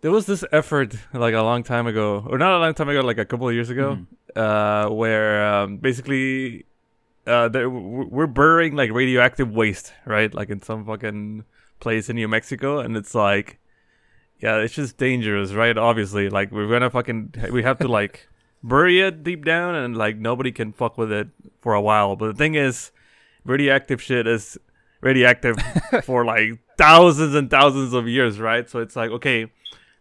there was this effort like a long time ago, or not a long time ago, like a couple of years ago, uh, where um, basically uh, there, we're burying like radioactive waste, right? Like in some fucking place in New Mexico, and it's like, yeah, it's just dangerous, right? Obviously, like we're gonna fucking we have to like bury it deep down, and like nobody can fuck with it for a while. But the thing is, radioactive shit is radioactive for like thousands and thousands of years, right? So it's like, okay,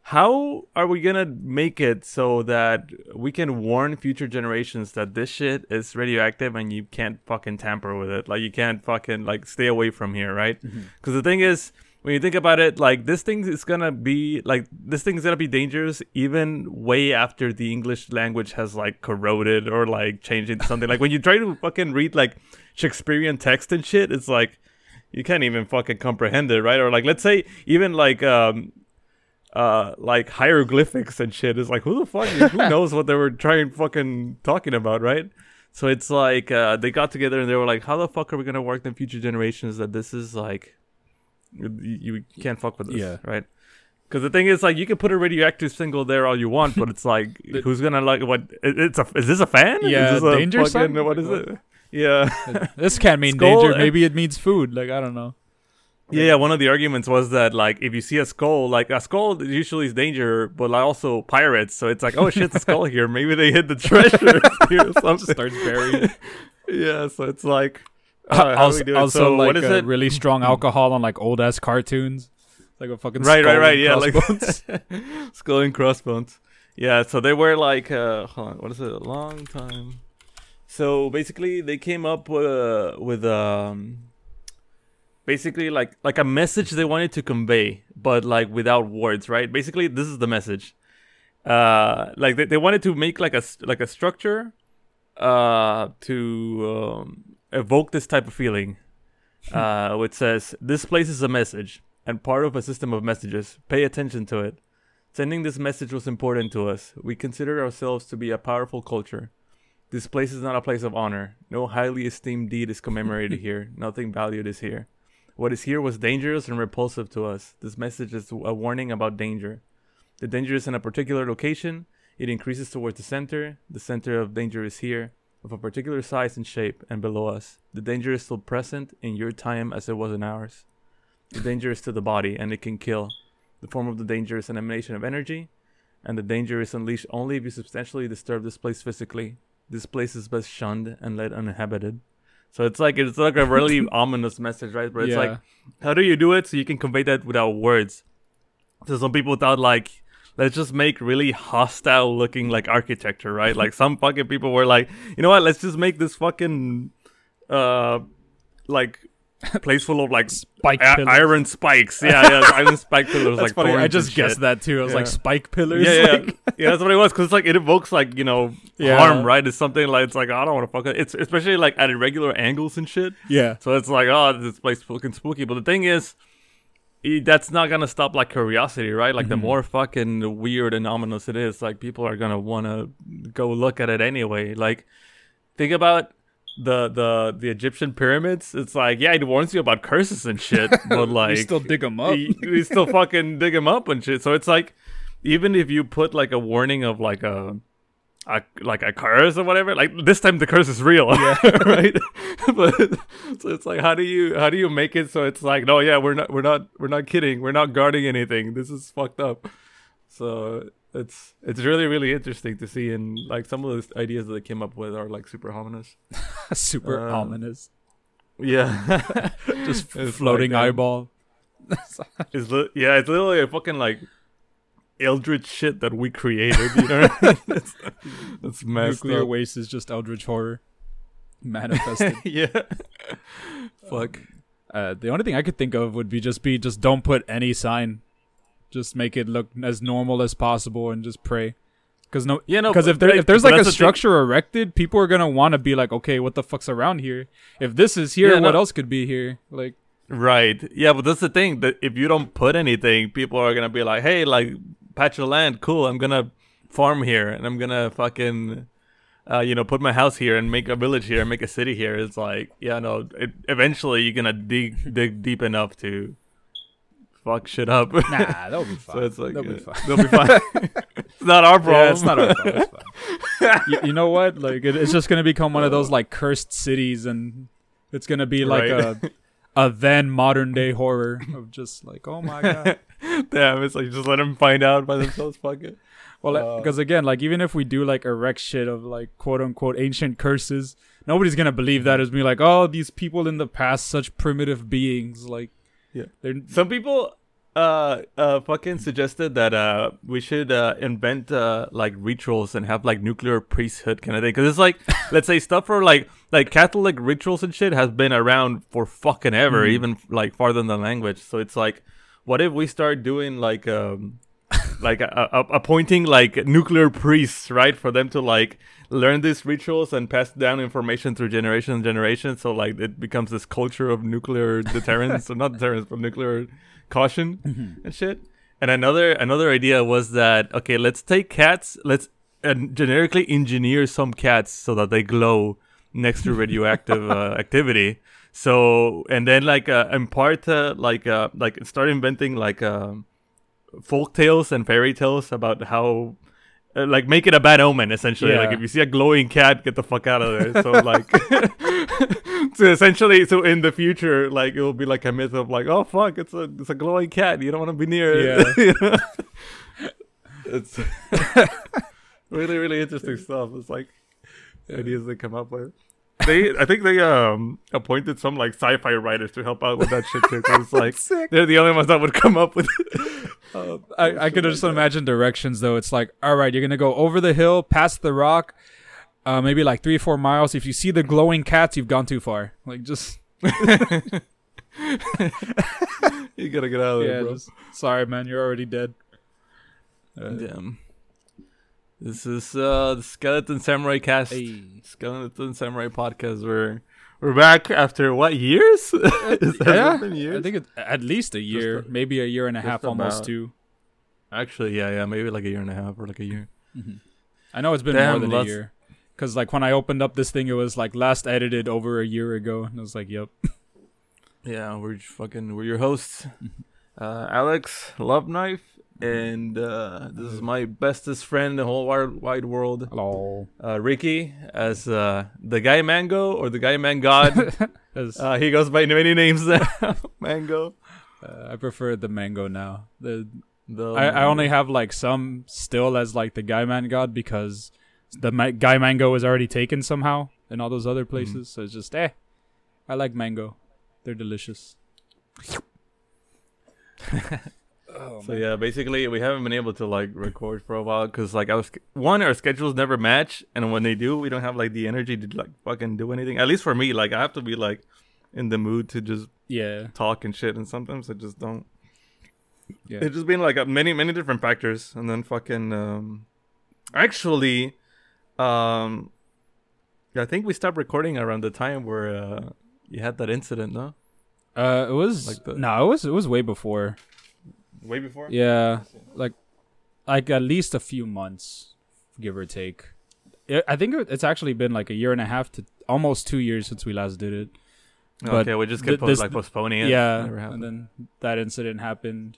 how are we gonna make it so that we can warn future generations that this shit is radioactive and you can't fucking tamper with it? Like you can't fucking like stay away from here, right? Because the thing is, when you think about it, like this thing is gonna be like this thing's gonna be dangerous even way after the English language has like corroded or like changed into something. like when you try to fucking read like Shakespearean text and shit, it's like you can't even fucking comprehend it, right? Or like let's say even like um uh like hieroglyphics and shit is like who the fuck who knows what they were trying fucking talking about, right? So it's like uh they got together and they were like, how the fuck are we gonna work in future generations that this is like you, you can't fuck with this, Yeah. right? Because the thing is, like, you can put a radioactive single there all you want, but it's like, who's gonna like what? It's a is this a fan? Yeah, is this a danger fucking- sign? What is it? Yeah. this can't mean Skull, danger. Maybe it means food. Like I don't know. Yeah, yeah, one of the arguments was that like if you see a skull, like a skull usually is danger, but like also pirates. So it's like, oh shit, the skull here. Maybe they hid the treasure here or something. Starts burying. yeah, so it's like uh, how also, we also So like what is uh, it? really strong alcohol on like old ass cartoons. Like a fucking right, right, skull right. and Yeah, like crossbones. skull and crossbones. Yeah, so they were like, uh, hold on, what is it? A long time. So basically, they came up uh, with um, basically like like a message they wanted to convey, but like without words, right? Basically, this is the message. Uh, like they, they wanted to make like a like a structure, uh, to um, evoke this type of feeling, uh, which says this place is a message and part of a system of messages. Pay attention to it. Sending this message was important to us. We consider ourselves to be a powerful culture. This place is not a place of honor. No highly esteemed deed is commemorated here. Nothing valued is here. What is here was dangerous and repulsive to us. This message is a warning about danger. The danger is in a particular location. It increases towards the center. The center of danger is here, of a particular size and shape, and below us. The danger is still present in your time as it was in ours. The danger is to the body, and it can kill. The form of the danger is an emanation of energy, and the danger is unleashed only if you substantially disturb this place physically. This place is best shunned and led uninhabited. So it's like it's like a really ominous message, right? But it's yeah. like, how do you do it so you can convey that without words? So some people thought like, let's just make really hostile looking like architecture, right? like some fucking people were like, you know what? Let's just make this fucking, uh, like place full of like spike I- iron spikes. Yeah, yeah, iron spike pillars. That's like funny. I just guessed shit. that too. I was like spike pillars. Yeah, yeah, like- yeah. That's what it was because it's like it evokes like you know Yeah. harm, right? It's something like it's like I don't want to fuck it. It's especially like at irregular angles and shit. yeah. So it's like oh, this place fucking spooky. But the thing is, that's not gonna stop like curiosity, right? Like the Mhm. more fucking weird and ominous it is, like people are gonna wanna go look at it anyway. Like think about the the the Egyptian pyramids. It's like yeah, it warns you about curses and shit, but like you still dig them up. you, you still fucking dig them up and shit. So it's like, even if you put like a warning of like a, a like a curse or whatever, like this time the curse is real, right? but so it's like, how do you how do you make it so it's like, no, yeah, we're not we're not we're not kidding, we're not guarding anything. This is fucked up. So it's it's really really interesting to see, and like some of the ideas that they came up with are like super ominous. Super Um, ominous. Yeah, Just floating like, um, eyeball. It's li- yeah, it's literally a fucking like eldritch shit that we created. You know, what I mean? it's, it's messed Nuclear up. waste is just eldritch horror manifested. yeah. Fuck. uh, the only thing I could think of would be just be just don't put any sign. Just make it look as normal as possible and just pray. Because no, Yeah, no. because if there if there's like a the thing. structure erected, people are gonna want to be like, okay, what the fuck's around here? If this is here, Yeah, what no- else could be here? Like, right? Yeah, but that's the thing that if you don't put anything, people are gonna be like, "Hey, like patch of land, cool. I'm gonna farm here, and I'm gonna fucking." Uh, you know, put my house here and make a village here, and make a city here. It's like, yeah, no. It, eventually, you're gonna dig dig deep enough to fuck shit up. Nah, they'll be fine. so it's like they'll be uh, fine. they'll be fine. it's not our problem. Yeah, it's not our problem. It's fine. you, you know what? Like, it, it's just gonna become one of those like cursed cities, and it's gonna be like Right. a a then modern day horror of just like, oh my god. Damn, it's like just let them find out by themselves. Fuck it. Well, Uh, because again, like even if we do like erect shit of like quote unquote ancient curses, nobody's gonna believe that as me like, oh, these people in the past, such primitive beings. Like, Yeah. they're Some people uh uh fucking suggested that uh we should uh invent uh like rituals and have like nuclear priesthood kind of thing because it's like let's say stuff for like like catholic rituals and shit has been around for fucking ever Mhm. even like farther than the language so it's like what if we start doing like um like appointing like nuclear priests right? For them to like learn these rituals and pass down information through generation and generation. So like it becomes this culture of nuclear deterrence. Or not deterrence but nuclear caution Mm-hmm. and shit. And another another idea was that okay let's take cats let's uh, generically engineer some cats so that they glow next to radioactive uh, activity. So and then like uh, impart uh, like uh, like start inventing like um folk tales and fairy tales about how uh, like make it a bad omen essentially. Like if you see a glowing cat get the fuck out of there. So like so essentially so in the future like it will be like a myth of like oh fuck it's a it's a glowing cat. You don't want to be near it. Yeah. You it's really really interesting stuff. It's like ideas they come up with they i think they um appointed some like sci-fi writers to help out with that shit too 'cause it's like sick. they're the only ones that would come up with Uh, I, I could just imagine directions though. It's like, all right, you're gonna go over the hill, past the rock, uh, maybe like three, four miles. If you see the glowing cats, you've gone too far. Like just you gotta get out of there yeah, bro just sorry, man, you're already dead. Uh, damn this is uh the skeleton samurai cast hey. skeleton samurai podcast we're we're back after what years Has Yeah, years I think it's at least a year, a- maybe a year and a half, almost about. two. actually yeah yeah maybe like a year and a half or like a year I know it's been Damn, more than a year. Cause like when I opened up this thing, it was like last edited over a year ago, and I was like, "Yep." Yeah, we're fucking we're your hosts, uh, Alex Love Knife, and uh, this is my bestest friend in the whole wide, wide world, Hello. uh, Ricky, as uh, the guy Mango or the guy Man God. As, uh, he goes by many names now. Mango. uh, I prefer the mango now. The The I, I only have like some still as like the guy man god because the ma- guy mango is already taken somehow in all those other places. So it's just eh. I like mango. They're delicious. Oh, So yeah, basically we haven't been able to like record for a while because like I was one our schedules never match, and when they do, we don't have like the energy to like fucking do anything. At least for me, like I have to be like in the mood to just yeah. talk and shit, and sometimes I just don't. Yeah. It's just been like many many different factors, and then fucking um, actually, um, I think we stopped recording around the time where uh you had that incident, no? Uh, it was Like the- no, it was it was way before. Way before. Yeah, like like at least a few months, give or take. I I think it's actually been like a year and a half to almost two years since we last did it. But okay, we just th- kept po- this- like postponing it. yeah, Never happened. and then that incident happened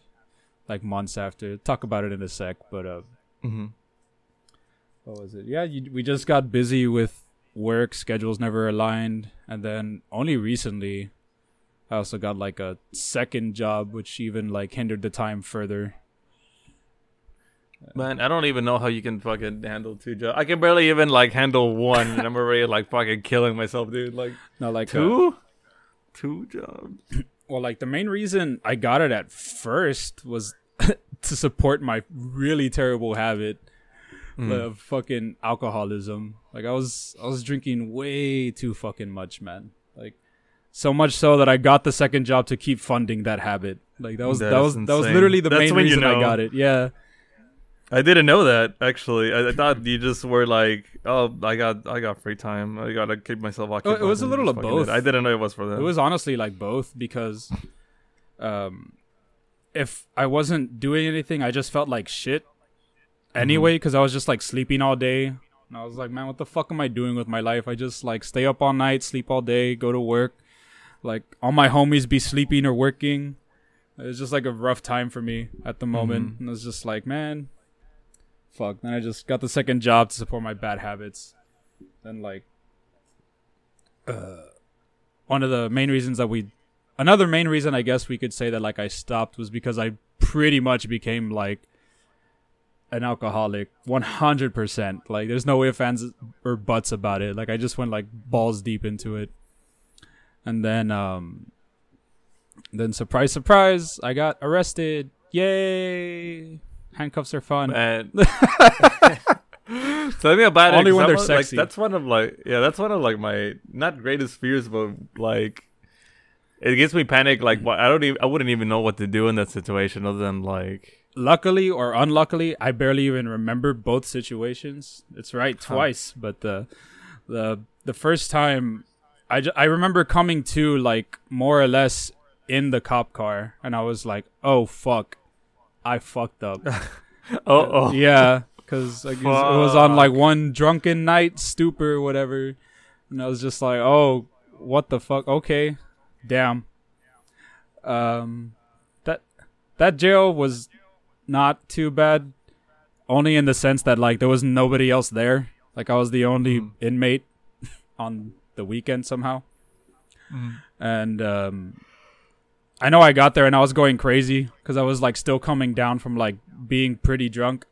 like months after. Talk about it in a sec, but uh, hmm what was it? Yeah, you, we just got busy with work, schedules never aligned, and then only recently, I also got like a second job, which even like hindered the time further. Man, I don't even know how you can fucking handle two jobs. I can barely even like handle one, and I'm already like fucking killing myself, dude. Like No, like uh, two, two jobs. well, like the main reason I got it at first was to support my really terrible habit Mm. of fucking alcoholism. Like I was I was drinking way too fucking much, man. Like so much so that I got the second job to keep funding that habit. Like that was That that, was that was literally the That's main when you reason I got it. Yeah. I didn't know that actually. I, I thought you just were like, oh, I got, I got free time. I gotta keep myself occupied. Oh, was a little of fucking did both. I didn't know it was for that. It was honestly like both because um if I wasn't doing anything, I just felt like shit anyway because I was just like sleeping all day. And I was like, man, what the fuck am I doing with my life? I just like stay up all night, sleep all day, go to work. Like all my homies be sleeping or working. It was just like a rough time for me at the moment, Mhm. and I was just like, man, fuck. Then I just got the second job to support my bad habits. Then like, uh, one of the main reasons that we, another main reason I guess we could say that like I stopped was because I pretty much became like an alcoholic 100% like there's no ifs ands or buts about it like i just went like balls deep into it and then um then surprise surprise i got arrested yay handcuffs are fun And tell me about Only it. when I'm they're a- sexy. Like, that's one of like yeah, that's one of like my not greatest fears, but like it gives me panic. Like I don't even I wouldn't even know what to do in that situation other than like luckily or unluckily i barely even remember both situations it's right Huh. twice but the the the first time I, I remember coming to like more or less in the cop car and i was like oh fuck. I fucked up. Oh yeah because like, it was on like one drunken night stupor whatever. And i was just like oh what the fuck? Okay. Damn. Um that that jail was not too bad only in the sense that like there was nobody else there. Like i was the only Mhm. inmate on the weekend somehow Mm. and um i know i got there and i was going crazy because i was like still coming down from like being pretty drunk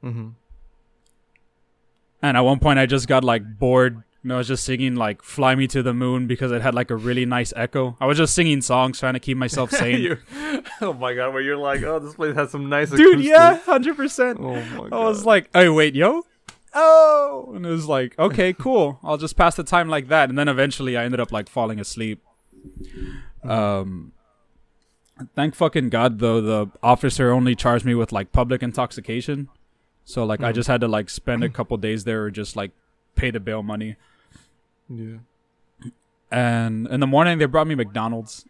hmm And at one point, I just got like bored. And I was just singing like "Fly Me to the Moon" because it had like a really nice echo. I was just singing songs trying to keep myself sane. Oh my god, where you're like, oh, this place has some nice Dude, acoustics. yeah, hundred percent. Oh my god. I was like, "Hey, wait, yo." Oh, and it was like, okay, cool. I'll just pass the time like that, and then eventually I ended up like falling asleep. Um, thank fucking god though, the officer only charged me with like public intoxication, so like I Mhm. just had to like spend a couple days there or just like pay the bail money. yeah. and in the morning they brought me McDonald's.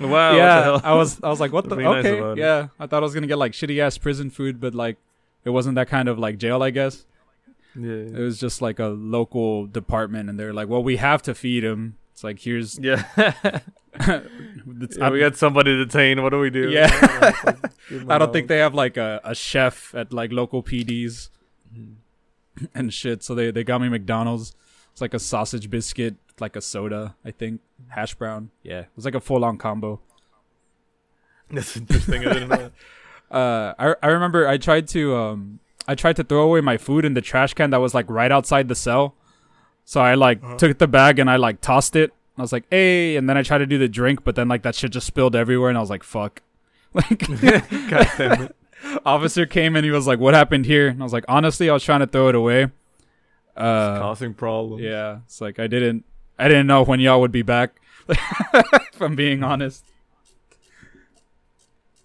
Wow. yeah? I was I was like, what the Be nice okay, yeah. I thought I was gonna get like shitty ass prison food, but like it wasn't that kind of like jail, I guess. yeah. It was just like a local department, and they're like, well, we have to feed him. It's like here's Yeah. yeah, we got somebody detained. What do we do? Yeah. I don't think they have like a, a chef at like local PDs mm-hmm. and shit. So they, they got me McDonald's. It's like a sausage biscuit, like a soda, I think. Hash brown. Yeah. It was like a full on combo. That's interesting. I. Uh I I remember I tried to um I tried to throw away my food in the trash can that was like right outside the cell. So I like Uh-huh. took the bag and I like tossed it. I was like, hey, and then I tried to do the drink, but then like that shit just spilled everywhere and I was like, fuck. Like God damn it. officer came and he was like, "What happened here?" And I was like, "Honestly, I was trying to throw it away." It's Uh, causing problems. yeah, it's like I didn't, I didn't know when y'all would be back. if I'm being honest.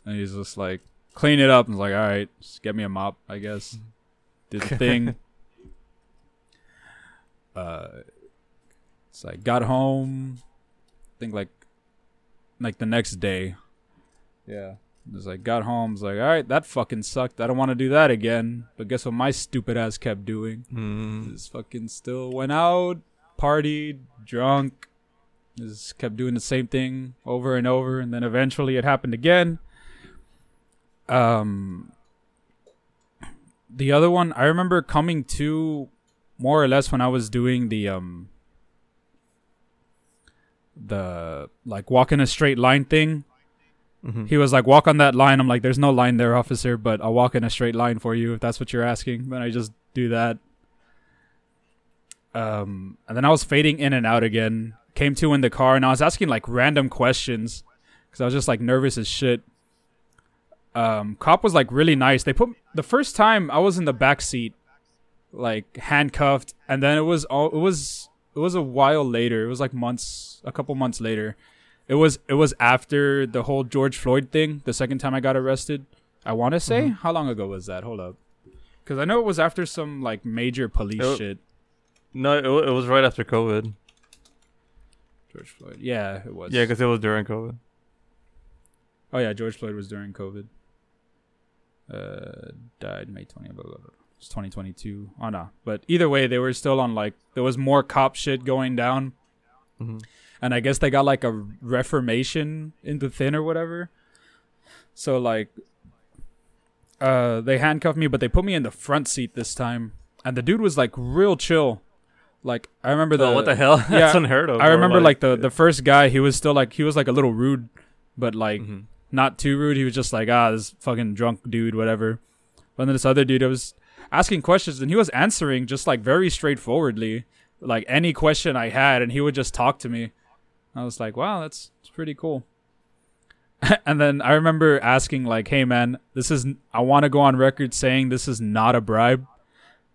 And he's just like, clean it up. And was like, all right, just get me a mop, I guess. Did the thing. uh, it's like got home. I think like, like the next day. Yeah. It's like got home. It's like, all right, that fucking sucked. I don't want to do that again. But guess what? My stupid ass kept doing. Mm. Just fucking still went out, partied, drunk. Just kept doing the same thing over and over, and then eventually it happened again. Um, the other one I remember coming to more or less when I was doing the um the like walking a straight line thing. Mhm. He was like, "Walk on that line." I'm like, "There's no line there, officer, but I'll walk in a straight line for you if that's what you're asking." Then I just do that. Um, and then I was fading in and out again. Came to in the car, and I was asking like random questions because I was just like nervous as shit. Um, cop was like really nice. They put the first time I was in the back seat, like handcuffed, and then it was all it was it was a while later. It was like months, a couple months later. It was it was after the whole George Floyd thing. The second time I got arrested, I want to say Mhm. how long ago was that? Hold up, because I know it was after some like major police Oh. shit. No, it, it was right after COVID. George Floyd, yeah, it was. Yeah, because it was during COVID. oh yeah, George Floyd was during COVID. Uh, died May twenty. Blah, blah, blah. It's twenty twenty two. Oh no, but either way, they were still on like there was more cop shit going down. Mhm. and I guess they got like a reformation into thin or whatever. So like, uh, they handcuffed me, but they put me in the front seat this time, and the dude was like real chill. Like I remember the oh, what the hell? That's yeah, unheard of. I remember like, the the first guy. He was still like he was like a little rude, but like Mhm. Not too rude. He was just like ah this fucking drunk dude whatever. But then this other dude I was asking questions and he was answering just like very straightforwardly, like any question I had, and he would just talk to me. I was like wow that's, that's pretty cool. and then I remember asking like hey man this is I want to go on record saying this is not a bribe,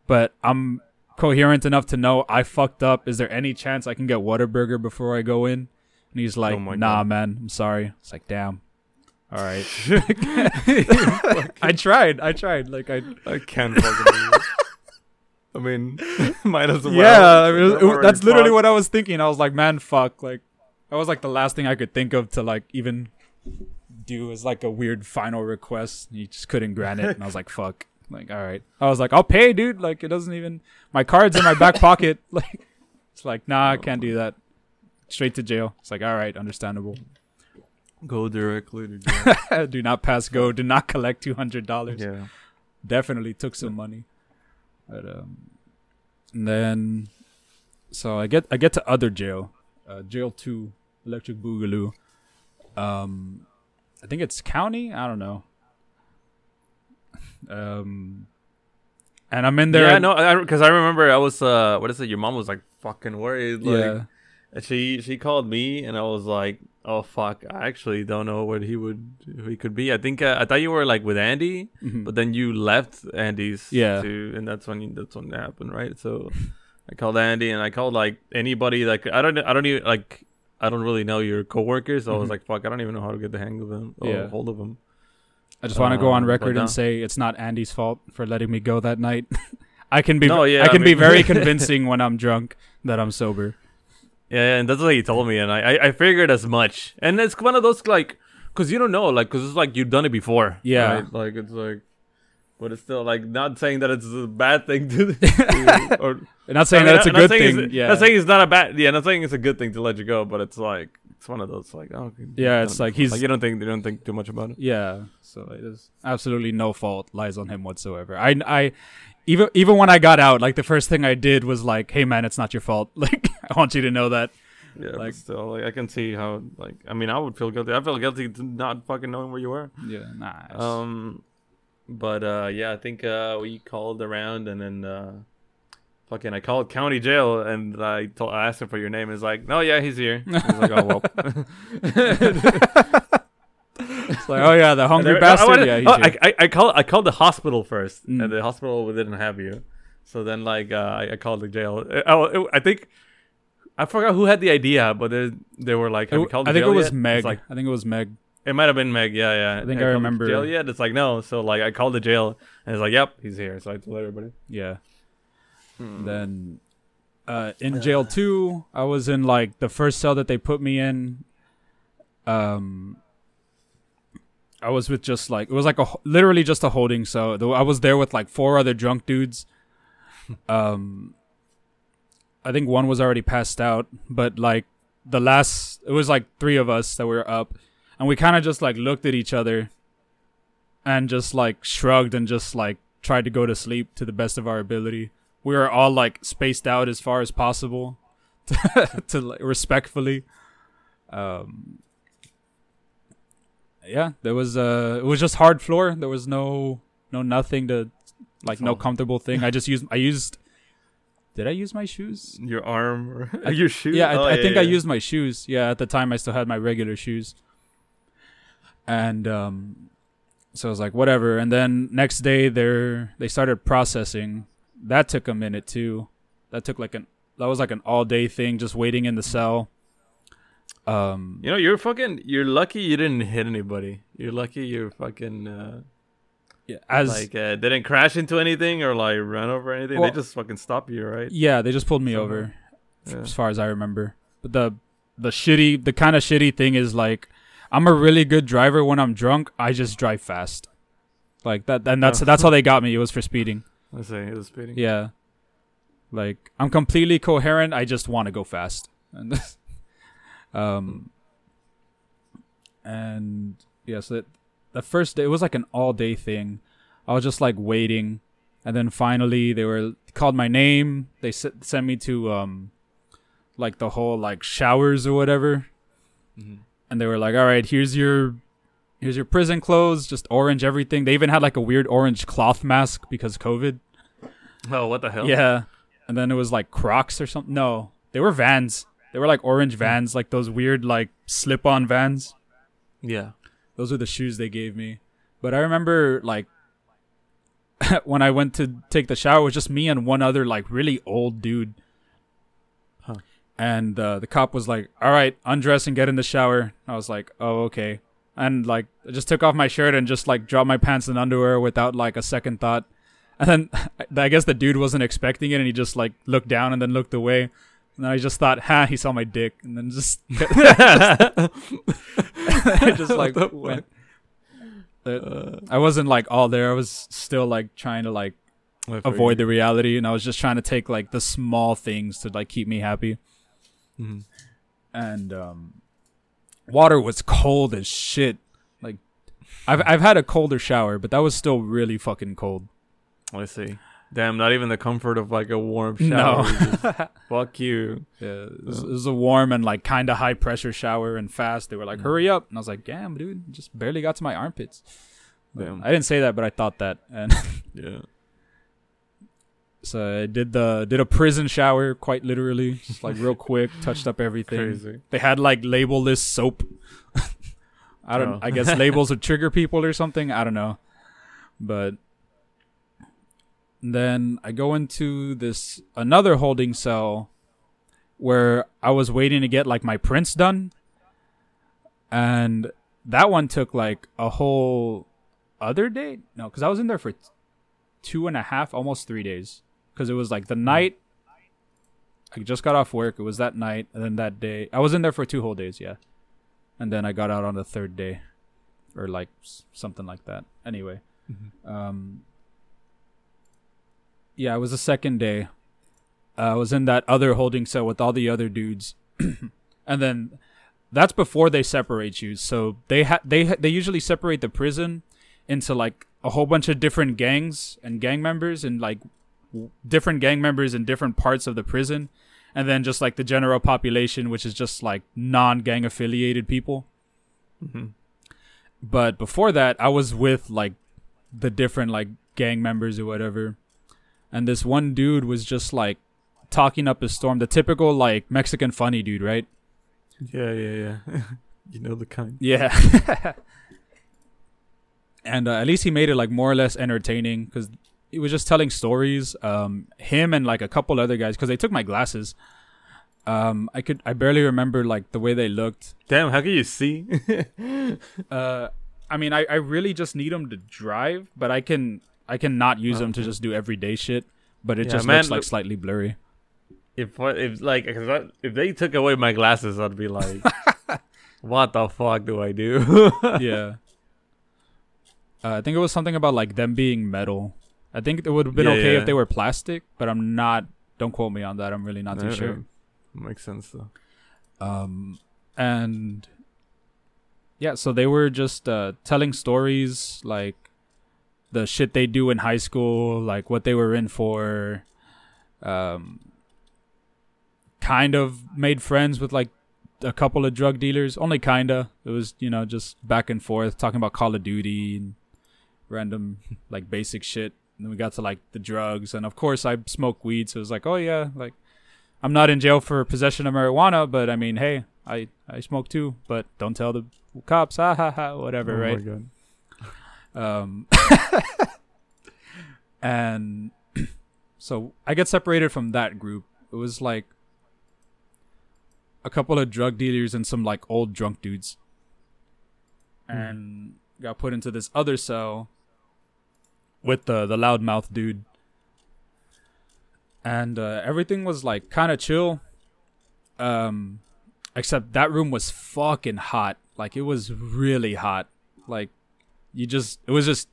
but I'm coherent enough to know I fucked up. Is there any chance I can get Whataburger before I go in? And he's like, Oh Nah, God. man, I'm sorry. It's like, damn. All right. I tried. I tried. Like I. I can't fucking believe it. I mean, might as well. yeah, I mean, it- that's literally what I was thinking. I was like, man, fuck. Like that was like the last thing I could think of to like even do as like a weird final request. He just couldn't grant it, and I was like, fuck. Like, all right. I was like, I'll pay, dude. Like, it doesn't even. My card's in my back pocket. Like, it's like, nah, I can't do that. Straight to jail. It's like, all right, understandable. Go directly to jail. do not pass go. Do not collect two hundred dollars. yeah. Definitely took some money. But um, and then, so I get I get to other jail, uh, jail two, Electric Boogaloo. Um, I think it's county. I don't know. Um, and I'm in there. Yeah, no, because I, remember I was uh, what is it? Your mom was like fucking worried. Like, yeah. and she she called me, and I was like, oh fuck, I actually don't know what he would he could be. I think uh, I thought you were like with Andy, Mhm. but then you left Andy's. Yeah. To, and that's when you, that's when it happened, right? So I called Andy, and I called like anybody like I don't I don't even like. I don't really know your coworkers, so I was Mhm. like, "Fuck, I don't even know how to get the hang of him, or Yeah. hold of him." I just want to go on Um, record no. and say it's not Andy's fault for letting me go that night. I can be No, yeah, I I can be very convincing when I'm drunk that I'm sober. Yeah, and that's what he told me, and I, I, I figured as much. And it's one of those like, cause you don't know, like, cause it's like you've done it before. Yeah. right? like it's like, but it's still like not saying that it's a bad thing to, to- or not saying I mean, that it's a not good saying thing. Yeah. not saying it's not a bad. Yeah, not saying it's a good thing to let you go, but it's like it's one of those like, oh, Yeah, it's like he's- like you don't think you don't think too much about it. Yeah, so it is absolutely no fault lies on him whatsoever. I, I, even even when I got out, like the first thing I did was like, "Hey man, it's not your fault. Like I want you to know that." Yeah, Like- still, like I can see how like I mean I would feel guilty. I feel guilty to not fucking knowing where you were. Yeah, it's- Um, but uh, yeah, I think uh, we called around and then uh, fucking I called county jail and I told I asked him for your name. He's like, no, yeah, he's here. He's like, oh well. it's like, oh yeah, the hungry bastard. I, wanted- yeah, oh. I, I, I called I called the hospital first, Mm. and the hospital didn't have you. So then like uh, I, I called the jail. Uh, Oh, I think. I forgot who had the idea, but they, they were like, "Have you called the I think it was yet?" Meg. Like, I think it was Meg. It might have been Meg. Yeah, yeah. I think Hey, I remember- Jail yet? It's like no. So like I called the jail and it's like, yep, he's here. So I told everybody. Yeah. Hmm. Then, uh, in jail two, I was in like the first cell that they put me in. Um, I was with just like it was like a literally just a holding cell. Though I was there with like four other drunk dudes. Um, I think one was already passed out, but like the last, it was like three of us that were up, and we kind of just like looked at each other, and just like shrugged and just like tried to go to sleep to the best of our ability. We were all like spaced out as far as possible, to, like, respectfully. Um, yeah, there was uh, it was just hard floor. There was no no nothing to like no Oh. comfortable thing. I just used I used. Did I use my shoes? Your arm or I- your shoe? Yeah, I, Oh, I think I used my shoes. Yeah, at the time I still had my regular shoes. And um so I was like whatever and then next day they're they started processing. That took a minute too. That took like an that was like an all day thing just waiting in the cell. Um You know, you're fucking. You're lucky you didn't hit anybody. You're lucky you're fucking uh, yeah, as like uh, didn't crash into anything or like run over anything. Well- they just fucking stop you, right? yeah, they just pulled me Somehow. over Yeah. as far as I remember. But the the shitty the kind of shitty thing is like I'm a really good driver when I'm drunk. I just drive fast. Like that and that's that's how they got me. It was for speeding. Let's say it was speeding. Yeah. Like I'm completely coherent. I just want to go fast. And Um, and yes, yeah, so the first day it was like an all day thing. I was just like waiting, and then finally they were called my name. They s- sent me to um, like the whole like showers or whatever, mm-hmm. and they were like, "All right, here's your." Here's your prison clothes, just orange everything. They even had like a weird orange cloth mask because COVID. Oh, what the hell? Yeah. And then it was like Crocs or something. No, they were Vans. They were like orange Vans, like those weird like slip-on Vans. Yeah. Those were the shoes they gave me. But I remember like when I went to take the shower, it was just me and one other like really old dude. Huh. And uh, the cop was like, "All right, undress and get in the shower." I was like, "Oh, okay." And like, I just took off my shirt and just like dropped my pants and underwear without like a second thought. And then I guess the dude wasn't expecting it, and he just like looked down and then looked away. And then I just thought, "Ha!" He saw my dick, and then just, I just like went. Uh, I wasn't like all there. I was still like trying to like avoid the reality, and I was just trying to take like the small things to like keep me happy. Mm-hmm. And um, water was cold as shit. Like, I've I've had a colder shower, but that was still really fucking cold. I see. Damn, not even the comfort of like a warm shower. No. fuck you. Yeah, it was, it was, a warm and like kind of high pressure shower and fast. They were like, mm. "Hurry up!" And I was like, "Damn, dude, just barely got to my armpits." Damn. I didn't say that, but I thought that. And yeah. So I did the did a prison shower quite literally, just like real quick, touched up everything. Crazy. They had like labelless soap. I don't. Oh. I guess labels would trigger people or something. I don't know, but then I go into this another holding cell where I was waiting to get like my prints done. And that one took like a whole other day. No, because I was in there for t- two and a half, almost three days. Because it was like the night I just got off work. It was that night, and then that day I was in there for two whole days. Yeah, and then I got out on the third day, or like something like that. Anyway, mm-hmm. um, yeah, it was the second day. Uh, I was in that other holding cell with all the other dudes, and then that's before they separate you. So they ha- they ha- they usually separate the prison into like a whole bunch of different gangs and gang members and like w- different gang members in different parts of the prison, and then just like the general population, which is just like non-gang affiliated people. Mm-hmm. But before that, I was with like the different like gang members or whatever and this one dude was just like talking up a storm, the typical like Mexican funny dude, right? Yeah, yeah, yeah. you know the kind. Yeah. and uh, at least he made it like more or less entertaining because he was just telling stories. Um, him and like a couple other guys because they took my glasses. Um, I could I barely remember like the way they looked. Damn, how can you see? uh, I mean, I I really just need them to drive, but I can I can not use them to just do everyday shit, but it yeah, just man, looks like slightly blurry. If if like if they took away my glasses, I'd be like, what the fuck do I do? yeah. Uh, I think it was something about like them being metal. I think it would have been yeah, okay yeah. if they were plastic, but I'm not. Don't quote me on that. I'm really not too sure. Makes sense though. Um, and yeah, so they were just uh, telling stories like the shit they do in high school, like what they were in for. Um, kind of made friends with like a couple of drug dealers. Only kinda. It was you know just back and forth talking about Call of Duty and random like basic shit. And then we got to like the drugs, and of course I smoke weed, so it was like, oh yeah, like I'm not in jail for possession of marijuana, but I mean, hey, I I smoke too, but don't tell the cops, ha ha ha, whatever, oh right? Um, and so I get separated from that group. It was like a couple of drug dealers and some like old drunk dudes. Hmm. And got put into this other cell with the the loudmouth dude. And uh, everything was like kind of chill. Um except that room was fucking hot. Like it was really hot. Like you just it was just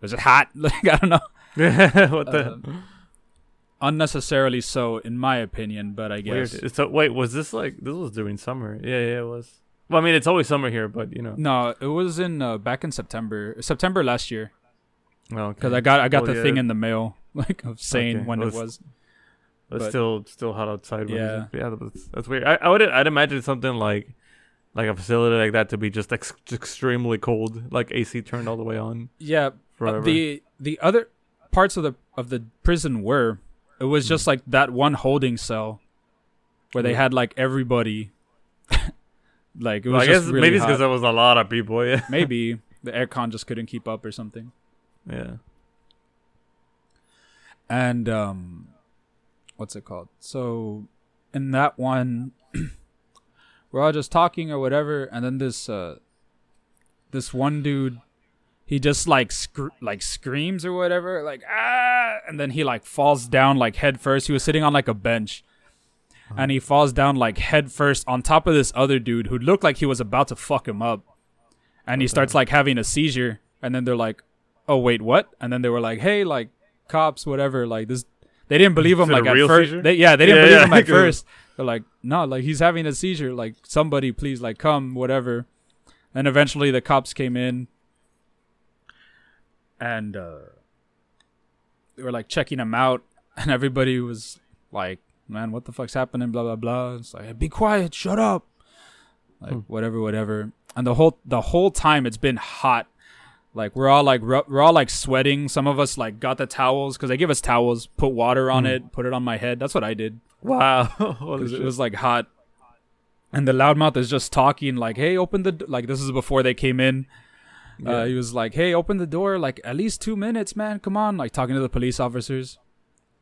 was it hot? Like I don't know. what the? Um, unnecessarily so, in my opinion. But I guess Weird. So wait, was this like this was during summer? Yeah, yeah, it was. Well, I mean, it's always summer here, but you know. no, it was in uh, back in September, September last year, Well, because I got I got Well, the thing in the mail, like of saying Okay. when Well, it was. It's but- still still hot outside. Yeah. yeah, that's, that's weird. I, I would I'd imagine something like like a facility like that to be just ex- extremely cold, like AC turned all the way on Yeah, uh, forever. the the other parts of the of the prison were it was Hmm. just like that one holding cell where they had like everybody like it was Well, I guess really maybe it's because there was a lot of people. Yeah, maybe the aircon just couldn't keep up or something yeah. and um what's it called so in that one we're all just talking or whatever and then this uh this one dude he just like scr- like screams or whatever like ah! And then he like falls down like head first. He was sitting on like a bench. And he falls down like head first on top of this other dude who looked like he was about to fuck him up. And he Okay. starts like having a seizure. And then they're like oh wait what? And then they were like hey like cops whatever like this they didn't believe him like at first they, yeah they didn't Yeah, believe yeah, him at first they're like no like he's having a seizure. Like somebody please like come whatever. And eventually the cops came in. And uh they were like checking him out. And everybody was like man what the fuck's happening? Blah blah blah. It's like be quiet. Shut up. Like Hmm. whatever whatever. And the whole the whole time it's been hot. Like we're all like ru- we're all like sweating. Some of us like got the towels because they give us towels put water on Hmm. it put it on my head. That's what i did Wow, because it was like hot. And the loudmouth is just talking like hey open the d-, like this is before they came in. Uh, he was like hey open the door like at least two minutes man. Come on. Like talking to the police officers.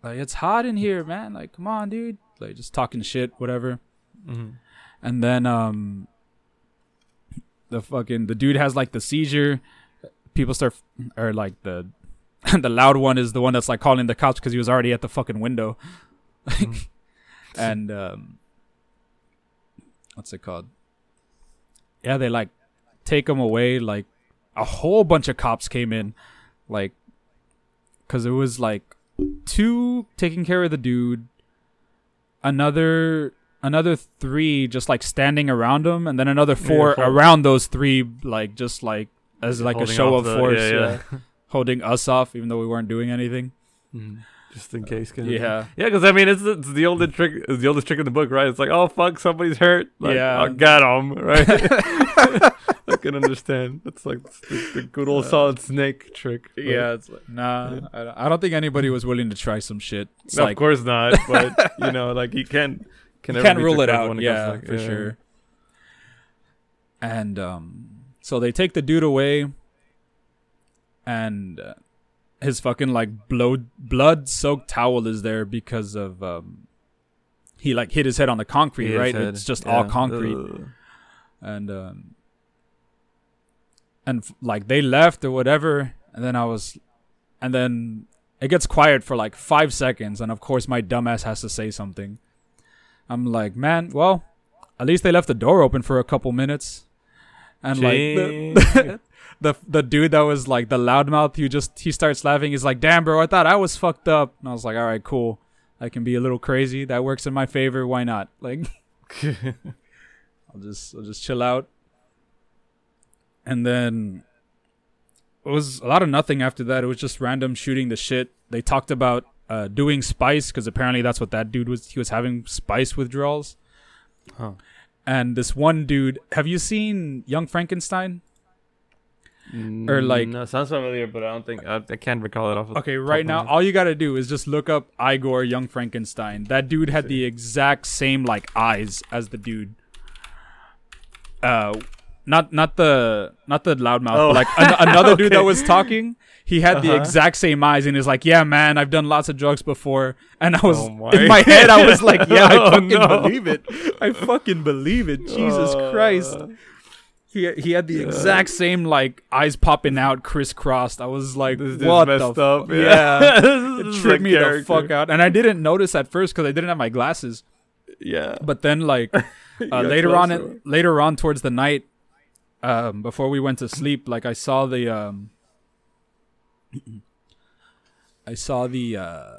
Like it's hot in here man. Like come on dude. Like just talking shit whatever. Mhm. and then um the fucking the dude has like the seizure. People start or like the the loud one is the one that's like calling the cops because he was already at the fucking window. Mhm. And um what's it called yeah they like take him away like a whole bunch of cops came in like because it was like two taking care of the dude another another three just like standing around him and then another four hold- around those three like just like as like a show of the- force yeah, yeah, yeah. holding us off even though we weren't doing anything Mhm. Just in case. Kind of yeah Yeah, because I mean, it's, it's the oldest trick. It's the oldest trick in the book, right? It's like, oh fuck, somebody's hurt. Like, Yeah. I got him, right? I can understand. It's like the, the good old Uh, solid snake trick. right? Yeah, it's like, nah. I, I don't think anybody was willing to try some shit. It's No, like of course not. But you know, like you can't can you can't rule it out. Yeah, to, for yeah. sure. And um, so they take the dude away, and uh, his fucking like blood blood soaked towel is there because of um, he like hit his head on the concrete. Right, it's just all concrete, Ugh. and um, and like they left or whatever, and then I was, and then it gets quiet for like five seconds, and of course my dumbass has to say something. I'm like, man, well, at least they left the door open for a couple minutes, and like the, Jeez. the the dude that was like the loudmouth, who just he starts laughing. He's like, damn, bro, I thought I was fucked up, and I was like, all right, cool. I can be a little crazy. That works in my favor. Why not? Like, I'll just I'll just chill out. And then it was a lot of nothing after that. It was just random shooting the shit. They talked about uh, doing spice because apparently that's what that dude was. He was having spice withdrawals. Huh. And this one dude, have you seen Young Frankenstein? Or, like- no, sounds familiar, but I don't think I, I can't recall it off. the Okay, right now all you gotta do is just look up Igor Young Frankenstein. That dude had the exact same like eyes as the dude. Uh, not not the not the loudmouth, Oh. but like an- another dude that was talking. He had the Uh-huh. exact same eyes, and he's like, "Yeah, man, I've done lots of drugs before." And I was Oh my. in my head, I was like, "Yeah, I Oh, fucking no. believe it. I fucking believe it. Jesus Uh, Christ." He, he had the Yeah. exact same like eyes popping out crisscrossed. I was like, This is "What messed the up. fu- yeah. It tripped me the fuck out. And I didn't notice at first because I didn't have my glasses. Yeah. But then, like uh, later on, closer. later on towards the night, um, before we went to sleep, like I saw the um, I saw the uh,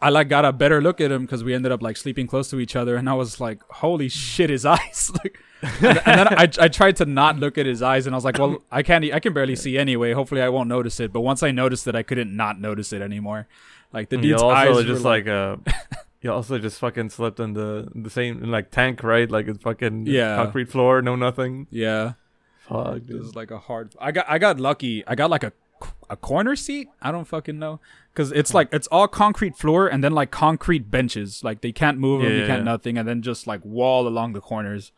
I like got a better look at him because we ended up like sleeping close to each other, and I was like, "Holy shit, his eyes!" like, and, and then I, I tried to not look at his eyes, and I was like, "Well, I can't, I can barely see anyway. Hopefully, I won't notice it." But once I noticed it, I couldn't not notice it anymore. Like the you dude's also eyes just were like uh, you also just fucking slept in the the same in like tank, right? Like it's fucking Yeah. concrete floor, no nothing. yeah, Fuck, it dude. was like a hard. I got, I got lucky. I got like a a corner seat. I don't fucking know because it's like it's all concrete floor and then like concrete benches. Like they can't move them, Yeah, you can't yeah. nothing, and then just like wall along the corners.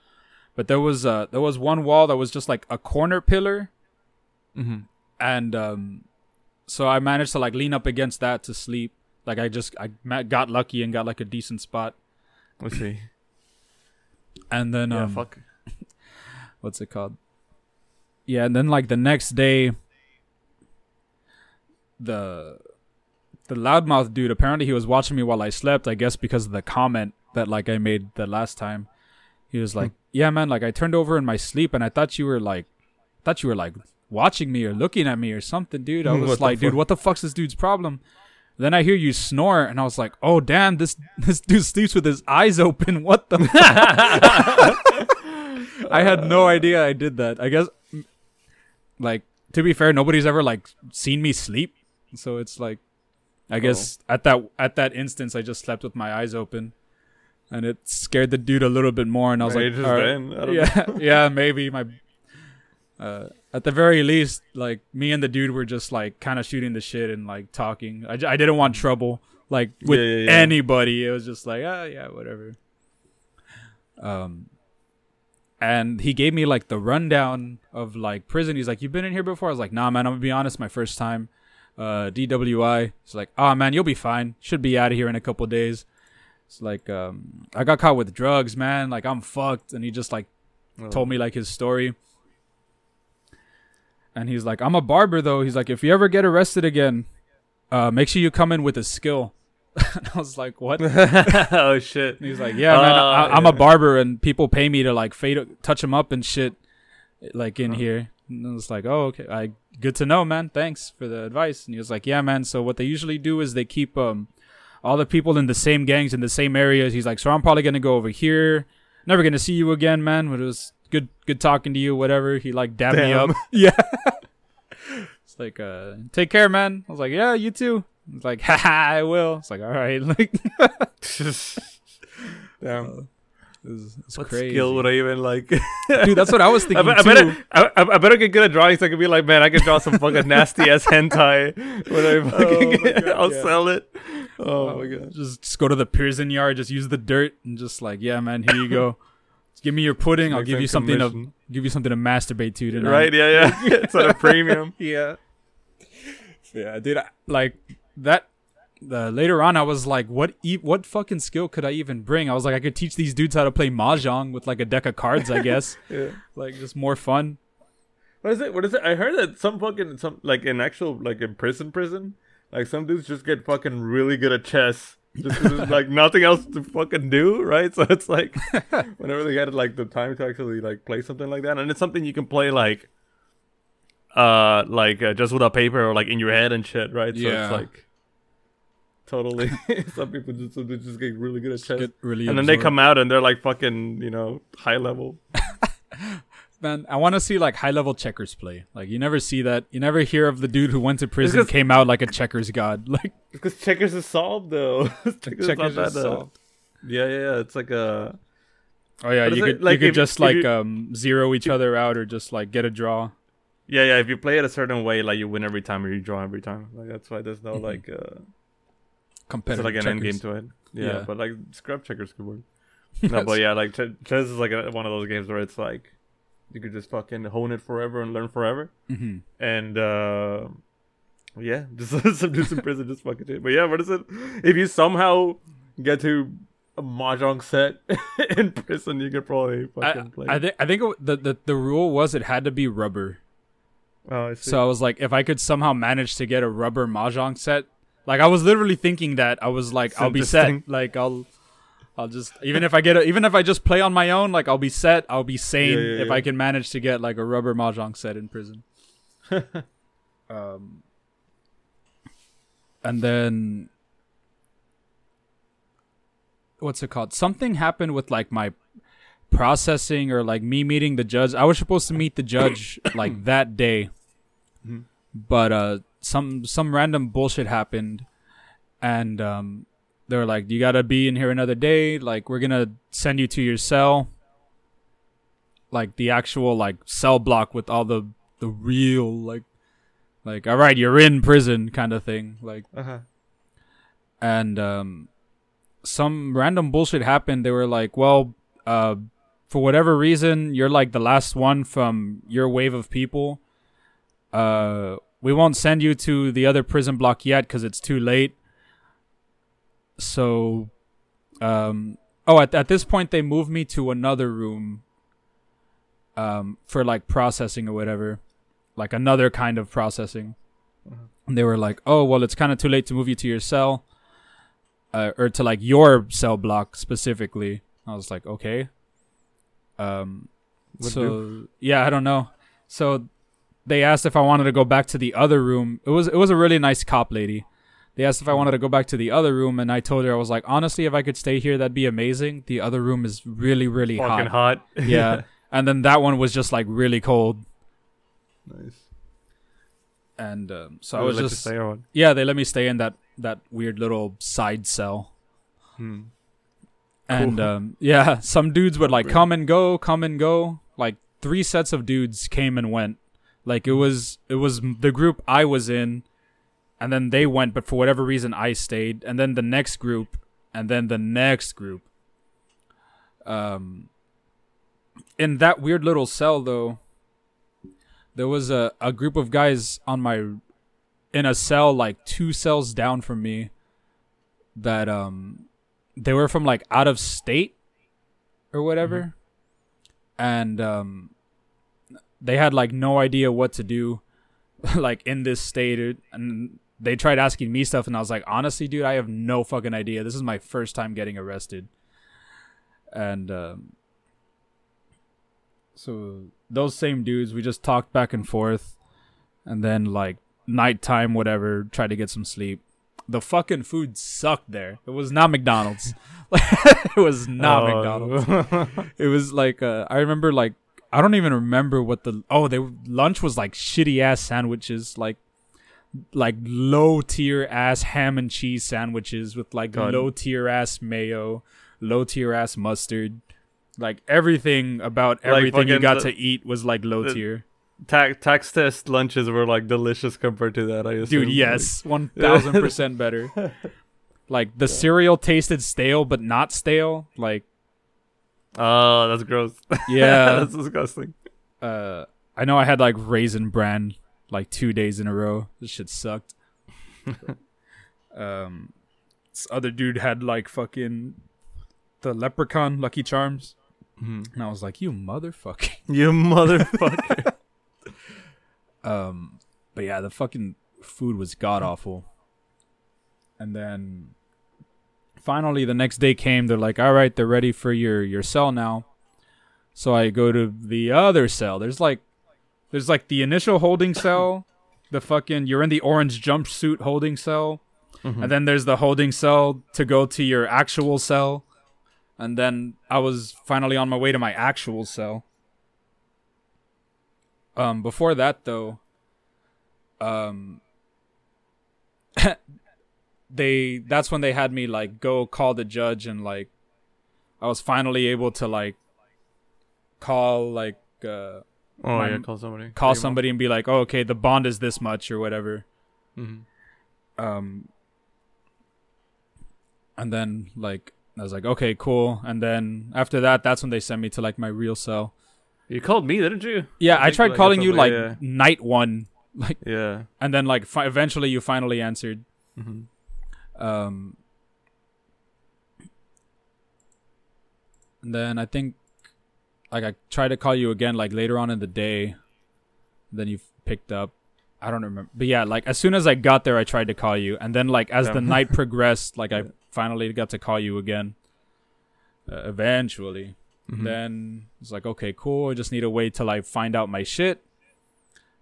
But there was uh there was one wall that was just like a corner pillar, Mm-hmm. and um, so I managed to like lean up against that to sleep. Like I just I got lucky and got like a decent spot, Let's see. and then Yeah, um, fuck. what's it called? Yeah, and then like the next day, the the loudmouth dude apparently he was watching me while I slept. I guess because of the comment that like I made the last time. He was like, "Yeah, man, like I turned over in my sleep and I thought you were like, thought you were like watching me or looking at me or something, dude." I was like, "Dude, what the fuck's this dude's problem?" Then I hear you snore, and I was like, "Oh damn, this this dude sleeps with his eyes open. What the?" I had no idea I did that. I guess, like to be fair, nobody's ever like seen me sleep, so it's like, I guess at that at that instance, I just slept with my eyes open, and it scared the dude a little bit more. And I was Maybe like, just "All right." then, I don't yeah, yeah, maybe my. Uh, at the very least, like me and the dude were just like kind of shooting the shit and like talking. I, I didn't want trouble like with Yeah, yeah, yeah. anybody. It was just like ah yeah whatever. Um, and he gave me like the rundown of like prison. He's like, "You've been in here before?" I was like, "Nah, man. I'm gonna be honest. My first time, uh, DWI." It's like, "Oh man, you'll be fine. Should be out of here in a couple days." It's like, um, I got caught with drugs, man. Like I'm fucked. And he just like Oh. told me like his story. And he's like, I'm a barber though. He's like, if you ever get arrested again, uh, make sure you come in with a skill. and I was like, what? Oh shit. he's like, yeah, man, I, Uh, I'm a barber, and people pay me to like fade, touch them up and shit, like in Huh. here. And I was like, oh, okay, I good to know, man. Thanks for the advice. And he was like, yeah, man. So what they usually do is they keep um all the people in the same gangs in the same areas. He's like, so I'm probably gonna go over here. Never gonna see you again, man. But it was good, good talking to you. Whatever. He like dabbed me up. yeah. it's like, uh, take care, man. I was like, yeah, you too. It's like, haha, I will. It's like, all right, like, Damn. It's, it's what crazy, skill would I even like? dude. That's what I was I, thinking be- I too. better, I, I I better get good at drawing so I can be like, man, I can draw some fucking nasty ass hentai. When I oh fucking, my God, I'll yeah. sell it. Oh, oh my god. Just, just go to the prison yard, just use the dirt, and just like, yeah, man, here you go. Just give me your pudding. I'll give you something to give you something to masturbate to tonight. Right? Yeah, yeah. it's at a premium. Yeah. Yeah, dude. I, like that. The later on, I was like, what? E- what fucking skill could I even bring? I was like, I could teach these dudes how to play mahjong with like a deck of cards. I guess, Yeah. like just more fun. What is it? What is it? I heard that some fucking some like in actual like in prison prison, like some dudes just get fucking really good at chess. Just there's like nothing else to fucking do, right? So it's like whenever they get like the time to actually like play something like that, and it's something you can play like, uh, like uh, just with a paper or like in your head and shit, right? So Yeah. it's like totally. some people just some dudes just get really good at chess, Get really. and then they come out and they're like fucking you know high level. Man, I want to see like high level checkers play. Like you never see that. You never hear of the dude who went to prison came out like a checkers god. Like Because checkers is solved though. checkers, is checkers is uh, solved. Yeah, yeah, yeah. It's like a Oh yeah, you it? could Like, you could just like um zero each other out or just like get a draw. yeah, yeah. If you play it a certain way, like you win every time or you draw every time. Like that's why there's no Mhm. like uh, Competitive like an end game to it. Yeah, Yeah. but like scrub checkers could work. No, but yeah, like ch- chess is like a, one of those games where it's like you could just fucking hone it forever and learn forever. Mhm. And uh yeah, just some dudes in prison just fucking shit. But yeah, what is it? If you somehow get to a mahjong set in prison, you could probably fucking I, play. I think I think it, the, the the rule was it had to be rubber. oh, I see. So I was like, if I could somehow manage to get a rubber mahjong set, like I was literally thinking that I was like, It's I'll be set. Like I'll, I'll just even if I get a, even if I just play on my own, like I'll be set. I'll be sane Yeah, yeah, if. I can manage to get like a rubber mahjong set in prison. um, and then what's it called? Something happened with like my processing or like me meeting the judge. I was supposed to meet the judge like that day, Mhm. but uh, some some random bullshit happened, and um, they were like, "You gotta be in here another day. Like, we're gonna send you to your cell." Like the actual like cell block with all the the real like like all right you're in prison kind of thing like Uh-huh. and um, some random bullshit happened. They were like, "Well, uh, for whatever reason, you're like the last one from your wave of people. Uh, we won't send you to the other prison block yet because it's too late." So, um, oh, at at this point, they moved me to another room. Um, for like processing or whatever, like another kind of processing. And they were like, "Oh, well, it's kind of too late to move you to your cell." uh, or to like your cell block specifically. I was like, okay. Um, Would so yeah, I don't know. So they asked if I wanted to go back to the other room. It was it was a really nice cop lady. They asked if I wanted to go back to the other room, and I told her I was like, honestly, if I could stay here, that'd be amazing. The other room is really really Fucking hot. hot. Yeah, and then that one was just like really cold, nice. and um, so I was you like to just stay or yeah. They let me stay in that that weird little side cell. Hmm. and Cool. um, yeah, some dudes would like Great. come and go, come and go. Like three sets of dudes came and went. Like it was it was the group I was in, and then they went, but for whatever reason I stayed, and then the next group, and then the next group. Um, in that weird little cell though, there was a a group of guys on my in a cell like two cells down from me that um they were from like out of state or whatever and um they had like no idea what to do like in this state and they tried asking me stuff and I was like honestly dude I have no fucking idea. This is my first time getting arrested. And um so those same dudes we just talked back and forth and then like nighttime whatever tried to get some sleep. The fucking food sucked there. It was not mcdonald's. It was not Oh. mcdonald's. It was like uh, I remember like I don't even remember what the oh they lunch was like shitty ass sandwiches like like low tier ass ham and cheese sandwiches with like low tier ass mayo, low tier ass mustard. Like everything about Like everything you got the- to eat was like low tier. tax tax test lunches were like delicious compared to that. I assume. Dude, yes, one thousand percent better. Like the cereal tasted stale but not stale. Like Oh, that's gross. yeah, that's disgusting. uh, I know I had like raisin bran like two days in a row. This shit sucked. um, this other dude had like fucking the leprechaun Lucky Charms, Mhm. and I was like, "You motherfucker." You motherfucker. Um, but yeah, the fucking food was god awful. And then finally the next day came, they're like, "All right, they're ready for your your cell now." So I go to the other cell. There's like there's like the initial holding cell, the fucking you're in the orange jumpsuit holding cell, Mhm. and then there's the holding cell to go to your actual cell. And then I was finally on my way to my actual cell. Um, before that though, um, they that's when they had me like go call the judge and like, I was finally able to like call like uh oh my- yeah, call somebody. call somebody and be like, oh, okay, the bond is this much or whatever. hmm um and then like I was like, okay, cool. And then after that, that's when they sent me to like my real cell. You called me, didn't you? Yeah, I I, tried like, calling you like yeah. night one, like, Yeah. and then like fi- eventually you finally answered. hmm Um, and then I think like I tried to call you again like later on in the day. Then you picked up. I don't remember, but yeah, like as soon as I got there, I tried to call you, and then like as the night progressed, like I finally got to call you again. Uh, eventually, Mhm. then it's like okay, cool. I just need to wait till I find out my shit.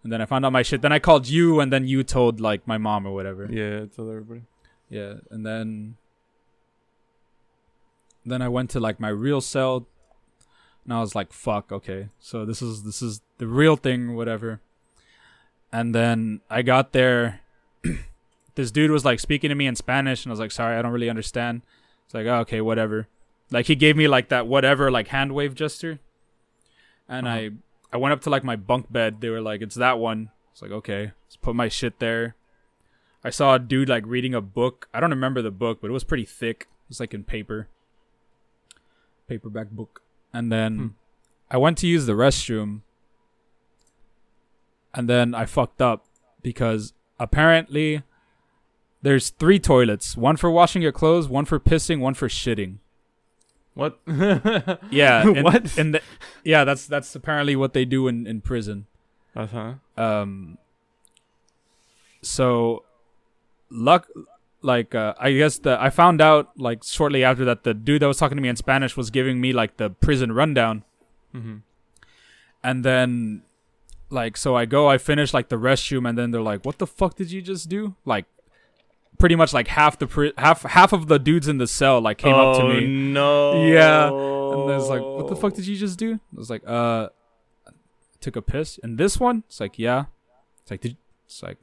And then I found out my shit. Then I called you, and then you told like my mom or whatever. Yeah, tell everybody. Yeah, and then then I went to like my real cell, and I was like, "Fuck, okay, so this is this is the real thing, whatever." And then I got there. this dude was like speaking to me in Spanish, and I was like, "Sorry, I don't really understand." It's like, oh, "Okay, whatever." Like he gave me like that whatever like hand wave gesture, and Uh-huh. I I went up to like my bunk bed. They were like, "It's that one." It's like, okay, let's put my shit there. I saw a dude like reading a book. I don't remember the book, but it was pretty thick. It was like in paper, paperback book. And then Hmm. I went to use the restroom, and then I fucked up because apparently there's three toilets: one for washing your clothes, one for pissing, one for shitting. What? Yeah, in, what? In the, yeah, that's that's apparently what they do in in prison. Uh huh. um so luck like uh, i guess the i found out like shortly after that the dude that was talking to me in spanish was giving me like the prison rundown Mm-hmm. and then like so i go i finish like the restroom and then they're like what the fuck did you just do like pretty much like half the pri- half half of the dudes in the cell like came up to Oh, me No. Yeah. and was like, "What the fuck did you just do?" I was like, "Uh, I took a piss." And this one, it's like, "Yeah." It's like, "Did?" It's like,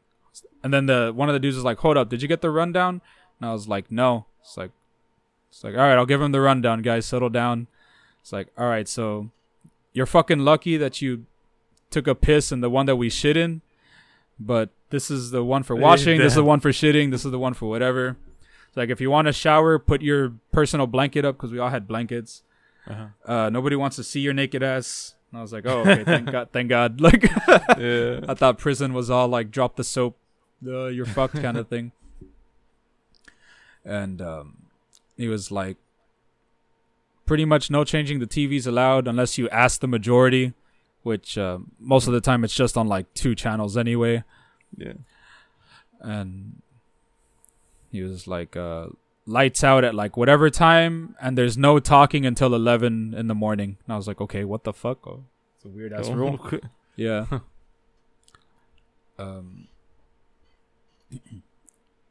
and then the one of the dudes was like, "Hold up, did you get the rundown?" And I was like, "No." It's like, it's like, "All right, I'll give him the rundown, guys. Settle down." It's like, "All right, so you're fucking lucky that you took a piss and the one that we shit in, but this is the one for washing. This is the one for shitting. This is the one for whatever." It's like if you want to shower, put your personal blanket up because we all had blankets Uh-huh. uh, nobody wants to see your naked ass. And I was like, oh, okay, thank God, thank God. Like, Yeah. I thought prison was all like drop the soap, uh, you're fucked kind of thing. And um, he was like, pretty much no changing the TVs allowed unless you ask the majority, which uh, most of the time it's just on like two channels anyway. Yeah. And he was like, uh, lights out at like whatever time, and there's no talking until 11 in the morning. And I was like, okay, what the fuck? Oh, it's a weird ass rule. Yeah. um.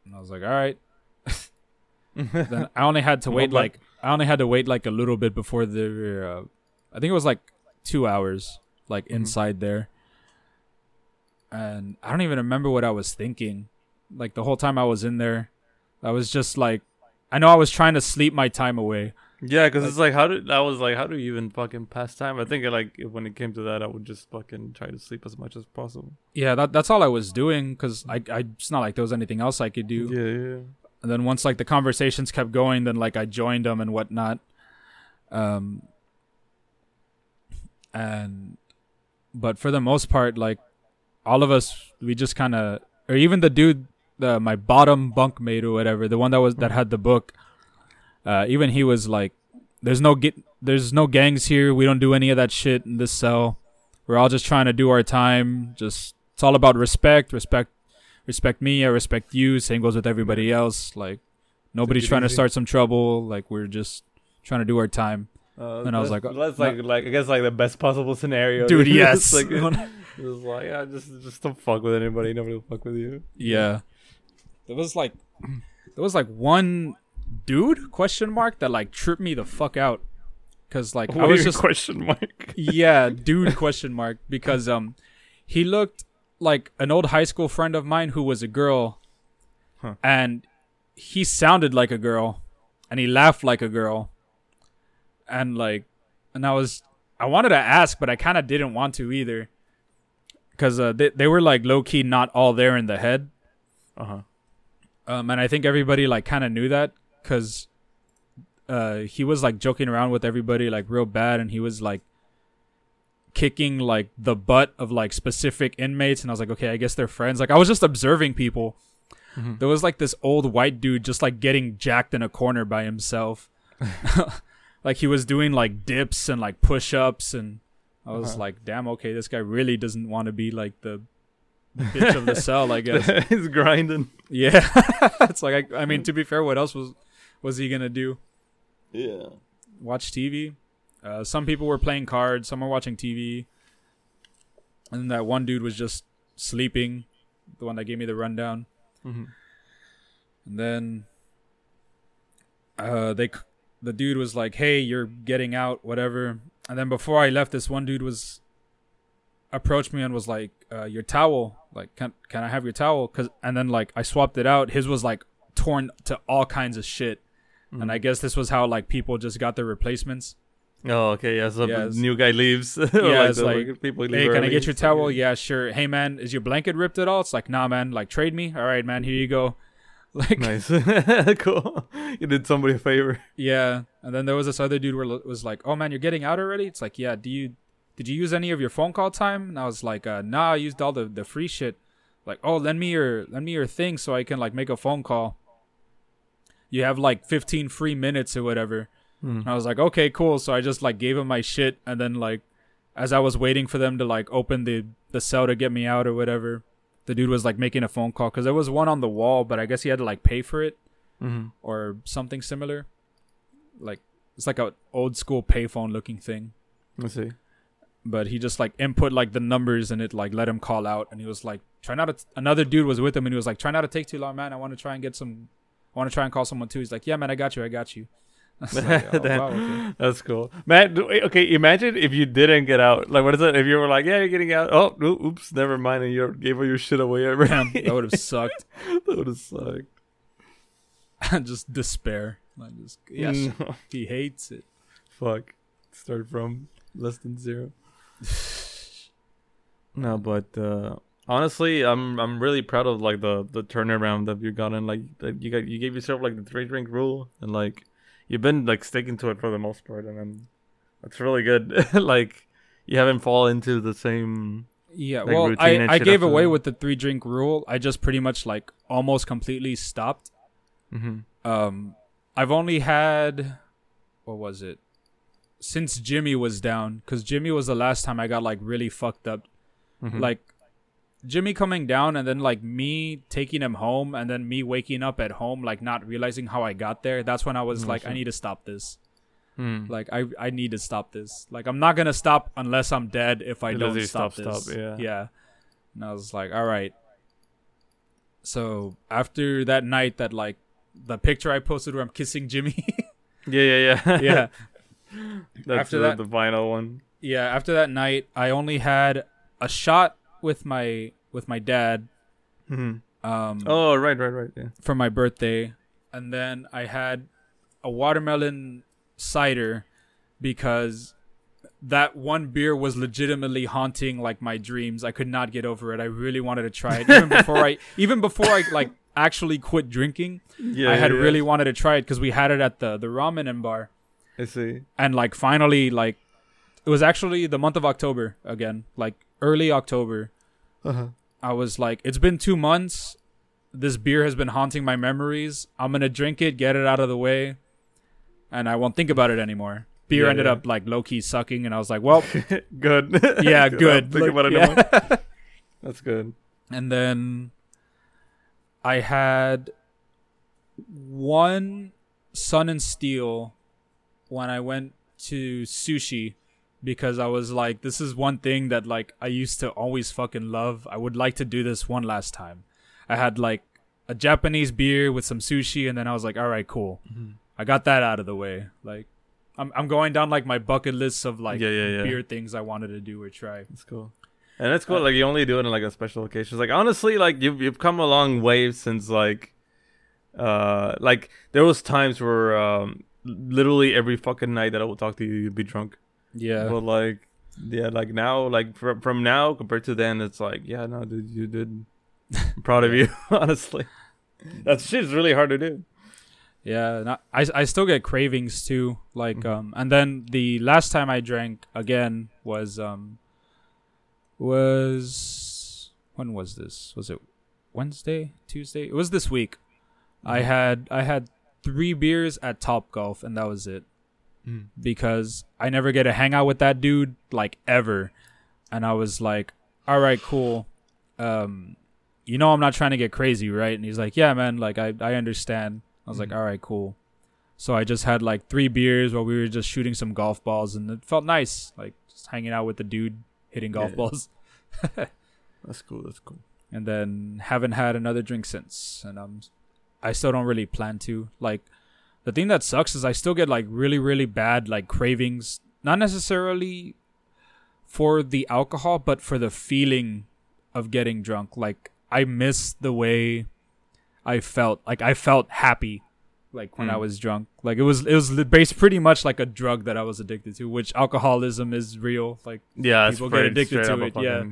And I was like, all right. then I only had to wait like I only had to wait like a little bit before the. Uh, I think it was like two hours, like Mhm. inside there. And I don't even remember what I was thinking. Like the whole time I was in there, I was just like, I know I was trying to sleep my time away. Yeah, because it's like, how did I was like, how do you even fucking pass time? I think like when it came to that, I would just fucking try to sleep as much as possible. Yeah, that that's all I was doing because I I it's not like there was anything else I could do. Yeah, yeah. and then once like the conversations kept going then like i joined them and whatnot um and but for the most part like all of us we just kind of or even the dude the my bottom bunk mate or whatever the one that was that had the book uh even he was like there's no get there's no gangs here. We don't do any of that shit in this cell. We're all just trying to do our time. Just it's all about respect respect respect me i respect you. Same goes with everybody else. Like nobody's trying to start some trouble. Like we're just trying to do our time. Uh, And I was like, uh, that's like, like I guess like the best possible scenario, dude yes. like, like, yeah, just just don't fuck with anybody. Nobody will fuck with you. Yeah. There was like there was like one dude question mark that like tripped me the fuck out. Cause like I What do was just question mark. yeah, dude question mark because um he looked like an old high school friend of mine who was a girl Huh. and he sounded like a girl and he laughed like a girl and like and I was I wanted to ask but I kind of didn't want to either cuz uh they they were like low key not all there in the head Uh huh. um, and I think everybody like kind of knew that because uh, he was like joking around with everybody like real bad, and he was like kicking like the butt of like specific inmates, and I was like, okay, I guess they're friends. Like I was just observing people. Mhm. There was like this old white dude just like getting jacked in a corner by himself, like he was doing like dips and like push ups, and I was Uh-huh. like, damn, okay, this guy really doesn't want to be like the bitch of the cell, I guess. He's grinding. Yeah, it's like I, I mean to be fair, what else was was he gonna do? Yeah. Watch TV? Uh, some people were playing cards, some were watching TV, and then that one dude was just sleeping. The one that gave me the rundown, hmm and then uh, they the dude was like, "Hey, you're getting out, whatever." And then before I left, this one dude was approached me and was like, uh, "Your towel, like, can can I have your towel?" Cause and then like I swapped it out. His was like torn to all kinds of shit, and I guess this was how like people just got their replacements. Oh, okay. Yeah. So Yeah, the new guy leaves. Yeah, it's like, people leave Hey, can I get your like, towel? Yeah, sure. Hey, man, is your blanket ripped at all? It's like, nah, man. Like, trade me. All right, man. Here you go. Like, Nice. cool. You did somebody a favor. yeah. And then there was this other dude where it was like, oh man, you're getting out already. It's like, yeah. Do you did you use any of your phone call time? And I was like, uh, nah, I used all the the free shit. Like, oh, lend me your lend me your thing so I can like make a phone call. You have like 15 free minutes or whatever. And I was like, okay, cool. So I just like gave him my shit, and then like, as I was waiting for them to like open the the cell to get me out or whatever, the dude was like making a phone call because there was one on the wall, but I guess he had to like pay for it Mm-hmm. or something similar. Like it's like a old school payphone looking thing, Let's see. but he just like input like the numbers and it like let him call out, and he was like, try not to. T-. Another dude was with him, and he was like, try not to take too long, man. I want to try and get some. I want to try and call someone too. He's like, yeah, man, I got you, I got you. I like, oh, wow, okay. That's cool, man. Okay, imagine if you didn't get out. Like, what is it? If you were like, "Yeah, you're getting out," oh, oops, never mind, and you gave all your shit away. Damn, that would have sucked. that would have sucked. just despair. Like just yes, No. he hates it. Fuck. Start from less than zero. no, but uh honestly, I'm I'm really proud of like the the turnaround that you got in. Like that you got you gave yourself like the three drink rule, and like you've been like sticking to it for the most part, and then that's really good. like you haven't fallen into the same. Yeah, Like well, I, I gave away that. with the three drink rule. I just pretty much like almost completely stopped. Mm-hmm. Um, I've only had what was it since Jimmy was down because Jimmy was the last time I got like really fucked up. Mm-hmm. Like Jimmy coming down and then like me taking him home and then me waking up at home like not realizing how I got there. That's when I was Oh, like, I need to stop this. Mm. Like I I need to stop this. Like I'm not gonna stop unless I'm dead if I Unless don't stop, stop, this. stop, yeah. Yeah. And I was like, all right. So after that night, that like the picture I posted where I'm kissing Jimmy. yeah, yeah, yeah. yeah. That's after the, that- the final one. Yeah. After that night, I only had a shot with my with my dad. Mm-hmm. Um. Oh, right, right, right. Yeah. for my birthday, and then I had a watermelon cider because that one beer was legitimately haunting like my dreams. I could not get over it. I really wanted to try it even before I even before I like actually quit drinking. Yeah, I had yeah, yeah. really wanted to try it because we had it at the the ramen and bar, I see. and like finally like it was actually the month of October again, like early October. Uh-huh. I was like, it's been two months. This beer has been haunting my memories. I'm gonna drink it, get it out of the way, and I won't think about it anymore. Beer Yeah, ended yeah. up like low key sucking, and I was like, well, good. yeah, Good. Think Like, about it yeah. anymore. That's good. and then I had one Sun and Steel when I went to sushi because I was like, this is one thing that like I used to always fucking love. I would like to do this one last time. I had like a Japanese beer with some sushi, and then I was like, all right, cool. I got that out of the way. Like, I'm I'm going down like my bucket list of like Yeah, yeah, yeah. beer things I wanted to do or try. That's cool. And that's cool. Uh, like you only do it in like a special occasions. Like honestly, like you've you've come a long way since like, uh, like there was times where um, literally every fucking night that I would talk to you, you'd be drunk. Yeah. But like, yeah, like now, like from from now compared to then, it's like, yeah, no, dude, you did. I'm proud of you, honestly. That shit's really hard to do. Yeah, and I, I still get cravings too. Like Mhm. um, and then the last time I drank again was um, was when was this? Was it Wednesday, Tuesday? It was this week. I Mhm. had I had three beers at Top Golf, and that was it because I never get to hang out with that dude like ever. And I was like, all right, cool. Um, you know, I'm not trying to get crazy, right? And he's like, yeah, man, like I, I understand. I was like, Mhm. all right, cool. So I just had like three beers while we were just shooting some golf balls, and it felt nice, like just hanging out with the dude hitting golf Yeah. balls. That's cool. That's cool. and then haven't had another drink since and um i still don't really plan to like the thing that sucks is I still get like really really bad like cravings, not necessarily for the alcohol, but for the feeling of getting drunk. Like I miss the way I felt. Like I felt happy like when I Mm. was drunk. Like it was it was based pretty much like a drug that I was addicted to, which alcoholism is real. Like Yeah, it's People get addicted to it, yeah.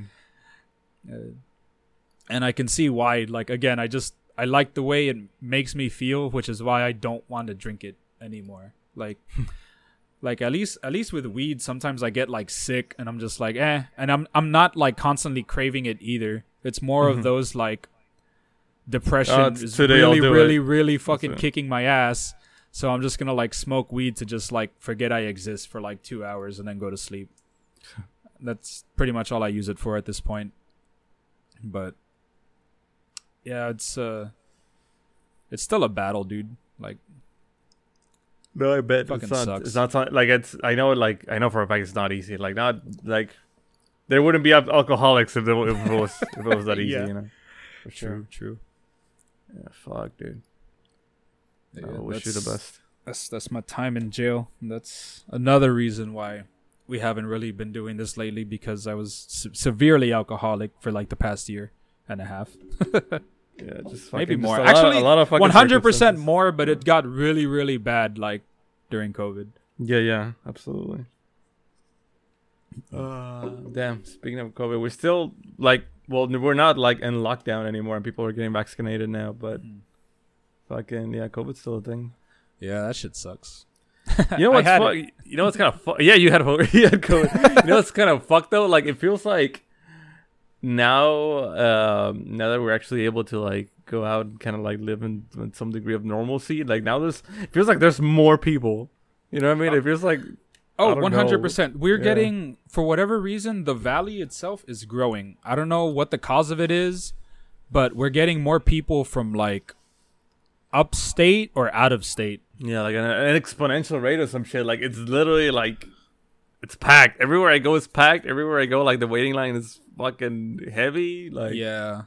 uh, and I can see why. Like again, I just I like the way it makes me feel, which is why I don't want to drink it anymore. Like, like at least at least with weed, sometimes I get like sick, and I'm just like eh, and I'm I'm not like constantly craving it either. It's more Mhm. of those like depression it's is really really it. really fucking kicking my ass. So I'm just gonna like smoke weed to just like forget I exist for like two hours and then go to sleep. That's pretty much all I use it for at this point. But yeah, it's uh it's still a battle, dude. Like No, I bet Fucking it's not. sucks. It's not like it's. I know, like I know for a fact it's not easy. Like not like there wouldn't be alcoholics if, there, if it was if it was that easy. Yeah. You know, for sure. true. Yeah, fuck, dude. Yeah, I wish you the best. That's that's my time in jail. That's another reason why we haven't really been doing this lately because I was se- severely alcoholic for like the past year and a half. Yeah, just Maybe more. just a lot- Actually, a lot of fucking One hundred percent more, but it got really really bad like during COVID. Yeah, yeah, absolutely. Uh, damn. Speaking of COVID, we're still like, well, we're not like in lockdown anymore, and people are getting vaccinated now. But Mm. fucking yeah, COVID's still a thing. Yeah, that shit sucks. You know what's fu- you know what's kind of fu- yeah you had you had COVID. you know what's kind of fucked though? Like it feels like now um now that we're actually able to like go out and kind of like live in, in some degree of normalcy. Like now there's it feels like there's more people. You know what I mean? It feels like Oh, one hundred percent. We're Yeah. getting for whatever reason the valley itself is growing. I don't know what the cause of it is, but we're getting more people from like upstate or out of state. yeah, like an, an exponential rate or some shit. Like it's literally like it's packed everywhere I go. It's packed everywhere I go. Like the waiting line is fucking heavy. Like yeah,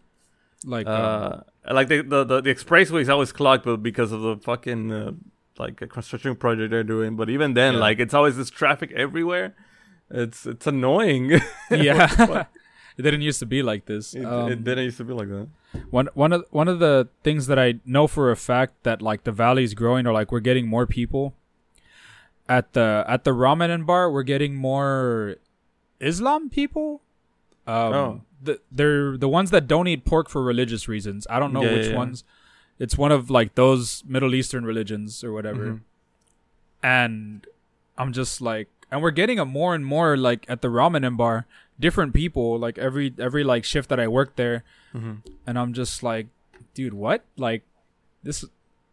like um, Uh, like the, the the the expressway is always clogged, but because of the fucking uh, like a construction project they're doing. But even then, Yeah. like it's always this traffic everywhere. It's it's annoying. yeah. it didn't used to be like this. it, Um, it didn't used to be like that. One one of one of the things that I know for a fact that like the valley is growing or like we're getting more people at the at the ramen and bar we're getting more Islam people. Um, Oh. the, they're the ones that don't eat pork for religious reasons. I don't know Yeah, which yeah, ones. It's one of like those Middle Eastern religions or whatever. Mhm. And I'm just like, and we're getting a more and more like at the ramen and bar, different people like every every like shift that I work there Mhm. and I'm just like, dude, what? Like, this?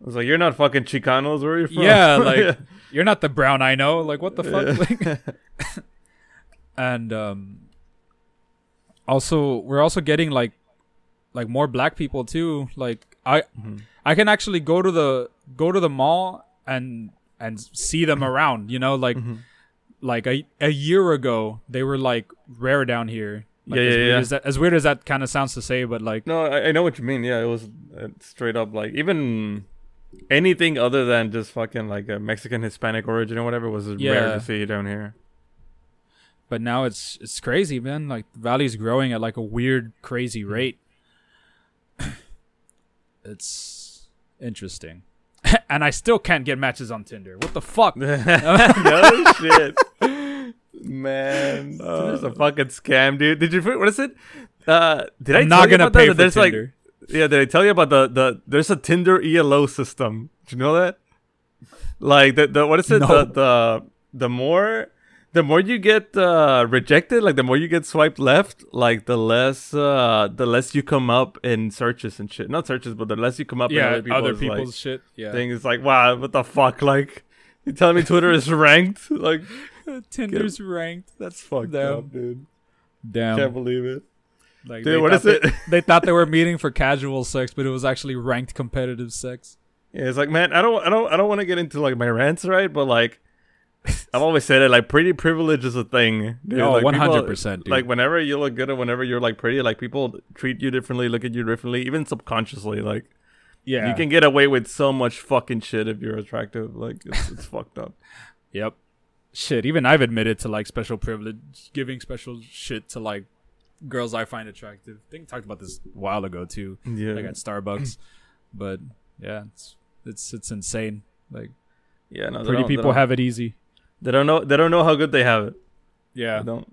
I was like, you're not fucking Chicanos, where are you from? Yeah, like you're not the brown I know. Like, what the fuck? Yeah. Like, and um, also we're also getting like, like more black people too. Like, I Mhm. I can actually go to the go to the mall and and see them around. You know, like Mhm. like a a year ago they were like rare down here. Like, Yeah, as yeah, weird yeah. As, that, as weird as that kind of sounds to say, but like, No, I, I know what you mean. Yeah, it was uh, straight up like even anything other than just fucking like a Mexican Hispanic origin or whatever was rare to see down here. but now it's it's crazy, man. Like the valley's growing at like a weird, crazy Hmm. rate. it's interesting, and I still can't get matches on Tinder. What the fuck? no shit, man. Tinder's a fucking scam, dude. Did you? What is it? Uh, did I I'm tell not you gonna pay That for There's like, Tinder. Yeah. Did I tell you about the the? There's a Tinder ELO system. Do you know that? Like the the what is it? No. The the the more. The more you get uh, rejected, like the more you get swiped left, like the less uh, the less you come up in searches and shit. Not searches, but the less you come up yeah, in other people's, people's like, shit. Yeah, thing. It's like, wow, what the fuck? Like, you telling me Twitter is ranked? Like, Tinder's ranked. that's fucked Damn. up, dude. Damn. Can't believe it. Like, Dude, they what thought they- it? they thought they were meeting for casual sex, but it was actually ranked competitive sex. Yeah, it's like, man, I don't, I don't, I don't want to get into like my rants, right? But like, I've always said it, like, pretty privilege is a thing. Dude. Oh, like, 100%, dude. Like, whenever you look good or whenever you're like pretty, like people treat you differently, look at you differently, even subconsciously. Like, Yeah. You can get away with so much fucking shit if you're attractive. Like it's, it's fucked up. Yep. Shit, even I've admitted to like special privilege, giving special shit to like girls I find attractive. I think I talked about this a while ago too, Yeah. like at Starbucks. but yeah, it's it's it's insane. Like yeah. No, pretty people have it easy. They don't know. They don't know how good they have it. Yeah. They don't.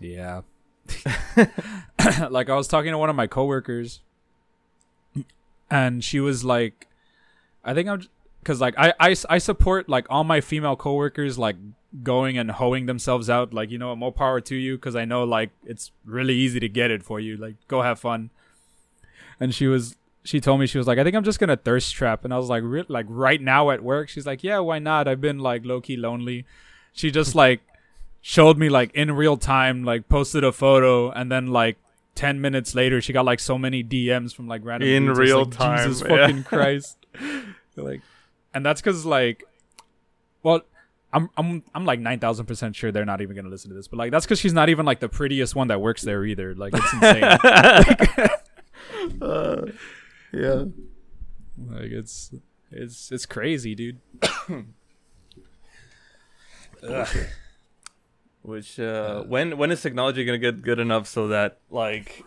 Yeah. like I was talking to one of my coworkers and she was like I think I'm cuz like I, I I support like all my female coworkers like going and hoeing themselves out like you know more power to you cuz I know like it's really easy to get it for you like go have fun. And she was she told me she was like I think I'm just to thirst trap and I was like re- like right now at work she's like yeah why not I've been like low key lonely. She just like showed me like in real time, like posted a photo, and then like ten minutes later, she got like so many DMs from like random In dudes. Real like, time, Jesus yeah. fucking Christ! like, and that's because like, well. I'm I'm I'm like nine thousand percent sure they're not even gonna listen to this, but like that's because she's not even like the prettiest one that works there either. Like it's insane. Uh, yeah. like it's it's it's crazy, dude. Which uh, when when is technology gonna get good enough so that like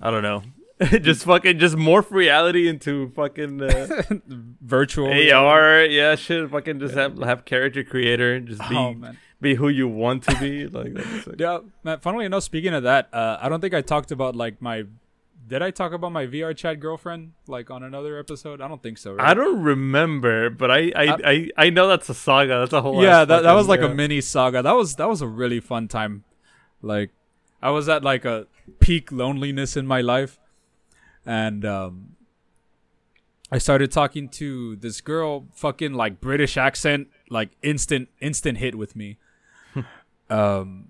I don't know, just fucking just morph reality into fucking uh, Virtual AR, yeah, shit. Fucking just have have character creator, just be Oh be who you want to be. Like Yeah, man. Funnily enough, speaking of that, uh, I don't think I talked about like my. Did I talk about my VR chat girlfriend like on another episode? I don't think so. Right? I don't remember, but I I, I I know that's a saga. That's a whole yeah, that, that was like fucking- a mini saga. That was that was a really fun time. Like, I was at like a peak loneliness in my life, and um, I started talking to this girl, fucking like British accent, like instant instant hit with me. um,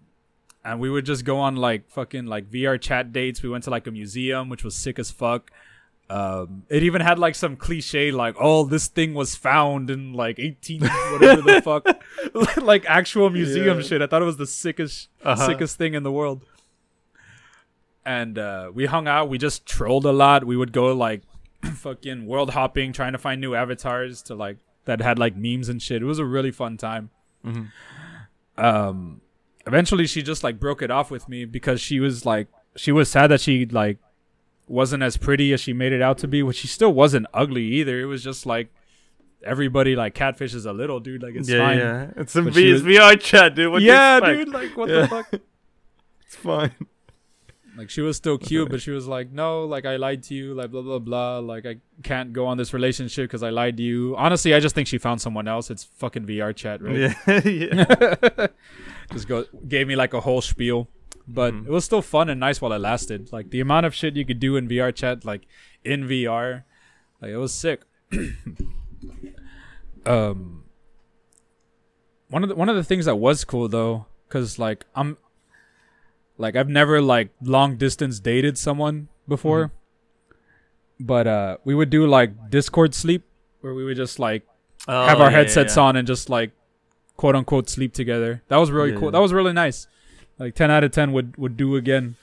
and we would just go on like fucking like VR chat dates. We went to like a museum, which was sick as fuck. Um, it even had like some cliche like, "Oh, this thing was found in like 18 whatever the fuck," like actual museum Yeah. shit. I thought it was the sickest Uh-huh. sickest thing in the world. And uh, we hung out. We just trolled a lot. We would go like fucking world hopping, trying to find new avatars to like that had like memes and shit. It was a really fun time. Mhm. Um, eventually she just like broke it off with me because she was like she was sad that she like wasn't as pretty as she made it out to be, which she still wasn't ugly either. It was just like everybody like catfishes a little, dude. Like it's yeah, fine. yeah. It's some But V- she it's was- VR chat, dude. What yeah, dude. Like what Yeah. the fuck? It's fine. Like she was still cute, but she was like, "No, like I lied to you, like blah blah blah. Like I can't go on this relationship because I lied to you." Honestly, I just think she found someone else. It's fucking VR chat, right? Yeah, yeah. just go gave me like a whole spiel, but Mhm. it was still fun and nice while it lasted. Like the amount of shit you could do in VR chat, like in VR, like it was sick. um, one of the one of the things that was cool though, cause like I'm, like I've never like long distance dated someone before, but uh, we would do like Discord sleep where we would just like have Oh, our yeah, headsets yeah. on and just like quote unquote sleep together. That was really Yeah. cool. That was really nice. Like ten out of ten would would do again.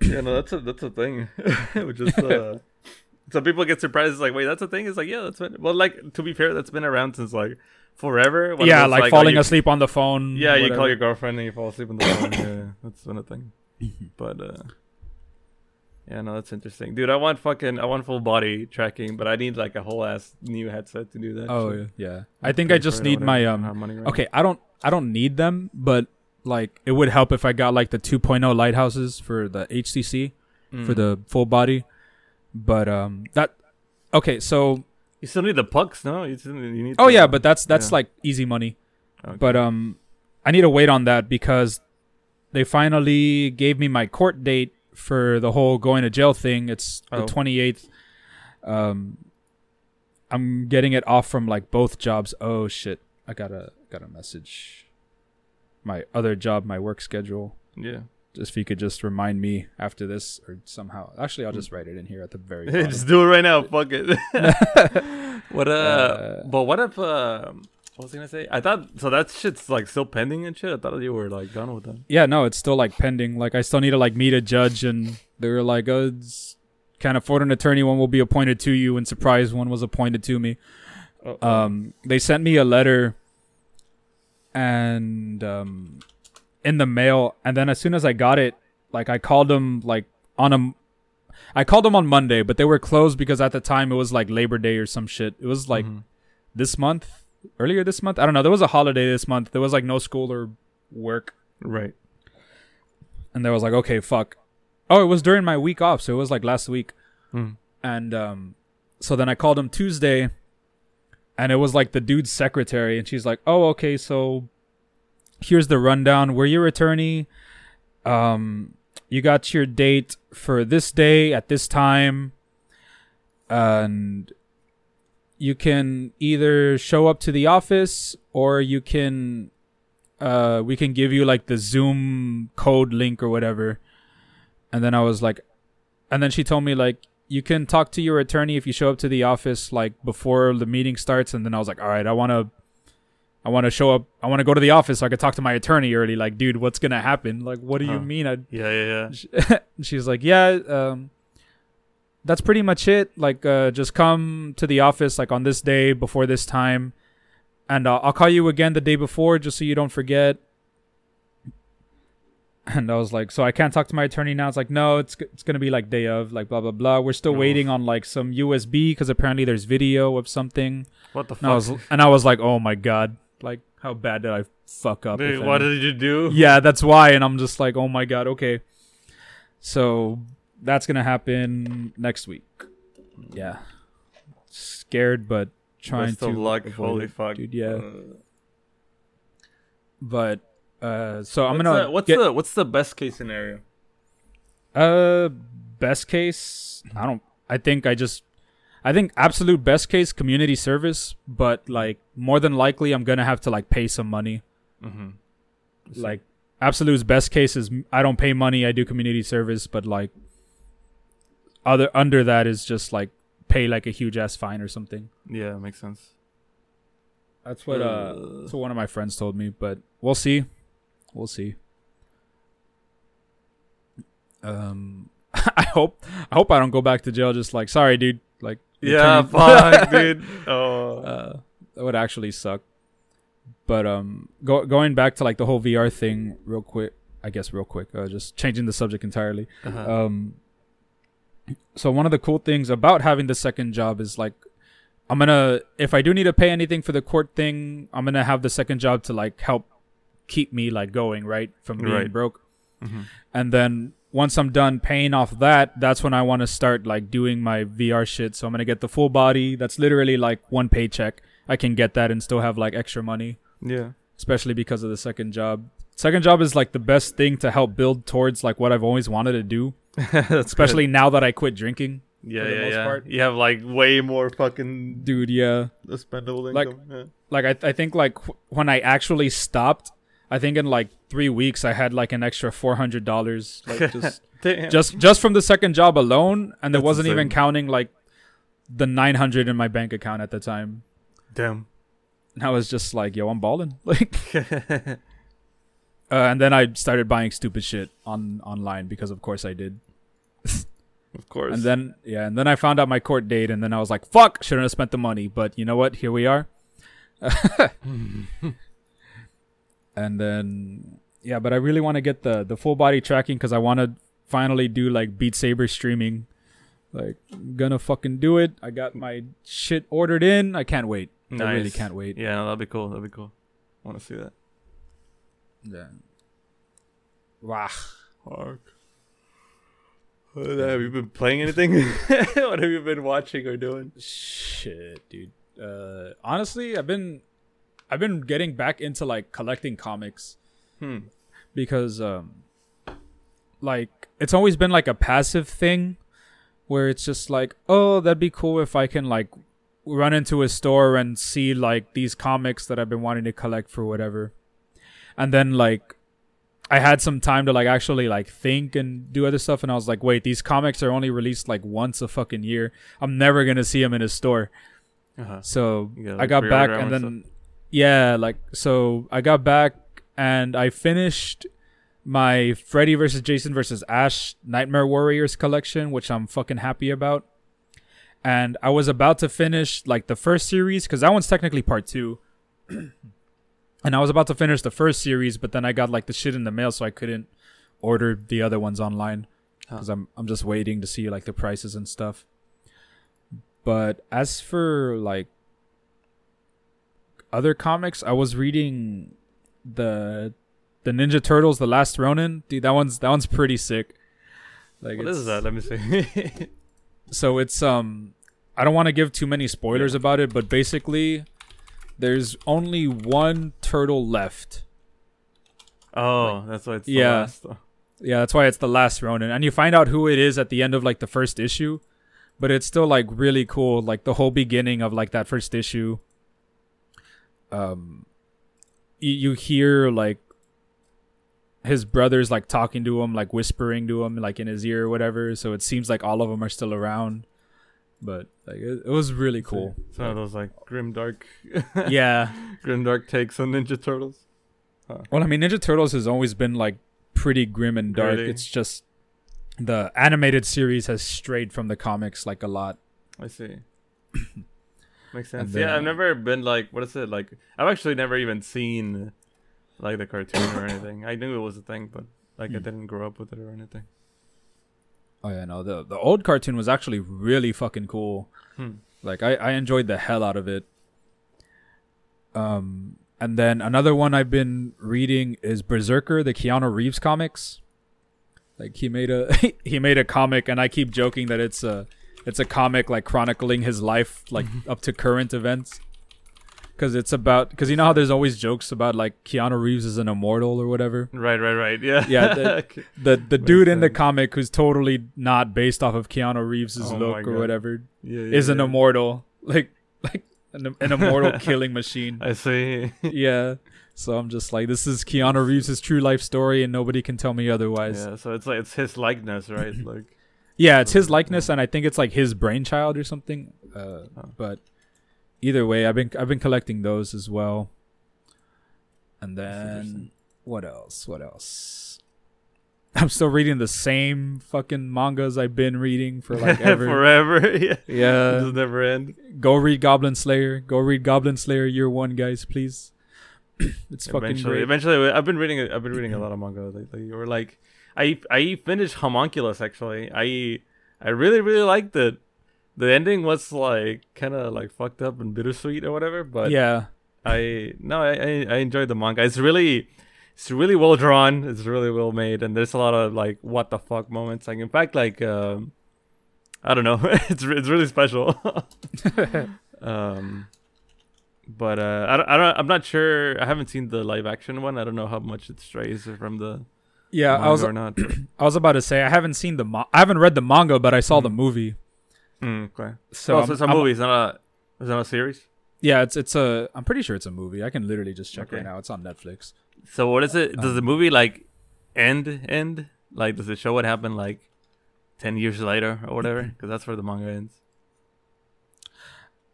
Yeah, no, that's a that's a thing. Which is uh, some people get surprised. It's like, wait, that's a thing. It's like, yeah, that's been well. Like to be fair, that's been around since like forever. One yeah, those, like, oh, falling you- asleep on the phone. Yeah, you call your girlfriend and you fall asleep on the phone. yeah, that's been a thing. But uh, yeah, no, that's interesting, dude. I want fucking, I want full body tracking, but I need like a whole ass new headset to do that. Oh shit. yeah, yeah. I think I just need my whatever, I don't have um. money right Okay, I don't I don't need them, but like it would help if I got like the 2.0 lighthouses for the HTC now. for Mm. the full body. But um that okay, so you still need the pucks, no? You, still, you need. oh the- yeah, but that's that's yeah. like easy money. okay. But um, I need to wait on that because they finally gave me my court date for the whole going to jail thing. It's the Oh. twenty eighth. Um, I'm getting it off from like both jobs. Oh shit! I got a got a message. My other job, my work schedule. yeah, if you could just remind me after this or somehow. Actually, I'll just write it in here at the very. End. Just do it right now. Fuck it. what uh, Uh, But what if uh, what was I gonna say? I thought so. That shit's like still pending and shit. I thought you were like done with that. yeah, no, it's still like pending. Like I still need to like meet a judge, and they were like, "Oh, it's can't afford an attorney, one will be appointed to you, and surprise, one was appointed to me. Uh-oh. Um, they sent me a letter, and um, in the mail, and then as soon as I got it, like I called them like on a, I called them on Monday, but they were closed because at the time it was like Labor Day or some shit. It was like Mhm. this month, earlier this month. I don't know. There was a holiday this month. There was like no school or work, right. and there was like, okay, fuck. Oh, it was during my week off, so it was like last week. Mm. And um, so then I called him Tuesday, and it was like the dude's secretary, and she's like, "Oh, okay, so here's the rundown. We're your attorney. Um, you got your date for this day at this time, and you can either show up to the office or you can." Uh, we can give you like the Zoom code link or whatever. And then I was like, and then she told me like you can talk to your attorney if you show up to the office like before the meeting starts and then i was like all right i want to i want to show up i want to go to the office so i could talk to my attorney early like dude what's gonna happen? Like what do you mean? I Yeah, yeah, yeah. she's like yeah um that's pretty much it. Like uh just come to the office like on this day before this time and uh, i'll call you again the day before just so you don't forget. And i was like so i can't talk to my attorney now? It's like no it's it's gonna be like day of like blah blah blah. We're still Oh. waiting on like some usb because apparently there's video of something. What the and i was fuck? and i was like oh my god like how bad did i fuck up Dude, what did you do? yeah that's why and i'm just like oh my god okay so that's gonna happen next week yeah scared but trying Best to luck. Holy it, fuck, dude yeah Uh, but uh so i'm gonna the, what's get, the what's the best case scenario? uh best case i don't i think i just i think absolute best case community service but like more than likely i'm gonna have to like pay some money Mm-hmm. like absolute's best case is I don't pay money, I do community service, but like other under that is just like pay like a huge ass fine or something. yeah, makes sense. That's what uh that's what one of my friends told me, but we'll see. We'll see. Um I hope I hope I don't go back to jail just like sorry dude, like Yeah, fuck, dude. Oh, uh, that would actually suck. But um, go, going back to like the whole VR thing, real quick. I guess real quick. Uh, just changing the subject entirely. uh-huh. Um, so one of the cool things about having the second job is like, I'm gonna if I do need to pay anything for the court thing, I'm gonna have the second job to like help keep me like going right from being Right. broke. Mhm. And then once I'm done paying off that, that's when I want to start like doing my VR shit. So I'm gonna get the full body. That's literally like one paycheck. I can get that and still have like extra money, yeah, especially because of the second job. Second job is like the best thing to help build towards like what I've always wanted to do, That's good. especially now that I quit drinking. yeah, yeah, most yeah. part. You have like way more fucking Dude, yeah. spendable Like- income. yeah. Like I I think like wh- when I actually stopped, I think in like 3 weeks I had like an extra $400 like just just just from the second job alone and it wasn't even counting like the 900 in my bank account at the time. Damn. and i was just like yo i'm balling like uh, and then i started buying stupid shit on online because of course i did. Of course. and then yeah and then i found out my court date and then i was like fuck shouldn't have spent the money but you know what? Here we are and then yeah but i really want to get the the full body tracking because i want to finally do like beat saber streaming like gonna fucking do it i got my shit ordered in i can't wait Nice. i really can't wait yeah, no, that'd be cool. That'd be cool. I Want to see that? yeah wow Fuck. Have you been playing anything? what have you been watching or doing? shit dude uh honestly i've been i've been getting back into like collecting comics Hmm. because um like it's always been like a passive thing where it's just like oh that'd be cool if i can like run into a store and see like these comics that i've been wanting to collect for whatever and then like i had some time to like actually like think and do other stuff and i was like wait these comics are only released like once a fucking year i'm never gonna see them in a store Uh-huh. so gotta, I got back and and then yeah, like so I got back and I finished my Freddy versus Jason versus Ash Nightmare Warriors collection, which I'm fucking happy about. And I was about to finish like the first series because that one's technically part two. and I was about to finish the first series, but then I got like the shit in the mail, so I couldn't order the other ones online because I'm I'm just waiting to see like the prices and stuff. But as for like other comics, I was reading the the Ninja Turtles, the Last Ronin. Dude, that one's that one's pretty sick. Like what is that? Let me see. so it's um I don't want to give too many spoilers yeah. about it, but basically there's only one turtle left. Oh, like, that's why it's yeah. Last, yeah, that's why it's the last Ronin. And you find out who it is at the end of like the first issue. But it's still like really cool, like the whole beginning of like that first issue. Um you, you hear like his brothers like talking to him, like whispering to him, like in his ear or whatever. So it seems like all of them are still around. But like it, it was really cool. One of those like grim dark, yeah, grim dark takes on Ninja Turtles. Huh. Well, I mean, Ninja Turtles has always been like pretty grim and dark. Really? It's just the animated series has strayed from the comics like a lot. I see. Makes sense. Then, yeah, I've never been like, what is it like? I've actually never even seen like the cartoon or anything. I knew it was a thing, but like I hmm. didn't grow up with it or anything. Oh yeah, no the the old cartoon was actually really fucking cool. Hmm. Like I I enjoyed the hell out of it. Um, and then another one I've been reading is Berserker, the Keanu Reeves comics. Like he made a he made a comic, and I keep joking that it's a it's a comic like chronicling his life like mm-hmm. up to current events because it's about because you know how there's always jokes about like Keanu Reeves is an immortal or whatever. Right, right, right. Yeah, yeah. The the, the dude in the comic who's totally not based off of Keanu Reeves's oh look or whatever yeah, yeah, is an immortal, like like an, an immortal killing machine. I see. yeah. So I'm just like, this is Keanu Reeves' true life story, and nobody can tell me otherwise. Yeah. So it's like it's his likeness, right? like. Yeah, it's his likeness, and I think it's like his brainchild or something. Uh. But either way, I've been I've been collecting those as well. And then what else? What else? I'm still reading the same fucking mangas I've been reading for like ever. forever. yeah, yeah, it never end. Go read Goblin Slayer. Go read Goblin Slayer Year One, guys, please. it's fucking eventually, great. Eventually, I've been reading. I've been reading a lot of manga lately. Or like, I I finished Homunculus actually. I I really really liked it the ending was like kind of like fucked up and bittersweet or whatever. But yeah, I no, I, I enjoyed the manga. It's really it's really well drawn. It's really well made, and there's a lot of like what the fuck moments. Like in fact, like um, I don't know, it's it's really special. um, but uh, I don't, I don't, I'm not sure. I haven't seen the live action one. I don't know how much it strays from the. Yeah, I was. Or not. I was about to say I haven't seen the. Mo- I haven't read the manga, but I saw mm. the movie. Mm, okay. So, oh, so it's a movie. It's not a. Is it a series? Yeah, it's it's a. I'm pretty sure it's a movie. I can literally just check okay. right now. It's on Netflix. So what is it? Does um, the movie like end? End? Like, does it show what happened like ten years later or whatever? Because that's where the manga ends.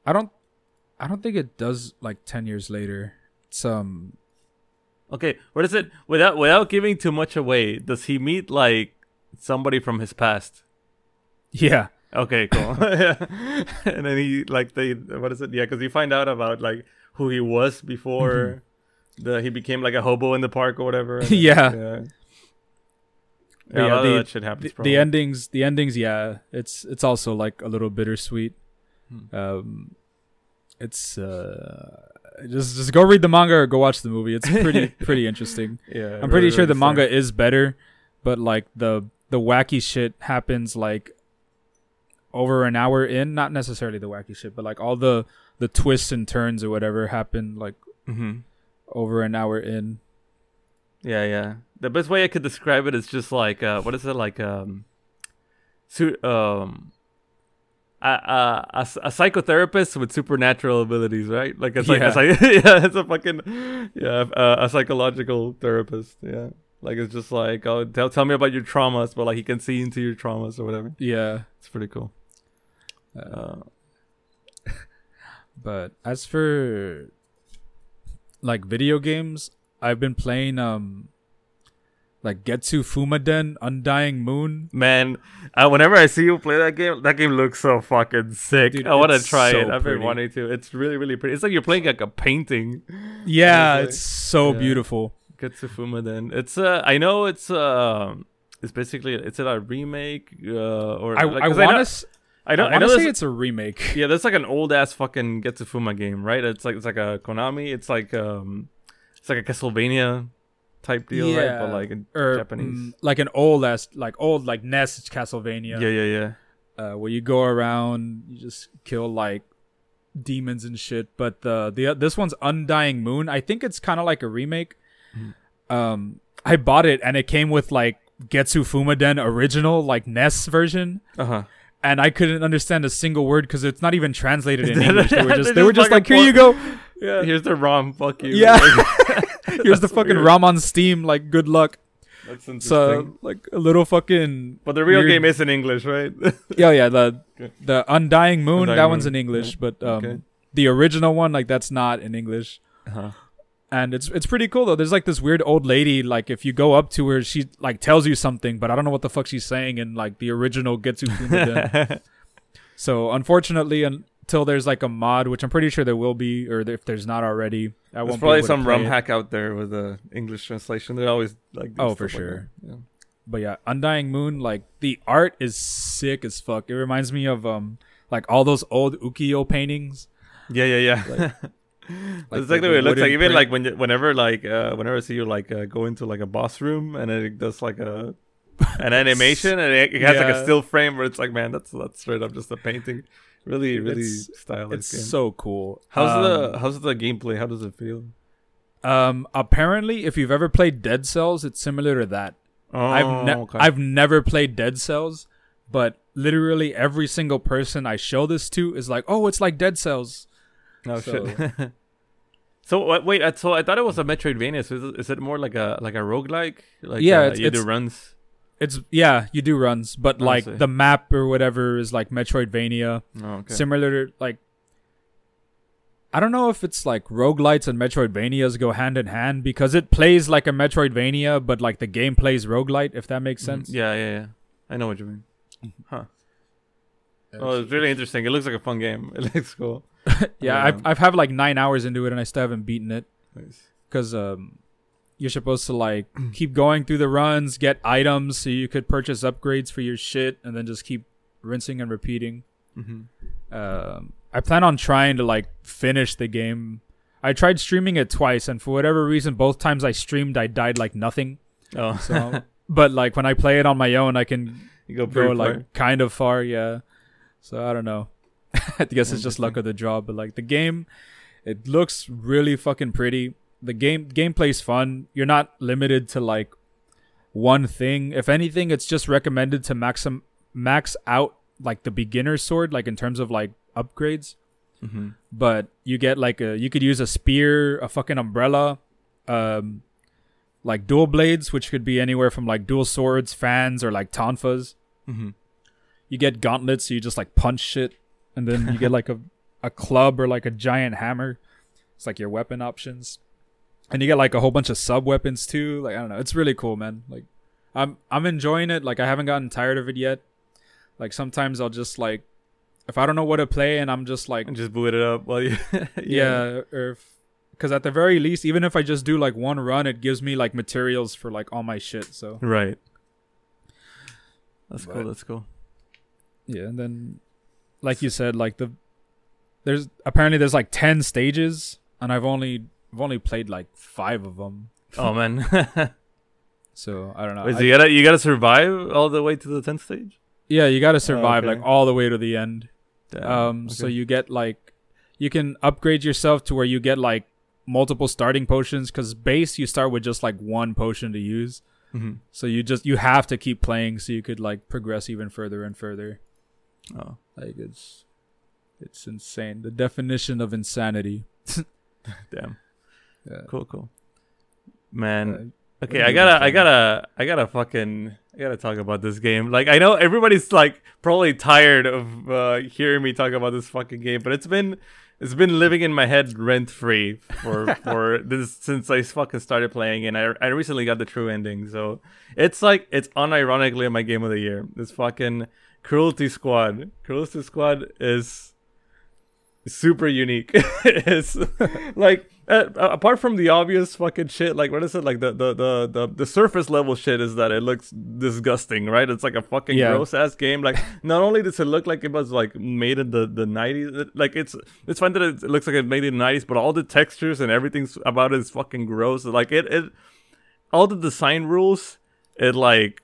I don't. I don't think it does like ten years later. It's um. Okay, what is it? Without without giving too much away, does he meet like somebody from his past? Yeah. Okay, cool. yeah. And then he like they what is it? Yeah, because you find out about like who he was before mm-hmm. the he became like a hobo in the park or whatever. yeah. Yeah. Yeah, yeah the, that shit happens. The, the, endings, the endings, yeah, it's it's also like a little bittersweet. Hmm. Um, it's uh, just just go read the manga or go watch the movie. It's pretty pretty interesting. Yeah, I'm pretty really, sure the manga is better, but like the the wacky shit happens like over an hour in, not necessarily the wacky shit, but like all the the twists and turns or whatever happened like mm-hmm. over an hour in. Yeah, yeah. The best way I could describe it is just like uh, what is it like um, su- um, a, a, a, psychotherapist with supernatural abilities, right? Like it's like yeah, a, yeah it's a fucking yeah a, a psychological therapist. Yeah, like it's just like oh tell tell me about your traumas, but like he can see into your traumas or whatever. Yeah, it's pretty cool. Uh, but as for like video games, I've been playing um like Getsu Fumaden, Undying Moon. Man, uh, whenever I see you play that game, that game looks so fucking sick. Dude, I want to try so it. I've been wanting to. It's really, really pretty. It's like you're playing like a painting. Yeah, like- it's so yeah. beautiful. Getsu Fumaden. It's uh I know it's um it's basically it's a remake uh or I, like, I want to I know I, I know want to say it's a remake. yeah, that's like an old ass fucking Getsufuma game, right? It's like it's like a Konami. It's like um it's like a Castlevania type deal, right? Yeah. But like in Or Japanese. mm, like an old ass, like old like NES Castlevania. yeah, yeah, yeah. uh, where you go around, you just kill like demons and shit. But the the this one's Undying Moon. I think it's kind of like a remake. Mm-hmm. Um, I bought it and it came with like Getsu Fumaden original like NES version, Uh-huh. and I couldn't understand a single word because it's not even translated in English. They were just they were just just like, here you go. Yeah, Here's the ROM, fuck you. Yeah. Like, here's the fucking weird. ROM on Steam. Like, good luck. That's interesting. So like a little fucking but the real weird- game is in English, right? yeah yeah the Okay. the Undying Moon Undying that one's in English, yeah. but um Okay. the original one like that's not in English. uh-huh. and it's it's pretty cool though. There's like this weird old lady. Like if you go up to her, she like tells you something, but I don't know what the fuck she's saying And like the original gets you. so unfortunately, until there's like a mod, which I'm pretty sure there will be, or if there's not already, I There's won't. probably able some ROM it. hack out there with the English translation. They always like. Oh, for sure. Yeah. But yeah, Undying Moon, like the art is sick as fuck. It reminds me of um like all those old ukiyo paintings. Yeah, yeah, yeah. Like- That's like exactly what it looks like. Even print. like when you, whenever like uh, whenever I see you like uh, go into like a boss room and it does like a an animation and it, it has like a Yeah. still frame where it's like man that's that's straight up just a painting. Really, really It's- stylish It's game. so cool. how's Um, the how's the gameplay? How does it feel? um apparently if you've ever played Dead Cells, it's similar to that. Oh, I've ne- okay. I've never played Dead Cells, but literally every single person I show this to is like, "Oh, it's like Dead Cells." oh so- shit. so wait, so I thought it was a Metroidvania. So is it more like a like a roguelike? Like Yeah, uh, it's- it's- runs. It's yeah, you do runs, but I like see. the map or whatever is like Metroidvania, Oh, okay. similar to like. I don't know if it's like roguelites and Metroidvanias go hand in hand because it plays like a Metroidvania, but like the game plays roguelite, if that makes Mhm. sense. Yeah, yeah, yeah. I know what you mean. Huh. Oh, it's really interesting. It looks like a fun game. It looks cool. yeah, I've I've had like nine hours into it and I still haven't beaten it. Because um, you're supposed to like keep going through the runs, get items so you could purchase upgrades for your shit, and then just keep rinsing and repeating. Mm-hmm. Um, I plan on trying to like finish the game. I tried streaming it twice, and for whatever reason, both times I streamed, I died like nothing. Oh, So, but like when I play it on my own, I can you go go like far. kind of far. Yeah. So I don't know. I guess it's just luck of the draw, but like the game, it looks really fucking pretty. The game gameplay's fun. You're not limited to like one thing. If anything, it's just recommended to maxim max out like the beginner sword, like in terms of like upgrades. Mm-hmm. But you get like a you could use a spear, a fucking umbrella, um, like dual blades, which could be anywhere from like dual swords, fans, or like tonfas Mm-hmm. you get gauntlets, so you just like punch shit, and then you get like a a club or like a giant hammer. It's like your weapon options, and you get like a whole bunch of sub weapons too. Like I don't know, it's really cool, man. Like I'm I'm enjoying it. Like I haven't gotten tired of it yet. Like sometimes I'll just like if I don't know what to play, and I'm just like And just boot it up while you. yeah, or if because at the very least, even if I just do like one run, it gives me like materials for like all my shit. So Right. That's But- cool. That's cool. Yeah, and then like you said, like the there's apparently there's like ten stages, and I've only I've only played like five of them. Oh man. So I don't know. Wait, I- you gotta you gotta survive all the way to the tenth stage. yeah, you got to survive okay. like all the way to the end. Damn, um, so you get like you can upgrade yourself to where you get like multiple starting potions because base you start with just like one potion to use. Mhm. So you just you have to keep playing so you could like progress even further and further. Oh, Like it's it's insane. The definition of insanity. damn. Yeah. Cool, cool. Man, Uh, Okay, I gotta. I gotta, I gotta fucking, I gotta talk about this game. Like, I know everybody's like probably tired of uh, hearing me talk about this fucking game, but it's been, it's been living in my head rent free for for this since I fucking started playing, and I I recently got the true ending, so it's like it's unironically my game of the year. This fucking Cruelty Squad. Cruelty Squad is super unique. it's like uh, apart from the obvious fucking shit, like what is it? Like the, the the the the surface level shit is that it looks disgusting, right? It's like a fucking yeah. gross ass game. Like not only does it look like it was like made in the the nineties, like it's it's fine that it looks like it made in the nineties, but all the textures and everything about it is fucking gross. Like it it all the design rules, it like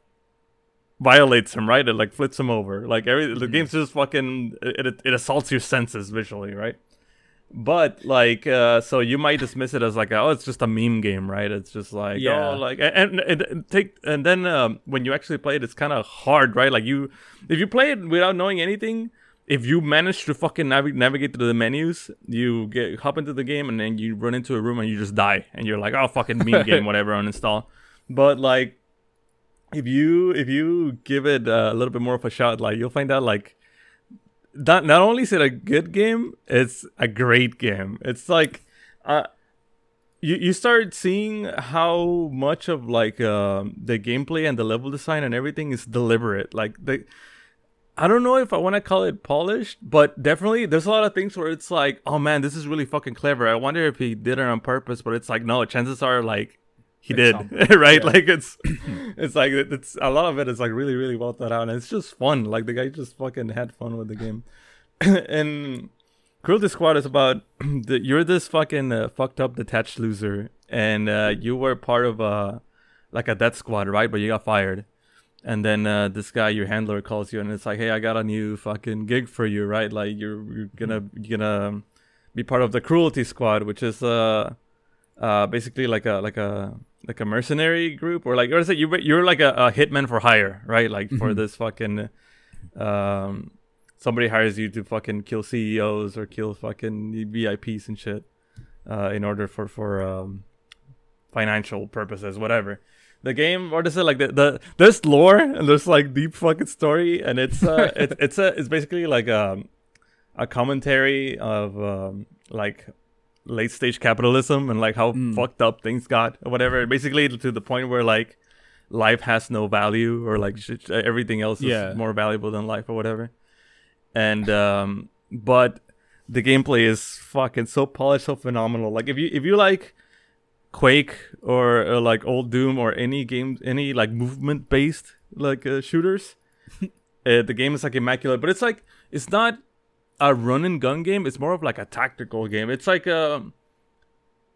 violates him, right? It like flips him over. Like every the mm-hmm. game's just fucking it, it, it assaults your senses visually, right? But like, uh, so you might dismiss it as like, oh, it's just a meme game, right? It's just like, yeah, oh, like, and, and, and take, and then um, when you actually play it, it's kind of hard, right? Like you, if you play it without knowing anything, if you manage to fucking nav- navigate through the menus, you get hop into the game and then you run into a room and you just die, and you're like, oh, fucking meme game, whatever, uninstall. But like, if you if you give it a little bit more of a shot, like you'll find out like not not only is it a good game, it's a great game. It's like uh you you start seeing how much of like uh, the gameplay and the level design and everything is deliberate. Like the I don't know if I want to call it polished, but definitely there's a lot of things where it's like, oh man, this is really fucking clever. I wonder if he did it on purpose, but it's like no, chances are like he did right? Yeah. like it's it's like it's a lot of it is like really really well thought out and it's just fun. Like the guy just fucking had fun with the game. And cruelty squad is about the, you're this fucking uh, fucked up detached loser and uh, you were part of a like a death squad right? But you got fired. And then uh, this guy your handler calls you and it's like hey i got a new fucking gig for you right? Like you're, you're gonna you're gonna be part of the cruelty squad which is uh uh basically like a like a like a mercenary group or like or is it you you're like a, a hitman for hire right like for mm-hmm. this fucking um somebody hires you to fucking kill CEOs or kill fucking VIPs and shit uh in order for for um financial purposes whatever the game what is it like the, the there's lore and there's like deep fucking story and it's uh it's it's a it's basically like um a commentary of um like late stage capitalism and like how mm. fucked up things got or whatever. Basically, to the point where like life has no value or like sh- everything else yeah. is more valuable than life or whatever. And um, but the gameplay is fucking so polished, so phenomenal. Like if you if you like Quake or, or like old Doom or any game, any like movement based like uh, shooters, uh, the game is like immaculate. But it's like it's not a run and gun game. It's more of like a tactical game. It's like a, um,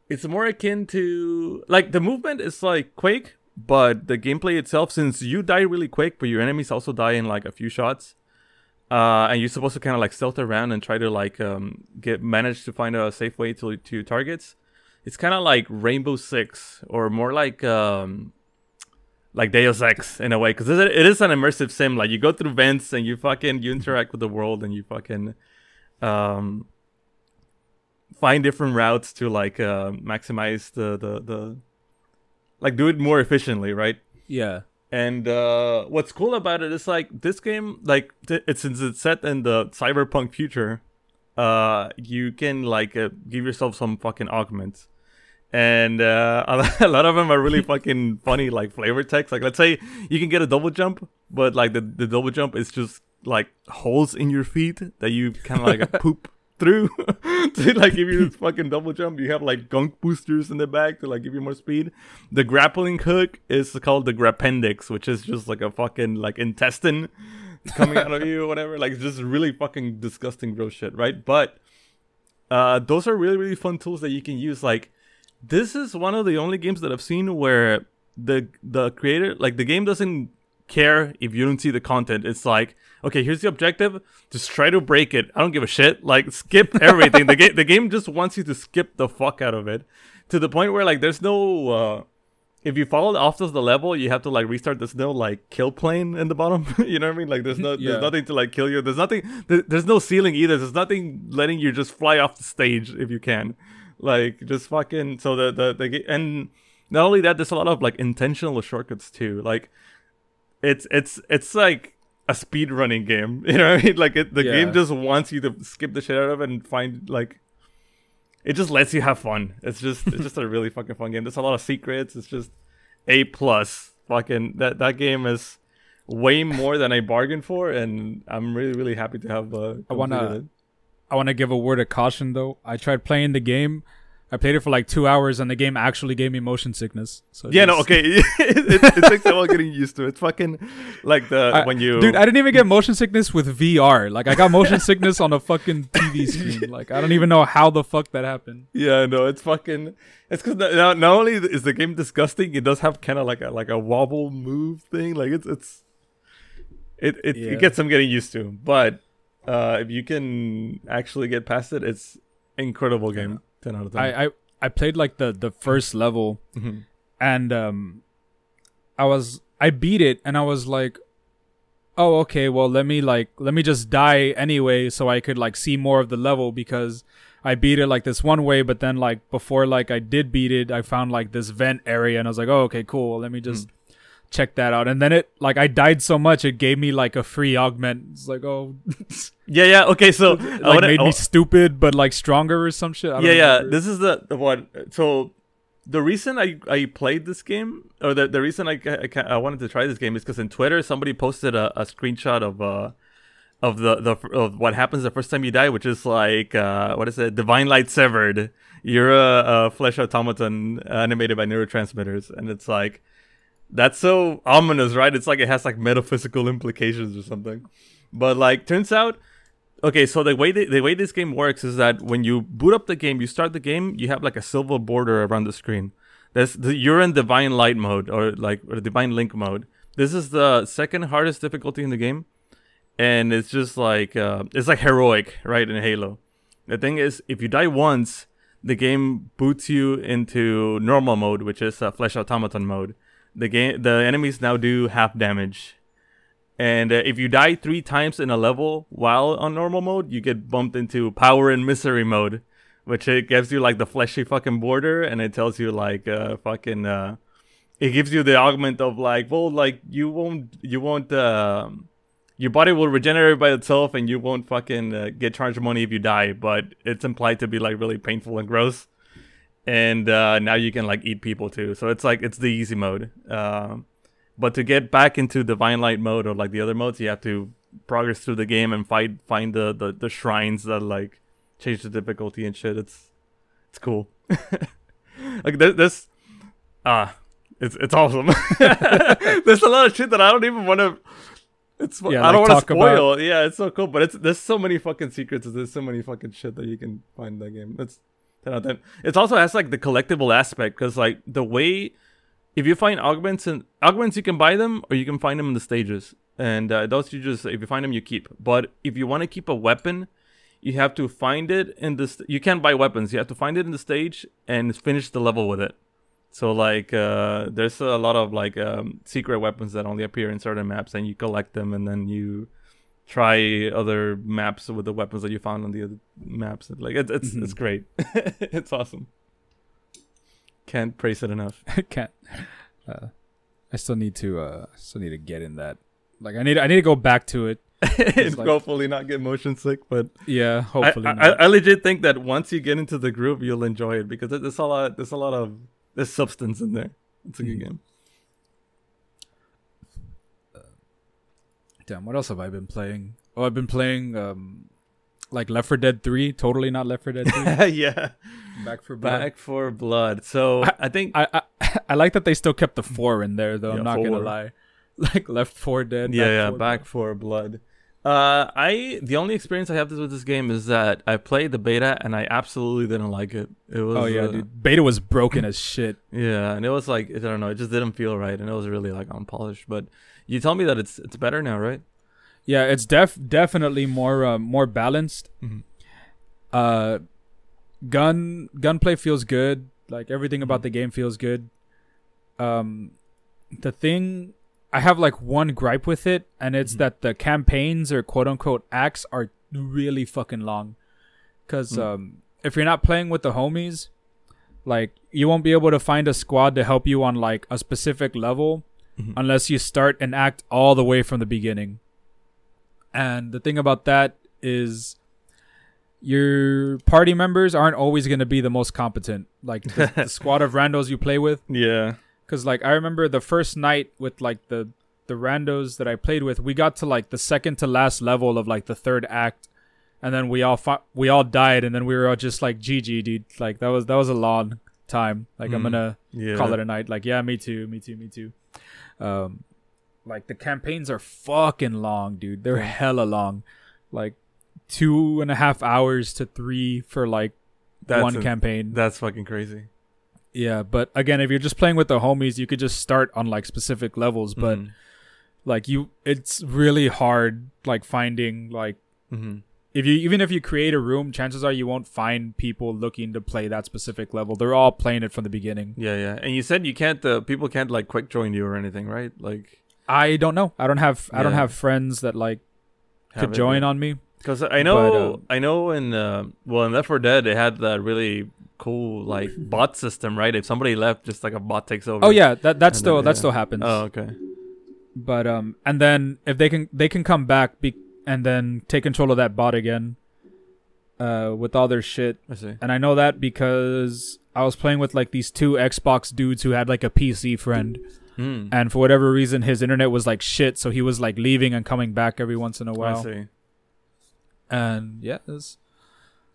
it's more akin to like the movement is like Quake, but the gameplay itself, since you die really quick, but your enemies also die in like a few shots, uh, and you're supposed to kind of like stealth around and try to like um, get manage to find a safe way to to your targets. It's kind of like Rainbow Six, or more like um, like Deus Ex in a way, because it is an immersive sim. Like you go through vents and you fucking you interact with the world and you fucking um, find different routes to like uh, maximize the, the the like do it more efficiently, right? Yeah. And uh, what's cool about it is like this game, like th- it's since it's set in the cyberpunk future, uh, you can like uh, give yourself some fucking augments, and uh, a lot of them are really fucking funny, like flavor text. Like let's say you can get a double jump, but like the the double jump is just like holes in your feet that you kind of like poop through to like give you this fucking double jump. You have like gunk boosters in the back to like give you more speed. The grappling hook is called the grappendix, which is just like a fucking like intestine coming out of you or whatever. Like it's just really fucking disgusting gross shit, right? But uh those are really really fun tools that you can use. Like this is one of the only games that I've seen where the the creator like the game doesn't care if you don't see the content. It's like, okay, here's the objective. Just try to break it. I don't give a shit. Like skip everything. the game the game just wants you to skip the fuck out of it. To the point where like there's no uh if you fall off of the level, you have to like restart. There's no like kill plane in the bottom. you know what I mean? Like there's no yeah. there's nothing to like kill you. There's nothing. There, there's no ceiling either. There's nothing letting you just fly off the stage if you can. Like just fucking. So the the the and not only that, there's a lot of like intentional shortcuts too. Like it's it's it's like a speed running game. You know what I mean? Like it, the yeah. game just wants you to skip the shit out of it and find like it just lets you have fun. It's just it's just a really fucking fun game. There's a lot of secrets. It's just a plus. Fucking that that game is way more than I bargained for, and I'm really really happy to have. Uh, I wanna- it. I want to give a word of caution though. I tried playing the game. I played it for like two hours, and the game actually gave me motion sickness. So Yeah, no, okay. it, it, it takes a while getting used to. It's fucking like the I- when you Dude, I didn't even get motion sickness with VR. Like, I got motion sickness on a fucking TV screen. Like, I don't even know how the fuck that happened. Yeah, no, it's fucking. It's because not, not only is the game disgusting, it does have kind of like a like a wobble move thing. Like it's it's. It it, Yeah. it gets some getting used to, but uh, if you can actually get past it, it's incredible game. Ten out of ten. I, I, I played like the, the first level, Mhm. and um, I was I beat it, and I was like, oh okay, well let me like let me just die anyway, so I could like see more of the level because I beat it like this one way, but then like before like I did beat it, I found like this vent area, and I was like, oh okay, cool, let me just. Check that out, and then it like I died so much it gave me like a free augment. It's like oh, Yeah, yeah. Okay, so like made I me stupid but like stronger or some shit. I don't yeah, yeah. This is the, the one. So the reason I, I played this game, or the, the reason I, I, I wanted to try this game is because in Twitter somebody posted a, a screenshot of uh of the, the of what happens the first time you die, which is like uh what is it? Divine light severed. You're a, a flesh automaton animated by neurotransmitters, and it's like that's so ominous, right? It's like it has like metaphysical implications or something. But like turns out okay, so the way they, the way this game works is that when you boot up the game, you start the game, you have like a silver border around the screen. That's the, you're in divine light mode or like or divine link mode. This is the second hardest difficulty in the game, and it's just like uh, it's like heroic, right? In Halo, the thing is, if you die once, the game boots you into normal mode, which is uh, flesh automaton mode. The game, the enemies now do half damage, and uh, if you die three times in a level while on normal mode, you get bumped into Power in Misery mode, which it gives you like the fleshy fucking border, and it tells you like uh fucking uh, it gives you the augment of like, well, like you won't you won't um. Your body will regenerate by itself, and you won't fucking uh, get charged money if you die. But it's implied to be like really painful and gross and uh, now you can like eat people too. So it's like it's the easy mode. Um, but to get back into divine light mode or like the other modes, you have to progress through the game and find find the the, the shrines that like change the difficulty and shit. It's it's cool. like there, there's ah, it's it's awesome. there's a lot of shit that I don't even want to. It's Yeah, I don't like, want to talk about- spoil. Yeah, it's so cool, but it's there's so many fucking secrets. There's so many fucking shit that you can find in that game. It's 10 out of 10. It also has like the collectible aspect because like the way if you find augments and augments you can buy them or you can find them in the stages and uh, those you just if you find them you keep but if you want to keep a weapon you have to find it in this. st- you can't buy weapons you have to find it in the stage and finish the level with it so like uh there's a lot of like um secret weapons that only appear in certain maps and you collect them and then you try other maps with the weapons that you found on the other maps like it's it's, it's Mhm. great it's awesome can't praise it enough can't. Uh, I still need to. Uh, still need to get in that. Like I need. I need to go back to it. and like- hopefully not get motion sick but Yeah. Hopefully I, not. I legit think that once you get into the groove you'll enjoy it because there's a lot there's a lot of there's substance in there it's a good Mhm. game Damn. What else have I been playing? Oh, I've been playing um, like Left 4 Dead 3. Totally not Left 4 Dead 3. yeah Back 4 Blood. Back 4 Blood so I- i think I, I I like that they still kept the four in there though. Yeah, I'm not gonna lie. Like Left 4 Dead. yeah yeah 4 back Blood. for blood uh i the only experience i have with this game is that i played the beta and i absolutely didn't like it it was Oh yeah, uh, dude. Beta was broken as shit. yeah and it was like i don't know it just didn't feel right and it was really like unpolished but you tell me that it's it's better now right Yeah, it's def definitely more uh, more balanced. Mhm. Uh, gun gunplay feels good. Like everything about the game feels good. Um, the thing I have like one gripe with it, and it's Mhm. that the campaigns or quote unquote acts are really fucking long. Cause Mm. um, if you're not playing with the homies, like you won't be able to find a squad to help you on like a specific level Mhm. unless you start an act all the way from the beginning. And the thing about that is your party members aren't always going to be the most competent. Like the, the squad of randos you play with, Yeah. because like I remember the first night with like the the randos that I played with, we got to like the second to last level of like the third act, and then we all fought, we all died, and then we were all just like GG, dude. Like that was that was a long time. Like I'm Mm. gonna Yeah. call it a night. Like, yeah, me too, me too, me too. Um, like the campaigns are fucking long, dude. They're hella long. Like two and a half hours to three for like That's one a- campaign. That's fucking crazy. yeah, but again, if you're just playing with the homies, you could just start on like specific levels. But Mhm. like you, it's really hard like finding like Mhm. If you even if you create a room, chances are you won't find people looking to play that specific level. They're all playing it from the beginning. Yeah, yeah. And you said you can't. Uh, people can't like quick join you or anything, right? Like I don't know. I don't have I don't have friends that like have could it, join yeah. on me. Because I know, But, um, I know in uh, well in Left 4 Dead they had that really cool like bot system, right? If somebody left, just like a bot takes over. Oh yeah, that that still then- that still happens. Oh okay. But um, and then if they can they can come back be- and then take control of that bot again, uh, with all their shit. I see. And I know that because I was playing with like these two Xbox dudes who had like a PC friend, Hmm. and for whatever reason his internet was like shit, so he was like leaving and coming back every once in a while. see. and yeah it's,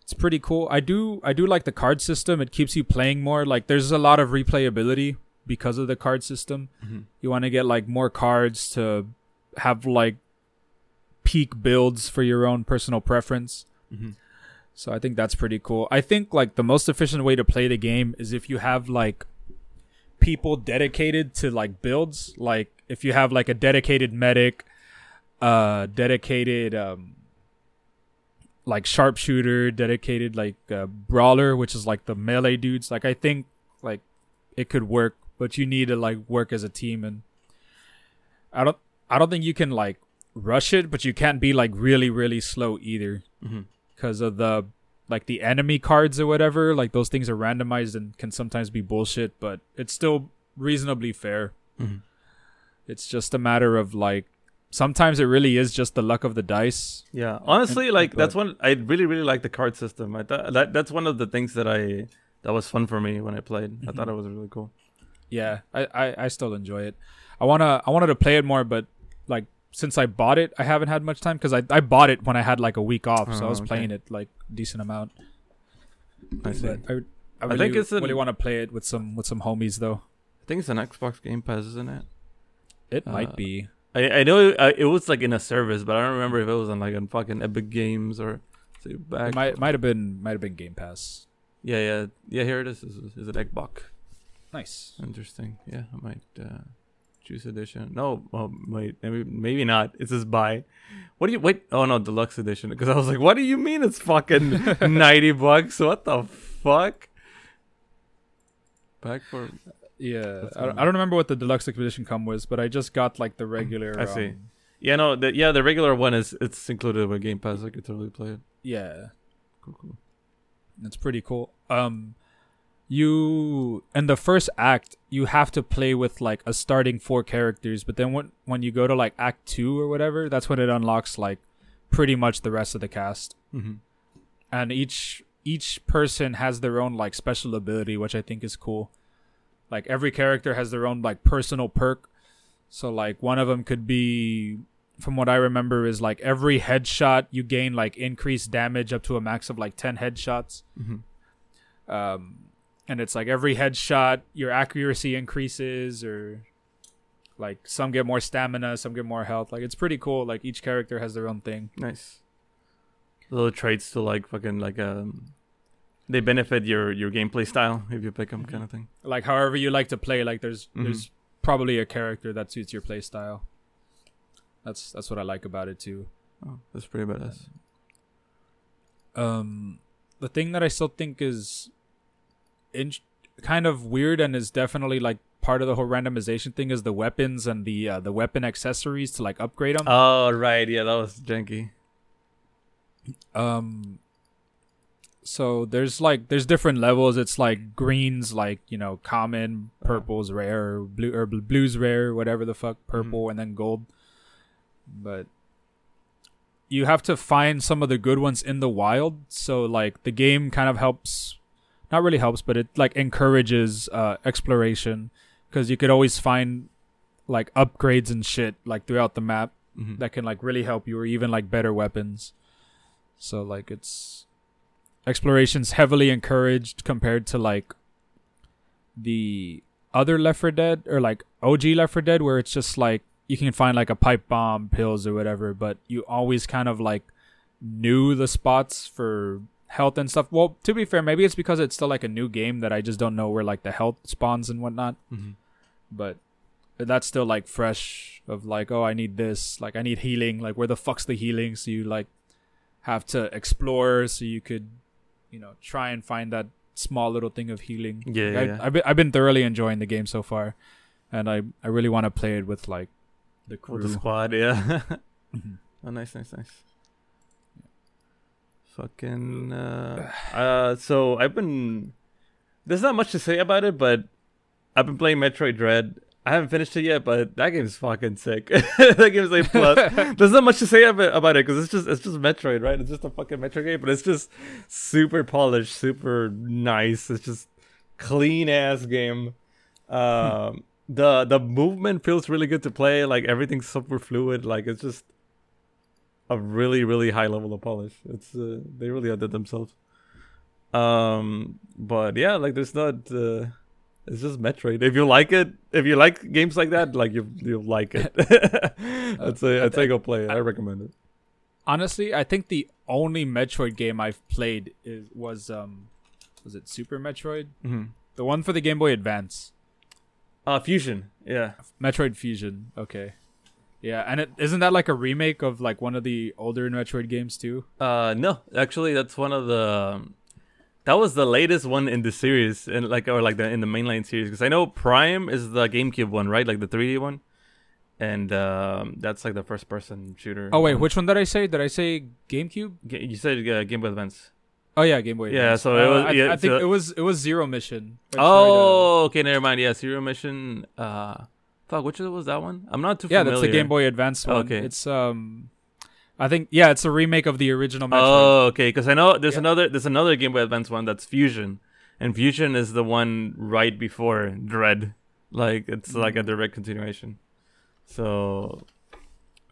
it's pretty cool i do i do like the card system it keeps you playing more like there's a lot of replayability because of the card system Mhm. you want to get like more cards to have like peak builds for your own personal preference. Mhm. so i think that's pretty cool. I think like the most efficient way to play the game is if you have like people dedicated to like builds. Like if you have like a dedicated medic uh dedicated um like sharpshooter dedicated like uh, brawler which is like the melee dudes. Like i think like it could work but you need to like work as a team. And i don't i don't think you can like rush it but you can't be like really really slow either because of the like the enemy cards or whatever like those things are randomized and can sometimes be bullshit but it's still reasonably fair Mhm. it's just a matter of like sometimes it really is just the luck of the dice Yeah, honestly, And- like but- that's one I really really like the card system. I thought that that's one of the things that I that was fun for me when I played. I thought it was really cool. yeah I, I i still enjoy it i want to i wanted to play it more but since i bought it i haven't had much time because I, I bought it when i had like a week off so i Oh, was okay. playing it like decent amount I see. but i, I, I think it's an- really want to play it with some with some homies though I think it's an Xbox Game Pass, isn't it? it Uh, might be I I know it, uh, it was like in a service, but I don't remember if it was on like on fucking Epic Games or say back. it might might have been might have been game pass yeah, yeah, yeah. Here it is. Is, is it Xbox? nice Interesting. Yeah, I might uh, choose edition. No, oh, wait, maybe maybe not. It says buy. What do you wait? Oh no, deluxe edition. Because I was like, what do you mean it's fucking ninety bucks? What the fuck? Back for yeah I, don't- I don't remember what the deluxe edition come with but i just got like the regular I see. um, yeah no the, yeah the regular one is it's included with Game Pass. I could totally play it. yeah Cool, cool. It's pretty cool. Um, you in the first act you have to play with like a starting four characters, but then when when you go to like Act Two or whatever, that's when it unlocks like pretty much the rest of the cast, Mm-hmm. and each each person has their own like special ability, which I think is cool. Like every character has their own like personal perk. So like one of them could be from what I remember is like every headshot you gain like increased damage up to a max of like 10 headshots. Mm-hmm. Um and it's like every headshot your accuracy increases or like some get more stamina, some get more health. Like it's pretty cool. Like each character has their own thing. Nice. Little traits to like fucking like um, they benefit your your gameplay style if you pick them, kind of thing. Like however you like to play, like there's Mhm. there's probably a character that suits your play style. That's that's what I like about it too. Oh, that's pretty badass. um the thing that i still think is in- kind of weird and is definitely like part of the whole randomization thing is the weapons and the uh, the weapon accessories to like upgrade them Oh right, yeah, that was janky. um so there's like there's different levels. It's like greens like you know common purple's rare or blue or bl- blue's rare whatever the fuck purple and then gold. But you have to find some of the good ones in the wild. So like the game kind of helps, not really helps, but it like encourages uh, exploration because you could always find like upgrades and shit like throughout the map Mhm. that can like really help you or even like better weapons. So like it's exploration's heavily encouraged compared to like the other Left 4 Dead or like OG Left 4 Dead where it's just like you can find like a pipe bomb, pills or whatever, but you always kind of like knew the spots for health and stuff. Well, to be fair, maybe it's because it's still like a new game that I just don't know where like the health spawns and whatnot. Mhm. But that's still like fresh of like, oh, I need this, like I need healing. Like where the fuck's the healing? So you like have to explore so you could, you know, try and find that small little thing of healing. Yeah, Like, yeah, I, yeah. I've been I've been thoroughly enjoying the game so far, and I I really want to play it with like the crew. With the squad, yeah. Mhm. oh, nice, nice, nice. Fucking. Uh, uh, so I've been. There's not much to say about it, but I've been playing Metroid Dread. I haven't finished it yet, but that game's fucking sick. that game's a plus. There's not much to say about, about it because it's just it's just Metroid, right? It's just a fucking Metroid game, but it's just super polished, super nice. It's just clean ass game. Um, the the movement feels really good to play. Like everything's super fluid. Like it's just a really really high level of polish. It's uh, they really outdid themselves. Um, but yeah, like there's not. Uh, it's just Metroid. If you like it, if you like games like that, like you you'll like it. I'd say I'd say go play it. I recommend it. Honestly, I think the only Metroid game I've played is was um was it Super Metroid? Mm-hmm. The one for the Game Boy Advance. Uh, Fusion. Yeah. Metroid Fusion. Okay. Yeah, and it isn't that like a remake of like one of the older Metroid games too? Uh, no, actually, that's one of the. um, that was the latest one in the series, and like or like the in the mainline series, because I know Prime is the GameCube one, right? Like the 3D one, and um, that's like the first person shooter. Oh wait, one. which one did I say? Did I say GameCube? Ga- you said uh, Game Boy Advance. Oh yeah, Game Boy. Yeah, Advance. so it Uh, was- I, yeah, I think so- it was it was Zero Mission. Uh, Oh, okay, never mind. Yeah, Zero Mission. Uh, fuck, which was that one? I'm not too familiar. yeah, familiar. that's the Game Boy Advance one. Okay. It's um, I think yeah, it's a remake of the original Metroid. Oh, okay. Because I know there's Yeah. another there's another Game Boy Advance one that's Fusion, and Fusion is the one right before Dread. Like it's like a Mm. direct continuation. So,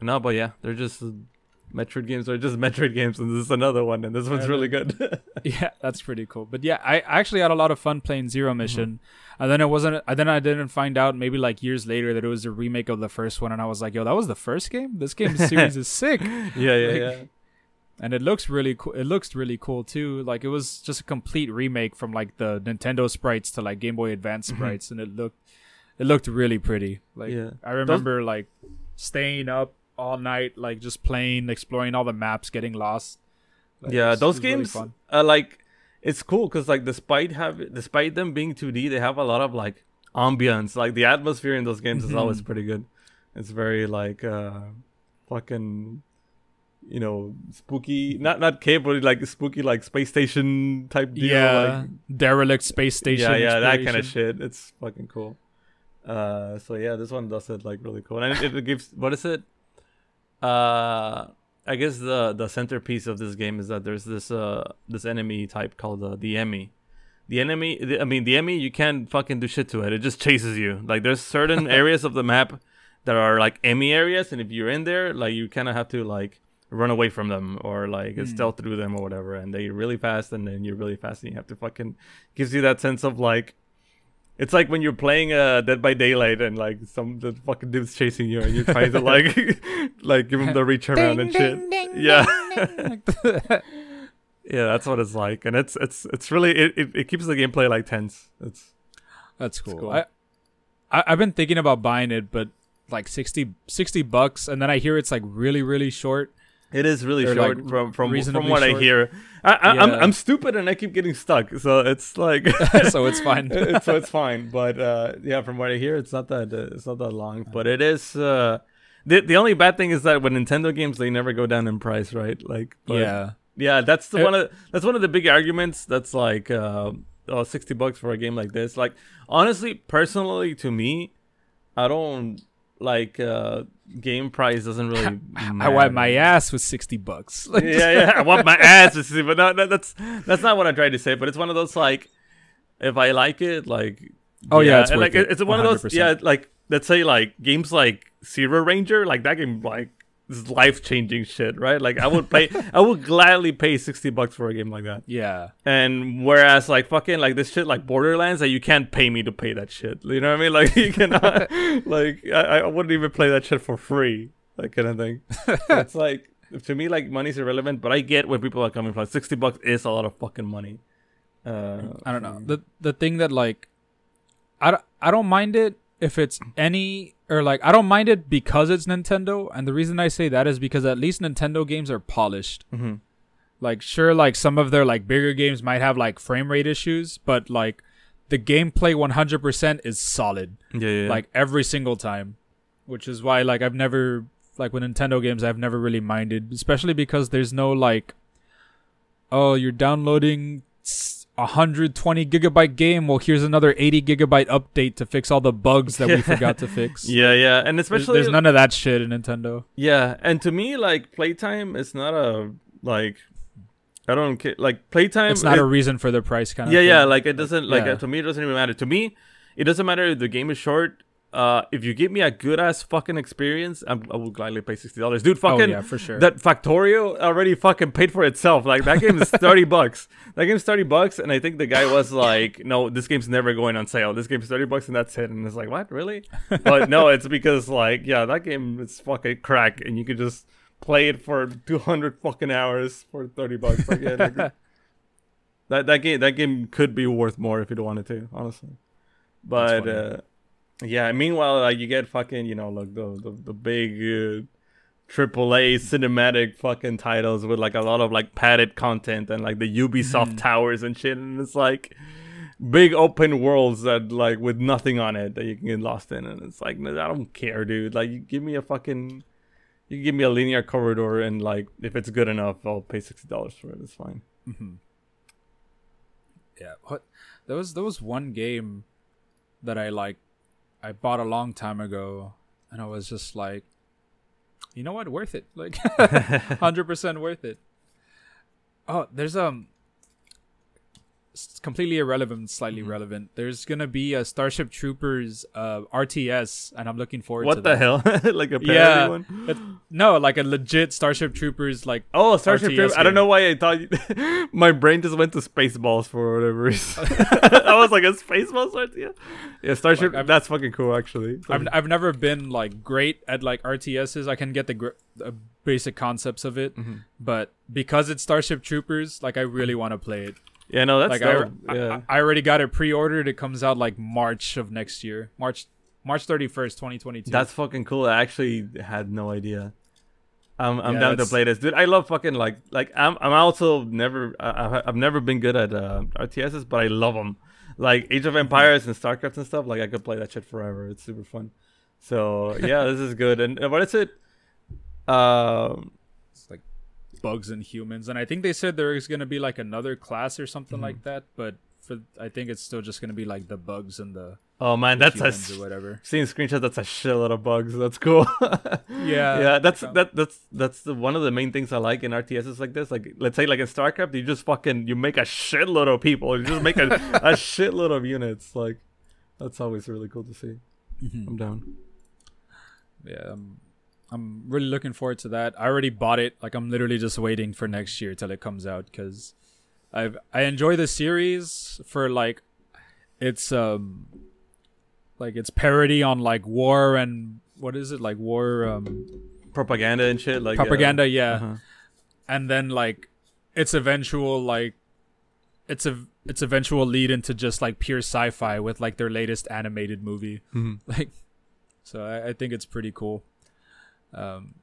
no, but yeah, they're just Metroid games are just Metroid games, and this is another one, and this one's Yeah, really good. Yeah, that's pretty cool. But yeah, I actually had a lot of fun playing Zero Mm-hmm. Mission, and then it wasn't. And then I didn't find out maybe like years later that it was a remake of the first one, and I was like, yo, that was the first game. This game series is sick, yeah, yeah, Like- yeah. and it looks really cool. It looks really cool too. Like it was just a complete remake from like the Nintendo sprites to like Game Boy Advance Mhm. sprites, and it looked it looked really pretty. Like yeah. I remember like staying up all night, like just playing, exploring all the maps, getting lost. Like, yeah, those was really games are like it's cool because like despite have despite them being 2D, they have a lot of like ambience. Like the atmosphere in those games is always pretty good. It's very like uh fucking you know spooky not not cave but like spooky like space station type deal yeah, like derelict space station. yeah yeah that kind of shit it's fucking cool uh so yeah this one does it like really cool and it, it gives what is it uh i guess the the centerpiece of this game is that there's this uh this enemy type called uh, the emmy. The enemy the, i mean the E.M.M.I. you can't fucking do shit to it. It just chases you. Like there's certain areas of the map that are like E.M.M.I. areas and if you're in there like you kind of have to like run away from them or like Hmm. stealth through them or whatever and they're really fast and then you're really fast and you have to fucking gives you that sense of like it's like when you're playing uh, Dead by Daylight and like some the fucking dude's chasing you and you're trying to like like give him the reach around and shit. yeah, yeah, that's what it's like, and it's it's it's really it, it, it keeps the gameplay like tense. It's That's cool. cool. I, I I've been thinking about buying it, but like 60, 60 bucks, and then I hear it's like really really short. it is really Or, short like, from from from reasonably what I hear. I, I, I'm I'm stupid and I keep getting stuck, so it's like so it's fine. It- so it's fine. But uh, yeah, from what I hear, it's not that uh, it's not that long. But it is. Uh, the the only bad thing is that with Nintendo games, they never go down in price, right? Like, but yeah. yeah. That's the Uh, one of that's one of the big arguments. That's like, uh, oh, 60 bucks for a game like this. Like, honestly, personally, to me, I don't. like uh game price doesn't really. I wipe my ass with sixty bucks. yeah, yeah. I want my ass to sixty, but no, no, that's that's not what I'm trying to say. But it's one of those like, if I like it, like. Oh, yeah, it's and, worth like it, it's one of those. Yeah, like let's say like games like Zero Ranger, like that game, like is life changing shit, right? Like I would pay, I would gladly pay sixty bucks for a game like that. yeah, And whereas like fucking like this shit like Borderlands, like you can't pay me to pay that shit. You know what I mean? Like you cannot like I, I wouldn't even play that shit for free. That kind of thing. it's like to me like money's irrelevant, but I get where people are coming from. Sixty bucks is a lot of fucking money. Uh, I don't know. The the thing that like I don't, I don't mind it if it's any or like I don't mind it because it's Nintendo and the reason I say that is because at least Nintendo games are polished. mhm. Like sure like some of their like bigger games might have like frame rate issues, but like the gameplay 100% is solid Yeah, yeah. like every single time, which is why like I've never like with Nintendo games I've never really minded, especially because there's no like oh you're downloading 120 gigabyte game. Well, here's another 80 gigabyte update to fix all the bugs that we forgot to fix. yeah, yeah, and There's, especially there's none of that shit in Nintendo. Yeah, and to me, like playtime is not a like. I don't care. Like playtime. It's not it- a reason for the price kind of yeah, thing. yeah. Like it doesn't. Like Yeah. to me, it doesn't even matter. To me, it doesn't matter if the game is short. Uh, if you give me a good ass fucking experience, I'm, I will gladly pay sixty dollars, dude. Fucking Oh yeah, for sure. that Factorio already fucking paid for itself. Like that game is thirty bucks. That game's thirty bucks, and I think the guy was like, "No, this game's never going on sale. This game's thirty bucks, and that's it." And it's like, "What, really?" But no, it's because like, yeah, that game is fucking crack, and you could just play it for two hundred fucking hours for thirty bucks. Like, yeah, like, that that game that game could be worth more if you wanted to, honestly. But uh, yeah, meanwhile, like you get fucking, you know, like the the, the big uh, AAA cinematic fucking titles with like a lot of like padded content and like the Ubisoft Mhm. towers and shit, and it's like big open worlds that like with nothing on it that you can get lost in, and it's like I don't care, dude. Like you give me a fucking. You give me a linear corridor and like if it's good enough, I'll pay sixty dollars for it. It's fine. hmm Yeah, what there was there was one game that I like I bought a long time ago, and I was just like, you know what, worth it, like hundred percent worth it. Oh, there's um, completely irrelevant, slightly Mhm. relevant. There's gonna be a Starship Troopers uh RTS, and I'm looking forward to it. What the that. hell? like a parody Yeah. one? It- no, like a legit Starship Troopers, like Oh, Starship Troopers. I don't know why I thought you... my brain just went to Spaceballs for whatever reason. I was like, a Spaceballs RTS? Yeah, Starship. Like, that's fucking cool, actually. I've I've never been like great at like RTSs. I can get the, gr- the basic concepts of it, Mhm. but because it's Starship Troopers, like I really want to play it. Yeah, no, that's like I, dope. I, yeah. I already got it pre-ordered. It comes out like March of next year, March March thirty first, twenty twenty two. That's fucking cool. I actually had no idea. I'm I'm Yeah, down to play this, dude. I love fucking like like I'm I'm also never I, I've- I've never been good at uh, RTSs, but I love them. Like Age of Empires and Starcraft and stuff. Like I could play that shit forever. It's super fun. So yeah, this is good. And uh, what is it? Um, It's like bugs and humans, and I think they said there is gonna be like another class or something Mhm. like that. But for I think it's still just gonna be like the bugs and the oh man, that's a or whatever. seeing screenshots. That's a shitload of bugs. That's cool. Yeah. yeah. That's that that's that's the, one of the main things I like in RTSs like this. Like let's say like in StarCraft, you just fucking you make a shitload of people. You just make a, a shitload of units. Like that's always really cool to see. Mhm. I'm down. yeah I'm, I'm really looking forward to that i already bought it like i'm literally just waiting for next year till it comes out because i've i enjoy the series for like it's um like it's parody on like war and what is it like war um Propaganda and shit. Like uh, propaganda yeah uh-huh. and then like its eventual like it's a its eventual lead into just like pure sci-fi with like their latest animated movie Mhm. like so I, I think it's pretty cool um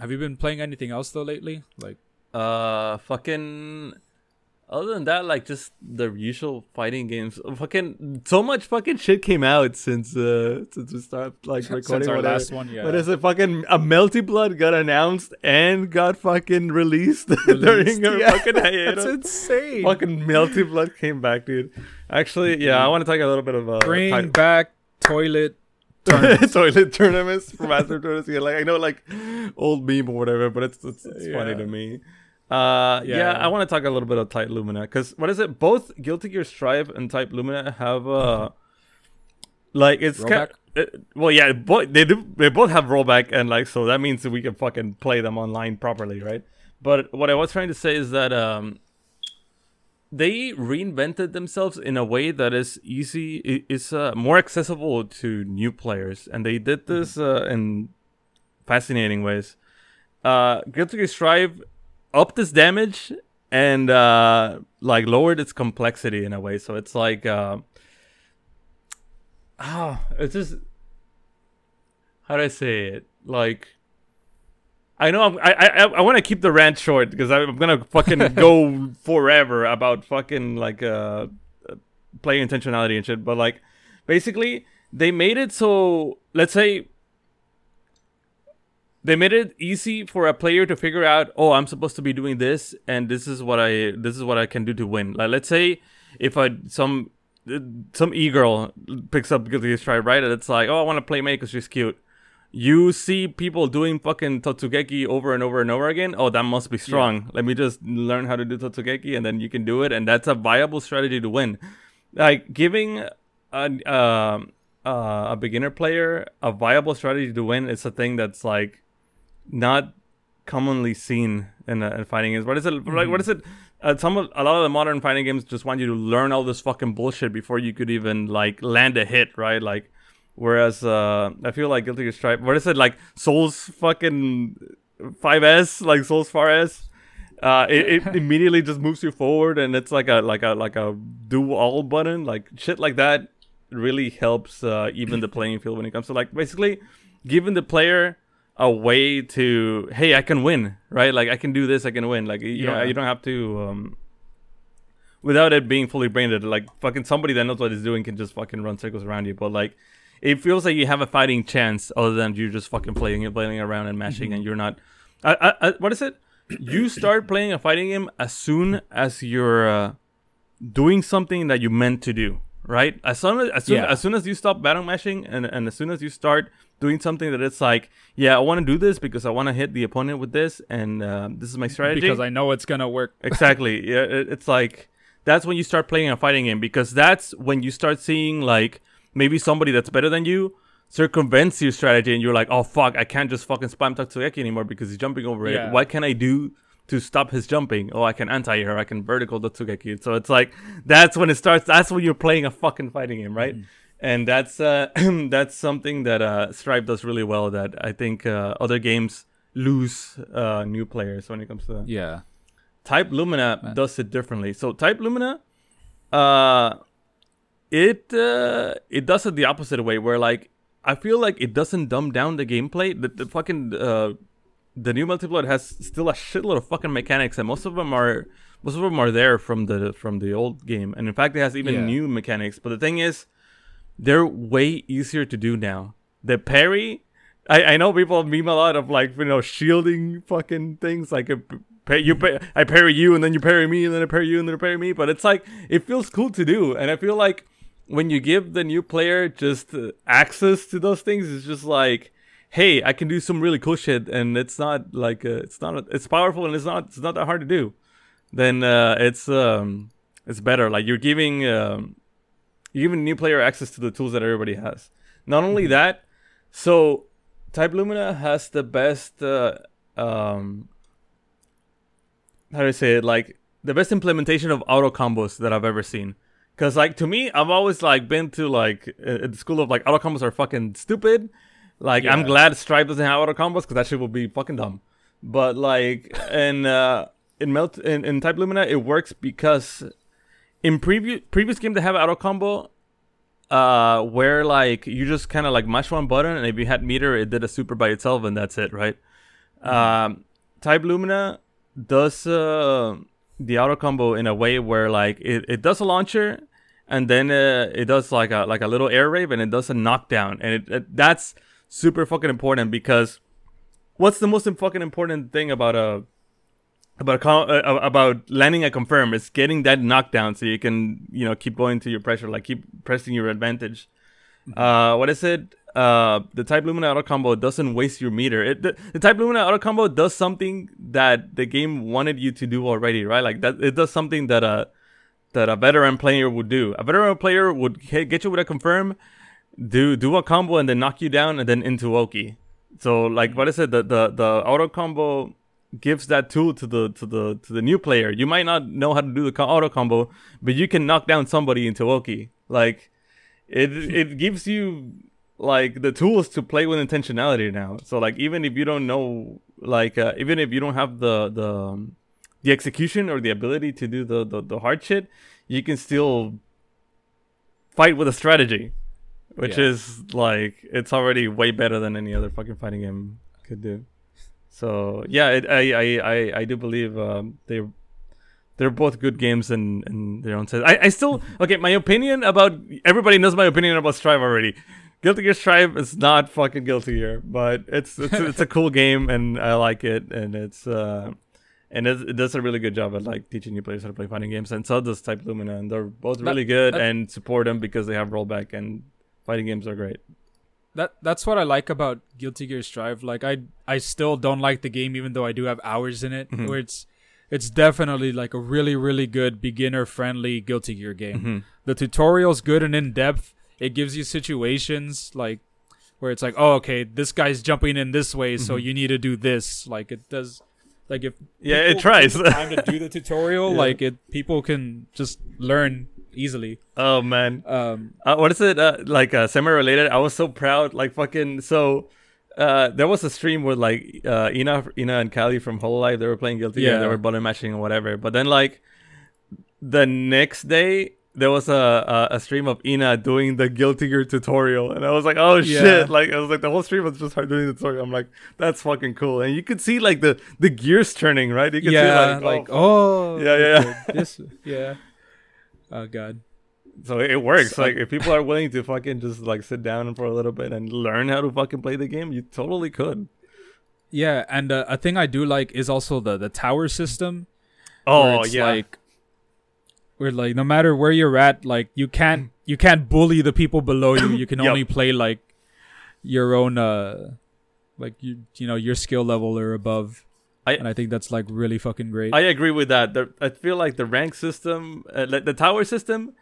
have you been playing anything else though lately like Uh, fucking. Other than that, like just the usual fighting games. Fucking so much fucking shit came out since uh since we started like recording. since our whatever. last one yeah But What is it? Fucking a Melty Blood got announced and got fucking released, during our Yeah. fucking hiatus. that's insane fucking Melty Blood came back, dude. Actually, yeah, I want to talk a little bit of uh, bring back toilet tournaments. toilet tournaments for master tournaments. Yeah, like I know like old meme or whatever, but it's it's, it's funny Yeah. to me. Uh, yeah, Yeah. I want to talk a little bit of Type Lumina because what is it? Both Guilty Gear Strive and Type Lumina have uh, like it's kind Rollback? well, yeah, both they do. They both have rollback, and like so that means that we can fucking play them online properly, right? But what I was trying to say is that um, they reinvented themselves in a way that is easy, is uh, more accessible to new players, and they did this uh, in fascinating ways. Uh, Guilty Gear Strive upped its damage and uh, like lowered its complexity in a way. So it's like, uh, ah, it's just how do I say it? Like, I know I'm, I I I want to keep the rant short because I'm gonna fucking go forever about fucking like uh player intentionality and shit. But like, basically, they made it so let's say they made it easy for a player to figure out oh i'm supposed to be doing this and this is what i this is what i can do to win like let's say if i some some e-girl picks up guilty strive right and it's like oh i want to play May because she's cute you see people doing fucking totsugeki over and over and over again oh that must be strong let me just learn how to do totsugeki and then you can do it and that's a viable strategy to win like giving a, um uh, a beginner player a viable strategy to win is a thing that's like not commonly seen in, uh, in fighting games. What is it like? What is it? Uh, some of, a lot of the modern fighting games just want you to learn all this fucking bullshit before you could even like land a hit, right? Like, whereas uh, I feel like Guilty Gear Strive. What is it like? Souls fucking 5S, like Souls 4S. Uh, it, it immediately just moves you forward, and it's like a like a like a do all button, like shit like that. Really helps uh, even the playing field when it comes to like basically giving the player a way to hey I can win right like I can do this I can win like you Yeah. know you don't have to um without it being fully brained like fucking somebody that knows what he's doing can just fucking run circles around you but like it feels like you have a fighting chance other than you're just fucking playing playing around and mashing and you're not I, I, I, what is it? You start playing a fighting game as soon as you're uh, doing something that you meant to do right? As soon as as soon, Yeah. as soon as you stop battle mashing and, and as soon as you start doing something that it's like yeah i want to do this because i want to hit the opponent with this and uh, this is my strategy. Because I know it's gonna work. exactly. Yeah it, it's like that's when you start playing a fighting game because that's when you start seeing like maybe somebody that's better than you circumvents your strategy and you're like oh fuck i can't just fucking spam Totsugeki anymore because he's jumping over Yeah. it what can i do to stop his jumping? Oh i can anti-air. I can vertical the Totsugeki so it's like that's when it starts. That's when you're playing a fucking fighting game right? And that's uh that's something that uh Strive does really well that i think uh, other games lose uh new players when it comes to that. Yeah. Type Lumina does it differently. So Type Lumina, uh, it uh, it does it the opposite way. Where like I feel like it doesn't dumb down the gameplay. The, the fucking uh, the new multiplayer has still a shitload of fucking mechanics, and most of them are most of them are there from the from the old game. And in fact, it has even Yeah. new mechanics. But the thing is, they're way easier to do now. The parry, I, I know people meme a lot of like you know shielding fucking things like a, pa- you pa- I parry you and then you parry me and then I parry you and then I parry me, but it's like it feels cool to do, and I feel like when you give the new player just uh, access to those things, it's just like. Hey, I can do some really cool shit, and it's not like uh, it's not it's powerful and it's not it's not that hard to do. Then uh, it's um it's better. Like you're giving um, you're giving new player access to the tools that everybody has. Not only that, so Type Lumina has the best uh, um how do I say it? Like the best implementation of auto combos that I've ever seen. Cause like to me, I've always like been to like at the school of like auto combos are fucking stupid. Like I'm glad Strive doesn't have auto combos because that shit will be fucking dumb. But like in uh in melt in, in Type Lumina it works because in previous previous game they have auto combo uh where like you just kind of like mash one button and if you had meter it did a super by itself and that's it right um type lumina does uh the auto combo in a way where like it, it does a launcher and then uh, it does like a like a little air raid and it does a knockdown. And it, it that's super fucking important because what's the most fucking important thing about a about con- uh, about landing a confirm is getting that knockdown so you can you know keep going to your pressure like keep pressing your advantage. Uh what is it uh, the Type Lumina auto combo doesn't waste your meter. It, the, the Type Lumina auto combo does something that the game wanted you to do already, right? Like that, it does something that a that a veteran player would do. A veteran player would get you with a confirm, do do a combo and then knock you down and then into Oki. So like what I said, the the the auto combo gives that tool to the to the to the new player. You might not know how to do the auto combo, but you can knock down somebody into Oki. Like it it gives you like the tools to play with intentionality now. So like even if you don't know like uh, even if you don't have the the um, the execution or the ability to do the, the the hard shit, you can still fight with a strategy, which Yeah. is like it's already way better than any other fucking fighting game could do. So yeah, it, I, I I I do believe um, they they're both good games in, in their own sense. I, I still okay. My opinion about everybody knows my opinion about Strive already. Guilty Gear Strive is not fucking Guilty Gear, but it's it's, it's a cool game and I like it and it's uh and it, it does a really good job at like teaching new players how to play fighting games and so does Type Lumina and they're both That- really good that- and support them because they have rollback and fighting games are great. that that's what I like about Guilty Gear Strive. Like I I still don't like the game even though I do have hours in it. Mhm. Where it's it's definitely like a really really good beginner friendly Guilty Gear game. Mhm. The tutorial's good and in depth. It gives you situations like where it's like, oh okay, this guy's jumping in this way, so Mhm. you need to do this. Like it does. Like if Yeah, it tries. time to do the tutorial, Yeah. like it people can just learn easily. Oh man, Um, uh, what is it? Uh, like uh, semi-related. I was so proud. Like fucking. So uh, there was a stream with like uh, Ina, Ina and Callie from Hololive. They were playing Guilty Gear. They were button matching and whatever. But then like the next day. There was a, a a stream of Ina doing the Guilty Gear tutorial, and I was like, "Oh Yeah. shit!" Like I was like, the whole stream was just her doing the tutorial. I'm like, "That's fucking cool," and you could see like the the gears turning, right? You could yeah, see like, oh, oh, Yeah, yeah, yeah. this, yeah. Oh god. So it works. So- like if people are willing to fucking just like sit down for a little bit and learn how to fucking play the game, you totally could. Yeah, and uh, a thing I do like is also the the tower system. Oh yeah. like where like no matter where you're at, like you can't you can't bully the people below you. You can Yep. only play like your own uh like you you know your skill level or above. I- and I think that's like really fucking great. I agree with that. The, I feel like the rank system, uh, like the tower system,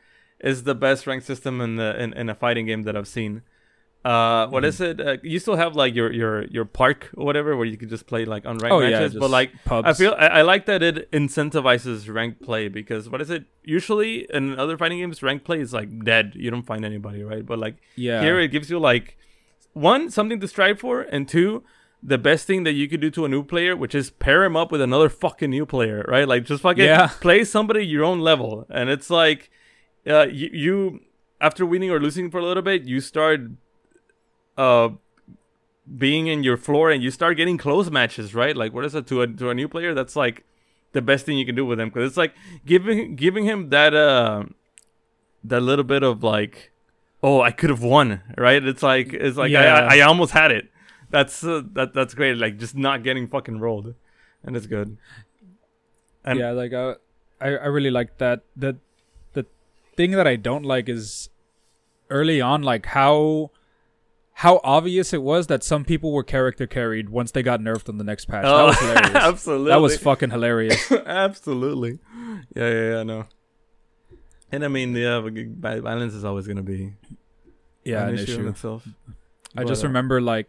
is the best rank system in the in, in a fighting game that I've seen. Uh, what Mhm. is it? Uh, you still have like your your your park or whatever where you can just play like unranked oh yeah, matches, but like pubs. I feel I, I like that it incentivizes ranked play because what is it? Usually in other fighting games, ranked play is like dead. You don't find anybody, right? But like yeah here it gives you like one something to strive for and two the best thing that you could do to a new player which is pair him up with another fucking new player right like just fucking Yeah. play somebody your own level and it's like uh you, you after winning or losing for a little bit you start uh being in your floor and you start getting close matches right? Like what is it to a to a new player? That's like the best thing you can do with him. Because it's like giving giving him that uh that little bit of like oh i could have won right? It's like it's like Yeah. I, I, I almost had it. That's uh, that that's great. Like just not getting fucking rolled. And it's good. And- yeah, like uh, I I really like that. The the thing that I don't like is early on, like how how obvious it was that some people were character carried once they got nerfed on the next patch. that was hilarious. Oh, absolutely that was fucking hilarious. absolutely yeah yeah yeah no and i mean yeah vi- violence is always gonna be Yeah, an an issue, in itself I But, just uh, remember like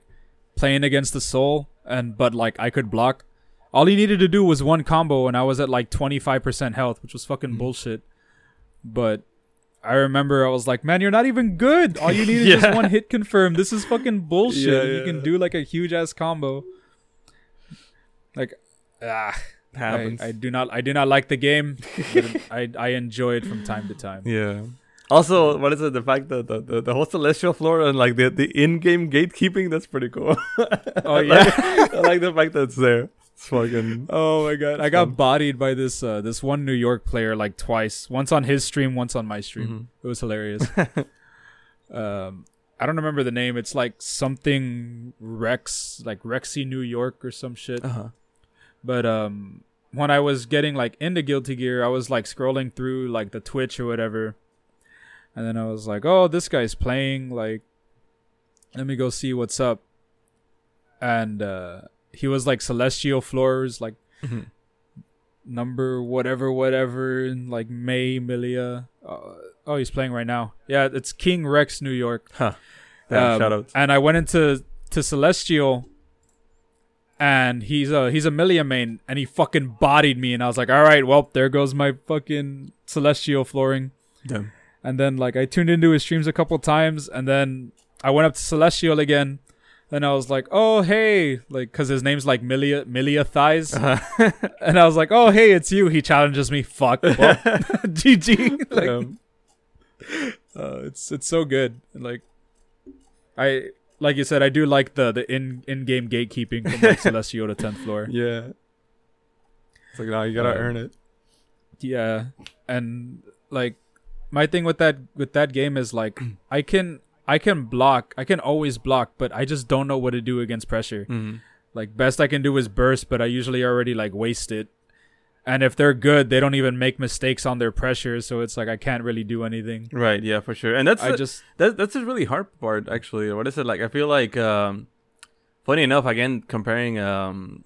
playing against the Sol and but like I could block. All he needed to do was one combo and I was at like 25% health, which was fucking Mhm. bullshit. But I remember I was like, "Man, you're not even good. All you need is Yeah. just one hit confirm. This is fucking bullshit. Yeah, You can do like a huge ass combo." Like ah, happens I, I do not I do not like the game, I I enjoy it from time to time. Yeah. Also, what is it? The fact that the, the, the whole celestial floor and like the, the in-game gatekeeping, that's pretty cool. Oh I yeah. like, I like the fact that it's there. It's fucking. Oh my god! I Fun. got bodied by this uh, this one New York player like twice. Once on his stream, once on my stream. Mhm. It was hilarious. um, I don't remember the name. It's like something Rex, like Rexy New York or some shit. Uh-huh. But um, when I was getting like into Guilty Gear, I was like scrolling through like the Twitch or whatever, and then I was like, "Oh, this guy's playing like." let me go see what's up. And uh he was like celestial floors, like Mhm. number whatever whatever, like May Milia. Uh, oh, he's playing right now. Yeah, it's King Rex, New York. Huh. Damn, Um, shout outs. And I went into to Celestial, and he's a he's a Milia main, and he fucking bodied me, and I was like, all right, well, there goes my fucking Celestial flooring. Damn. And then like I tuned into his streams a couple times, and then I went up to Celestial again. And I was like, "Oh hey," like, cause his name's like Milia Milia Thighs, Uh-huh. and I was like, "Oh hey, it's you." He challenges me. Fuck. Well, GG. like, Um, uh, it's it's so good. And, Like, I like you said, I do like the the in in game gatekeeping from like Celestial to tenth floor. yeah. It's like, no, you gotta Uh, earn it. Yeah, and like my thing with that with that game is like I can I can block, I can always block, but I just don't know what to do against pressure. Mhm. Like best I can do is burst, but I usually already like waste it. And if they're good, they don't even make mistakes on their pressure, so it's like I can't really do anything. Right, yeah, for sure. And that's I the- just That, that's a really hard part, actually. What is it like? I feel like, um, funny enough, again, comparing um,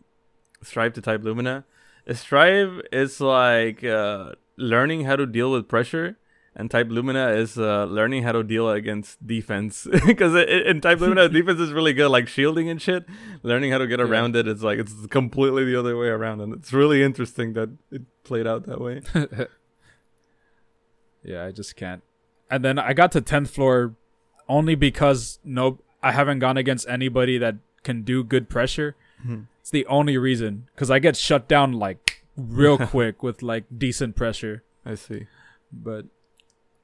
Strive to Type Lumina, Strive is like uh, learning how to deal with pressure, and Type Lumina is uh, learning how to deal against defense. Because in Type Lumina, defense is really good, like shielding and shit. Learning how to get Yeah. around it, it's like it's completely the other way around, and it's really interesting that it played out that way. Yeah, I just can't. And then I got to 10th floor only because no I haven't gone against anybody that can do good pressure. Mhm. It's the only reason cuz I get shut down like real quick with like decent pressure. I see. But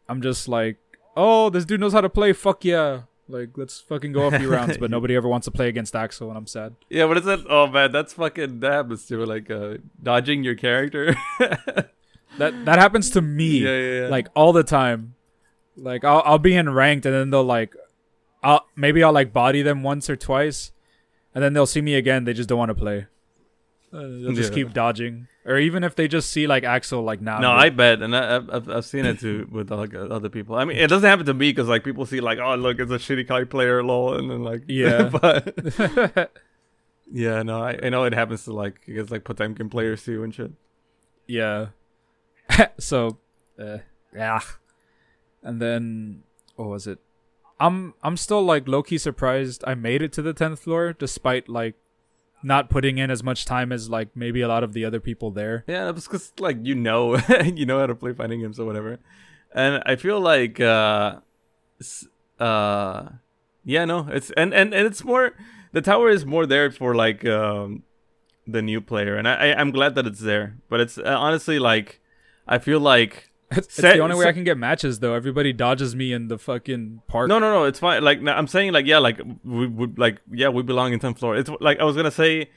I'm just like, "Oh, this dude knows how to play. Fuck yeah." Like, let's fucking go a few rounds, but nobody ever wants to play against Axel and I'm sad. Yeah, what is that? Oh man, that's fucking that happens to like uh, dodging your character. That that happens to me. yeah, yeah, yeah. like all the time. Like I'll I'll be in ranked and then they'll like, I'll maybe I'll like body them once or twice, and then they'll see me again. They just don't want to play. Uh, they'll just keep dodging, or even if they just see like Axel, like nah. no. I bet, and I, I've- I've seen it too with like other people. I mean, it doesn't happen to me because like people see like, oh look, it's a shitty kite player, lol, and then like Yeah. but yeah, no, I, I know it happens to like I guess like Potemkin players too and shit. yeah. so, uh, yeah, and then what was it? I'm I'm still like low key surprised I made it to the tenth floor despite like not putting in as much time as like maybe a lot of the other people there. Yeah, that's because like you know you know how to play fighting games or whatever, and I feel like uh, uh, yeah, no, it's and and and it's more the tower is more there for like um the new player, and I, I I'm glad that it's there, but it's uh, honestly like I feel like It's, it's the only way I can get matches though. Everybody dodges me in the fucking park. no no no it's fine like I'm saying like yeah like we would like yeah we belong in 10th floor. It's like I was gonna say.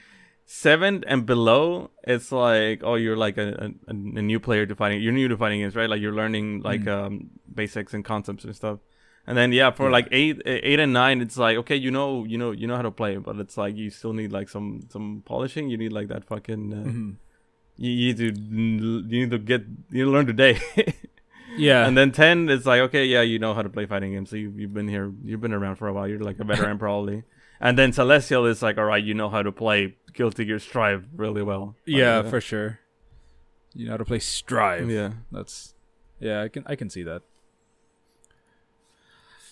Seven and below, it's like oh, you're like a, a, a new player to fighting. You're new to fighting games, right? Like you're learning like um basics and concepts and stuff. And then yeah, for Yeah. like eight, eight and nine, it's like okay, you know, you know, you know how to play, but it's like you still need like some some polishing. You need like that fucking. Uh, Mhm. You, you need to you need to get you need to learn today. Yeah. and then ten, it's like okay, yeah, you know how to play fighting games. So you you've been here, you've been around for a while. You're like a veteran probably. And then Celestial is like all right, you know how to play Guilty Gear Strive really well. Yeah, for sure. You know how to play Strive. yeah. That's yeah, I can I can see that.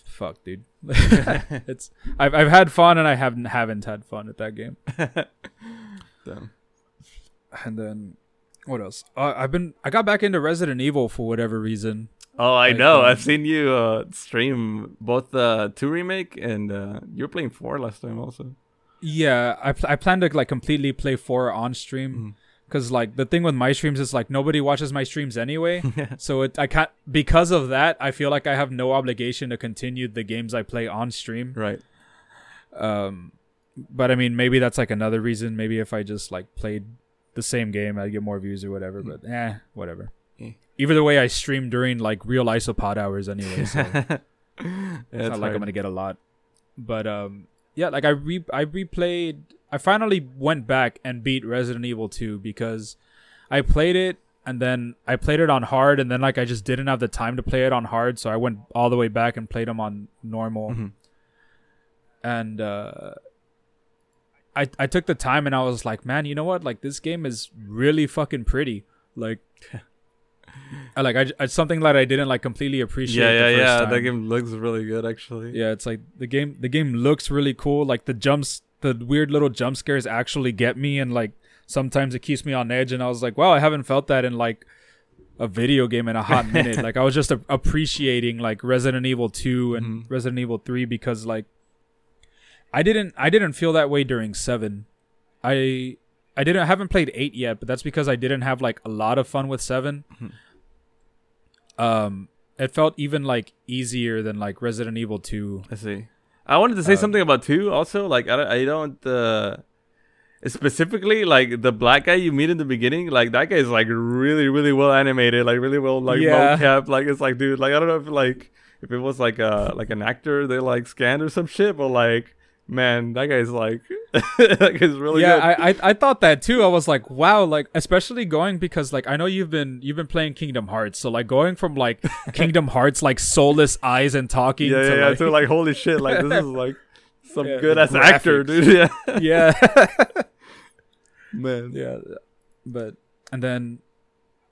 Fuck, dude. it's I've I've had fun and I haven't haven't had fun at that game. Damn. And then what else? Uh, I've been I got back into Resident Evil for whatever reason. Oh, I Like, know. um, I've seen you uh, stream both uh, two remake and uh, you were playing four last time also. Yeah, I pl- I plan to like completely play 4 on stream Mhm. cuz like the thing with my streams is like nobody watches my streams anyway. So it I can't because of that I feel like I have no obligation to continue the games I play on stream. Right. Um, but I mean, maybe that's like another reason. Maybe if I just like played the same game, I'd get more views or whatever. But eh, whatever. Eh. Either the way, I stream during like real isopod hours anyway, so it's yeah, not like I'm gonna get a lot. But um, yeah, like I re I replayed. I finally went back and beat Resident Evil 2 because I played it and then I played it on hard and then like I just didn't have the time to play it on hard, so I went all the way back and played them on normal. Mhm. and uh, I I took the time and I was like, man, you know what? Like this game is really fucking pretty. Like, I like I, it's something that I didn't like completely appreciate. Yeah, yeah, the first yeah. time. That game looks really good, actually. Yeah, it's like the game. The game looks really cool. Like the jumps, the weird little jump scares actually get me, and like sometimes it keeps me on edge. And I was like, wow, I haven't felt that in like a video game in a hot minute. like I was just a- appreciating like Resident Evil 2 and Mhm. Resident Evil 3 because like I didn't I didn't feel that way during 7. I I didn't I haven't played 8 yet, but that's because I didn't have like a lot of fun with 7. Mhm. Um it felt even like easier than like Resident Evil 2. I see. I wanted to say Um, something about two. Also, like I don't, I don't uh, specifically like the black guy you meet in the beginning. Like that guy is like really, really well animated. Like really well like Yeah. mocap. Like it's like dude. Like I don't know if like if it was like a like an actor they like scanned or some shit, but like man, that guy's like that guy's really yeah, good. I, I I thought that too. I was like, wow, like especially going because like I know you've been you've been playing Kingdom Hearts, so like going from like Kingdom Hearts like soulless eyes and talking yeah, to yeah, yeah. like, So like holy shit, like this is like some Yeah, good ass actor, dude. Yeah, yeah, man. yeah, but and then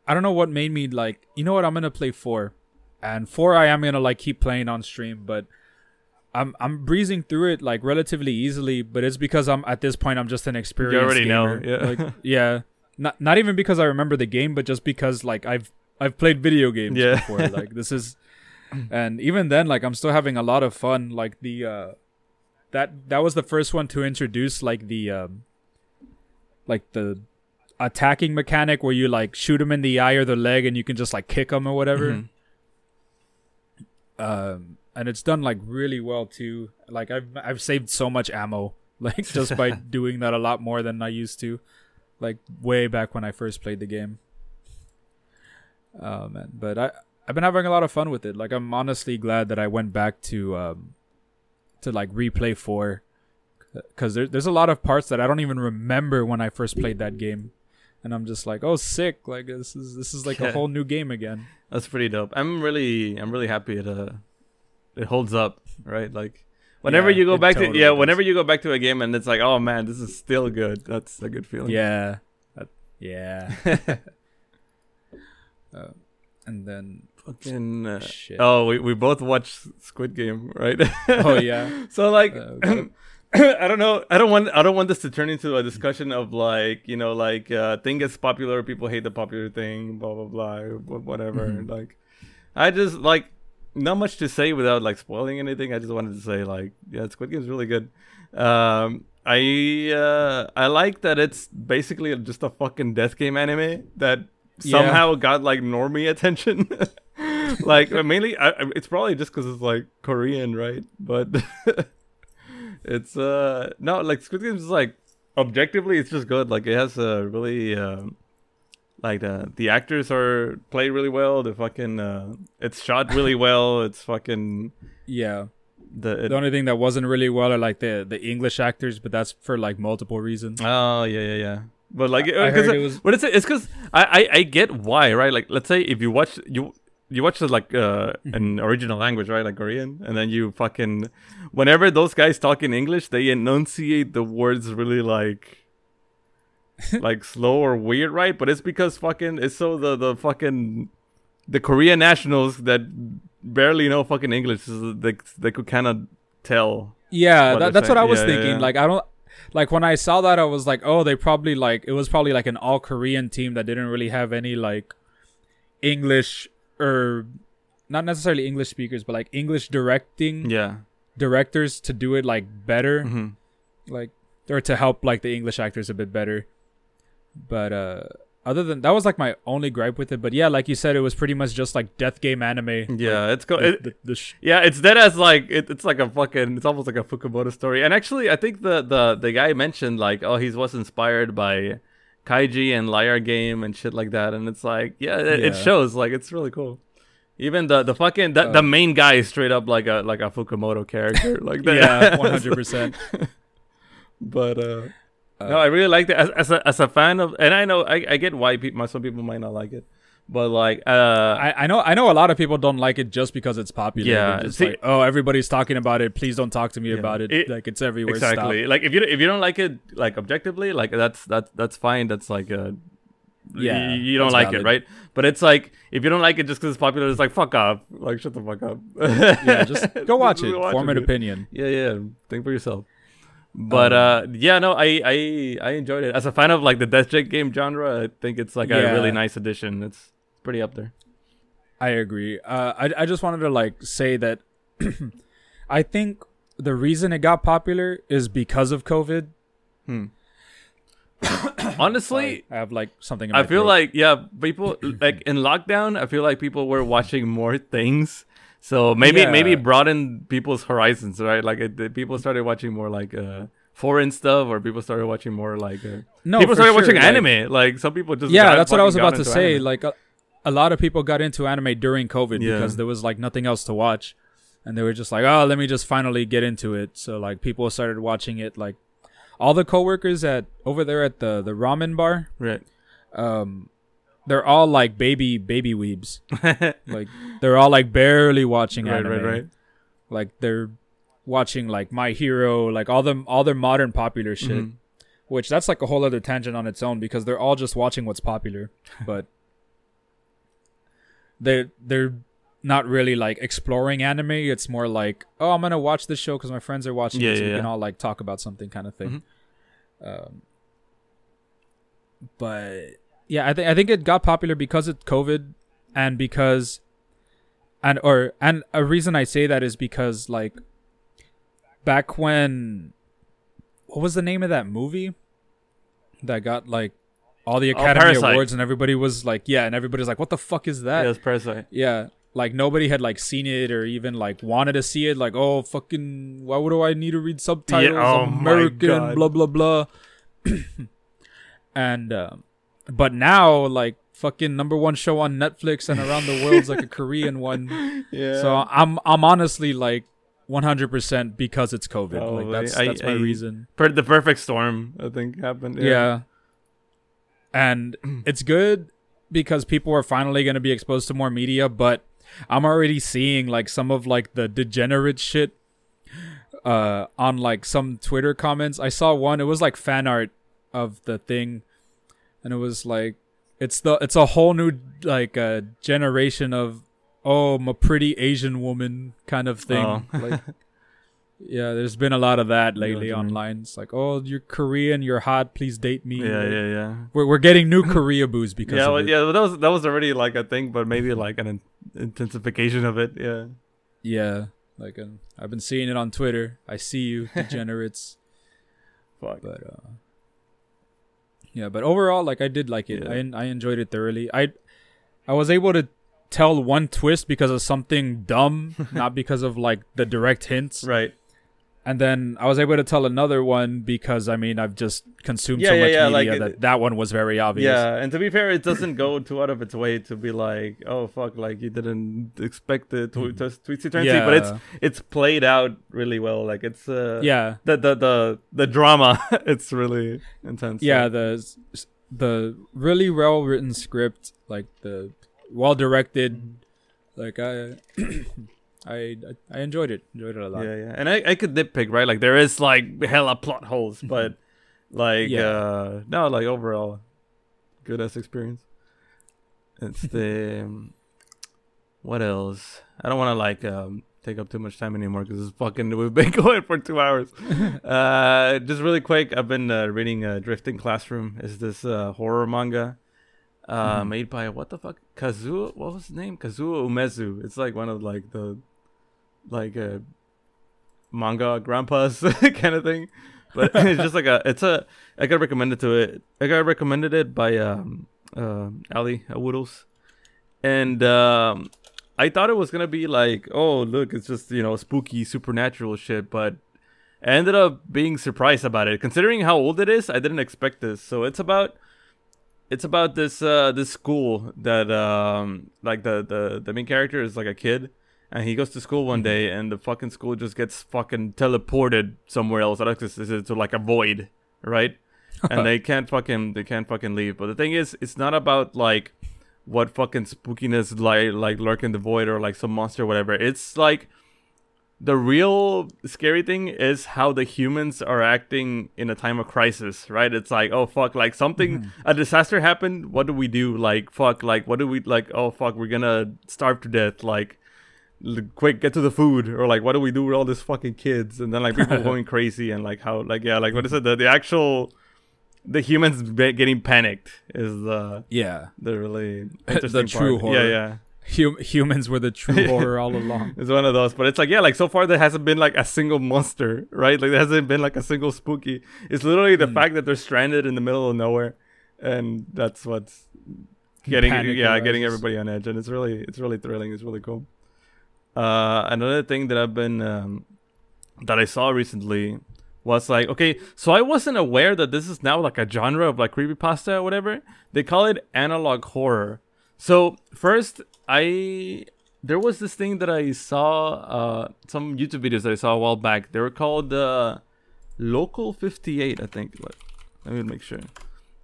I don't know what made me like you know what I'm gonna play four, and four I am gonna like keep playing on stream, but. I'm I'm breezing through it like relatively easily, but it's because I'm at this point I'm just an experienced You already know, yeah. Like, yeah. Not not even because I remember the game, but just because like I've I've played video games Yeah. before. Like this is and even then like I'm still having a lot of fun. Like the uh that that was the first one to introduce like the um like the attacking mechanic where you like shoot him in the eye or the leg and you can just like kick him or whatever Mhm. um and it's done like really well too. Like i've i've saved so much ammo like just by doing that a lot more than i used to like way back when i first played the game. Oh man. But i i've been having a lot of fun with it. Like i'm honestly glad that i went back to um to like replay 4 because there, there's a lot of parts that i don't even remember when i first played that game. And i'm just like oh sick. Like this is this is like Yeah. a whole new game again. That's pretty dope. I'm really, I'm really happy uh, it holds up, right? Like, whenever Yeah, you go back to yeah, does. whenever you go back to a game and it's like, oh man, this is still good. That's a good feeling. Yeah. That- yeah. uh, and then Fucking. Uh, shit. oh, we we both watched Squid Game, right? Oh, yeah. so like. Uh. I don't know. I don't want. I don't want this to turn into a discussion of like, you know, like uh, thing gets popular, people hate the popular thing, blah blah blah, wh- whatever. Mhm. Like, I just like not much to say without like spoiling anything. I just wanted to say like, yeah, Squid Game is really good. Um, I uh, I like that it's basically just a fucking death game anime that Yeah. somehow got like normie attention. like mainly, I, I- it's probably just because it's like Korean, right? But it's uh no like Squid Game is like objectively it's just good. Like it has a really um like the the actors are played really well. The fucking uh, it's shot really well. It's fucking yeah. the it, The only thing that wasn't really well are like the the English actors, but that's for like multiple reasons. Oh yeah, yeah, yeah. But like, I 'cause heard it- was- But it's it's because I, I I get why, right? Like, let's say if you watch you you watch it like uh, Mm-hmm. an original language, right, like Korean, and then you fucking whenever those guys talk in English, they enunciate the words really like like slow or weird, right? But it's because fucking it's so the the fucking the Korean nationals that barely know fucking English, so they they could kind of tell. Yeah, what that, that's what I was Yeah, thinking. yeah. Like I don't like when I saw that I was like, oh, they probably like it was probably like an all Korean team that didn't really have any like English or not necessarily English speakers, but like English directing Yeah. directors to do it like better. hmm like or to help like the English actors a bit better. But uh other than that was like my only gripe with it. But yeah, like you said, it was pretty much just like death game anime. Yeah, it's go. The, It, the, the sh- Yeah, it's dead as like it, it's like a fucking it's almost like a Fukumoto story. And actually, I think the the the guy mentioned like oh he was inspired by Kaiji and Liar Game and shit like that. And it's like yeah, it, it shows like it's really cool. Even the the fucking the, the Uh, main guy is straight up like a like a Fukumoto character like that. yeah, one hundred percent. But uh, no, I really like that as, as a as a fan of, and I know I, I get why people some people might not like it, But like, uh, I, I know I know a lot of people don't like it just because it's popular. Yeah, just see- like, oh, everybody's talking about it. Please don't talk to me Yeah. about it. It- Like it's everywhere. exactly. Like if you if you don't like it like objectively, like that's that's that's fine. That's like uh Yeah, you, you don't like valid. it, right? But it's like if you don't like it just because it's popular, it's like fuck off. Like shut the fuck up. Yeah, just go watch it. Form an dude. opinion. Yeah, yeah. Think for yourself. But Um, uh, yeah, no, I, I I enjoyed it. As a fan of like the Death Jet game genre, I think it's like a really nice addition. It's pretty up there. I agree. Uh, I I just wanted to like say that I think the reason it got popular is because of COVID. Hmm. Honestly, Sorry, I have like something. In I feel throat. like yeah, people like in lockdown. I feel like people were watching more things, so maybe Yeah. maybe broaden people's horizons, right? Like it, people started watching more like uh, foreign stuff, or people started watching more like uh, no, people started sure, watching like- anime. Like some people just yeah, that's what I was about to say. anime. Like a, a lot of people got into anime during COVID Yeah. because there was like nothing else to watch, and they were just like, oh, let me just finally get into it. So like people started watching it. Like all the coworkers at over there at the the ramen bar, right. um, they're all like baby baby weebs. like they're all like barely watching right, anime. right, right. Like they're watching like My Hero, like all them all their modern popular shit. Mhm. Which that's like a whole other tangent on its own because they're all just watching what's popular, but they they're not really like exploring anime. It's more like, oh, I'm gonna watch this show because my friends are watching Yeah, it, so yeah, we can all like talk about something kind of thing. Um, but yeah, I think I think it got popular because of COVID and because and or and a reason I say that is because like back when what was the name of that movie that got like all the Oh, Academy Parasite. Awards and everybody was like yeah and everybody's like what the fuck is that Yeah, it's Parasite. yeah like nobody had like seen it or even like wanted to see it like oh fucking why would I need to read subtitles oh I'm my American blah blah blah and um, but now like fucking number one show on Netflix and around the world's like a Korean one Yeah. so I'm I'm honestly like 100% because it's COVID like Probably. that's I- that's my I- reason Per- the perfect storm, I think, happened. yeah. And it's good because people are finally going to be exposed to more media, but I'm already seeing like some of like the degenerate shit uh on like some Twitter comments. I saw one, it was like fan art of the thing and it was like it's the it's a whole new like uh generation of oh, I'm a pretty Asian woman kind of thing. Oh. like Yeah, there's been a lot of that lately mean. online. It's like, oh, you're Korean, you're hot, please date me. Yeah, Like, yeah, yeah. We're, we're getting new Korea boos because Yeah, of well, it. yeah. Well, that was that was already like a thing, but maybe like an in- intensification of it. Yeah. Yeah, like um, I've been seeing it on Twitter. I see you, degenerates. Fuck. but uh, yeah, but overall, like I did like it. Yeah. I I enjoyed it thoroughly. I I was able to tell one twist because of something dumb, not because of like the direct hints. Right. And then I was able to tell another one because I mean I've just consumed Yeah, so yeah, much yeah, like media it- that that one was very obvious. Yeah, and to be fair, it doesn't go too out of its way to be like, oh fuck, like you didn't expect the tw- tw- twisty turnsy, yeah, but it's it's played out really well. Like it's uh yeah, the the the the drama, it's really intense. yeah. The the really well written script, like the well directed, like I. I I enjoyed it. Enjoyed it a lot. yeah, yeah. And I I could nitpick, right? Like there is like hella plot holes, but like Yeah. uh no, like overall, good ass experience. It's the um, what else? I don't want to like um take up too much time anymore because it's fucking we've been going for two hours. uh, just really quick, I've been uh, reading uh, Drifting Classroom. Is this uh, horror manga? Uh, Mhm. made by what the fuck? Kazuo. What was his name? Kazuo Umezu. It's like one of like the like a manga grandpas kind of thing. But it's just like a. It's a. I got recommended to it. I got recommended it by um uh, Ali at Woodles, and um I thought it was gonna be like, oh look, it's just you know spooky supernatural shit, but I ended up being surprised about it. Considering how old it is, I didn't expect this. So it's about it's about this uh this school that um like the the the main character is like a kid and he goes to school one day and the fucking school just gets fucking teleported somewhere else I don't know, it's- it's to like a void right and they can't fucking they can't fucking leave but the thing is it's not about like what fucking spookiness like like lurk in the void or like some monster or whatever. It's like the real scary thing is how the humans are acting in a time of crisis, right? It's like, oh fuck, like something Mhm. a disaster happened. What do we do? Like fuck, like what do we like? Oh fuck, we're gonna starve to death. Like quick, get to the food, or like what do we do with all these fucking kids? And then like people going crazy and like how like yeah, like what is it? The the actual the humans be- getting panicked is the Yeah, the really The true part. Yeah, horror. yeah. hum- humans were the true horror all along. It's one of those, but it's like yeah, like so far there hasn't been like a single monster, right? Like there hasn't been like a single spooky. It's literally the Mm. fact that they're stranded in the middle of nowhere, and that's what's getting Panic yeah getting everybody on edge, and it's really it's really thrilling. It's really cool. Uh, another thing that I've been um, that I saw recently was like okay, so I wasn't aware that this is now like a genre of like creepypasta or whatever. They call it analog horror. So first, I there was this thing that I saw uh some YouTube videos that I saw a while back. They were called uh Local 58, I think. Let, let me make sure.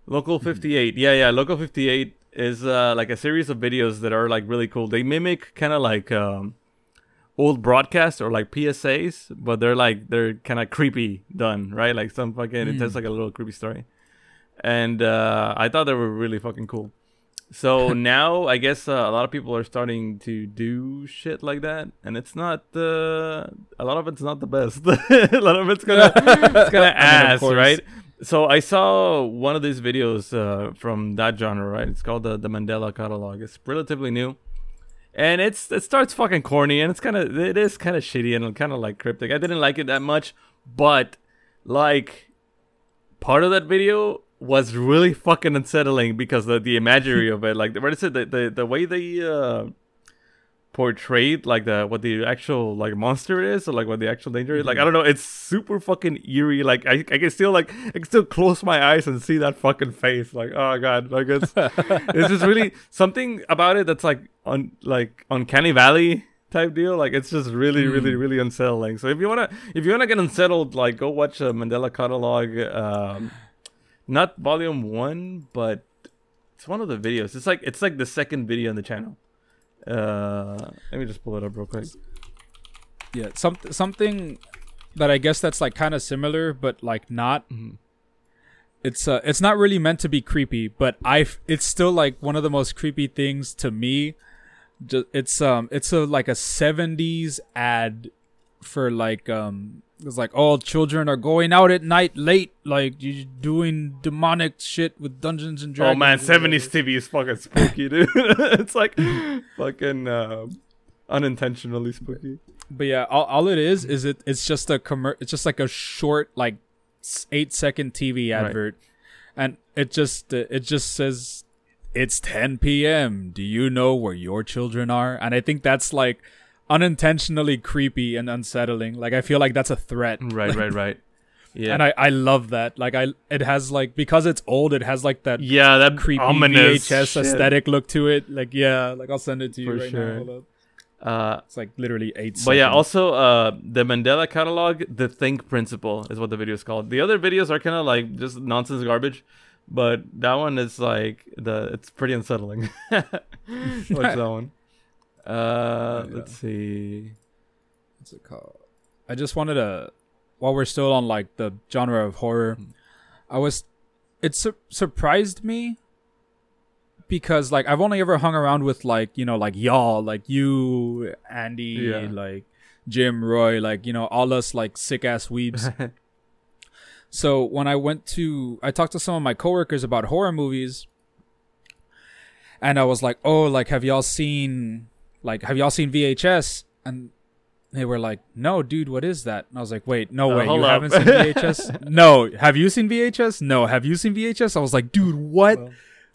Local 58. Yeah, yeah, Local 58 is uh like a series of videos that are like really cool. They mimic kind of like um old broadcasts or like PSAs, but they're like they're kind of creepy done, right? Like some fucking it tells Mm. like a little creepy story. And uh I thought they were really fucking cool. So now I guess uh, a lot of people are starting to do shit like that, and it's not uh, a lot of it's not the best. a lot of it's gonna it's gonna I mean, ass, right? So I saw one of these videos uh, from that genre, right? It's called the the Mandela Catalog. It's relatively new, and it's it starts fucking corny, and it's kind of it is kind of shitty and kind of like cryptic. I didn't like it that much, but like part of that video was really fucking unsettling because the the imagery of it, like what is it, the the, the way they uh, portrayed like the what the actual like monster is or like what the actual danger is. Like I don't know, it's super fucking eerie. Like I I can still like I can still close my eyes and see that fucking face. Like oh god, like it's it's just really something about it that's like on like uncanny valley type deal like it's just really really Mm. really unsettling so if you want to if you want to get unsettled like go watch a mandela catalog um not volume one but it's one of the videos it's like it's like the second video on the channel uh let me just pull it up real quick Yeah, some something that I guess that's like kind of similar, but like not. Mhm. It's uh, it's not really meant to be creepy, but I f- it's still like one of the most creepy things to me. Ju- It's um, it's a like a '70s ad for like um, it's like all children are going out at night late, like you're doing demonic shit with Dungeons and Dragons. oh man 70s tv is fucking spooky dude it's like fucking uh, unintentionally spooky But yeah, all, all it is is it it's just a commer- it's just like a short like 8 second TV Right. advert. And it just uh, it just says it's 10 p.m. Do you know where your children are? And I think that's like unintentionally creepy and unsettling. Like I feel like that's a threat. right right right yeah And I I love that. Like I it has like because it's old it has like that yeah that creepy ominous VHS shit. aesthetic look to it. Like yeah, like I'll send it to you For right sure. now. Hold up. uh It's like literally 8 But yeah, also uh the Mandela catalog, the think principle is what the video is called. The other videos are kind of like just nonsense garbage, but that one is like the it's pretty unsettling. Watch that one. Uh, Yeah. let's see. what's it called? I just wanted to, while we're still on like the genre of horror, Mhm. I was, it sur- surprised me because like I've only ever hung around with like you know like y'all like you Andy Yeah. like Jim Roy like you know all us like sick ass weebs. So when I went to, I talked to some of my coworkers about horror movies, and I was like, "Oh, like have y'all seen, like have y'all seen VHS?" And they were like, "No, dude, what is that?" And I was like, "Wait, no Uh, way, you up." haven't seen VHS? no, have you seen VHS? No, have you seen VHS?" I was like, "Dude, what? Well.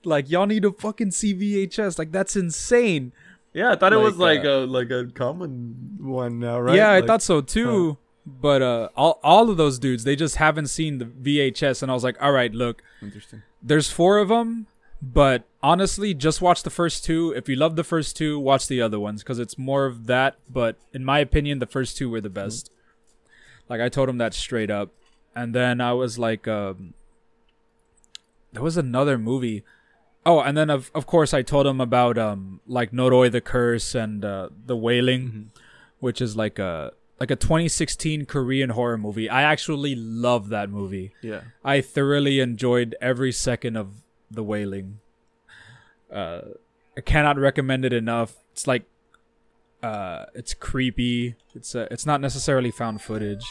like y'all need to fucking see VHS? Like that's insane." yeah, I thought it was Like, like uh, a like a common one now, right? Yeah, I thought so too. But uh, all all of those dudes, they just haven't seen the VHS, and I was like, "All right, look." Interesting. there's four of them but honestly just watch the first two if you love the first two watch the other ones because it's more of that but in my opinion the first two were the best like i told him that straight up and then i was like um there was another movie Oh, and then of of course I told him about um like Noroi the Curse and uh, the Wailing, Mm-hmm. which is like a like a 2016 Korean horror movie. I actually love that movie. Yeah. I thoroughly enjoyed every second of The Wailing. Uh, I cannot recommend it enough. It's like, uh, it's creepy. It's uh, it's not necessarily found footage,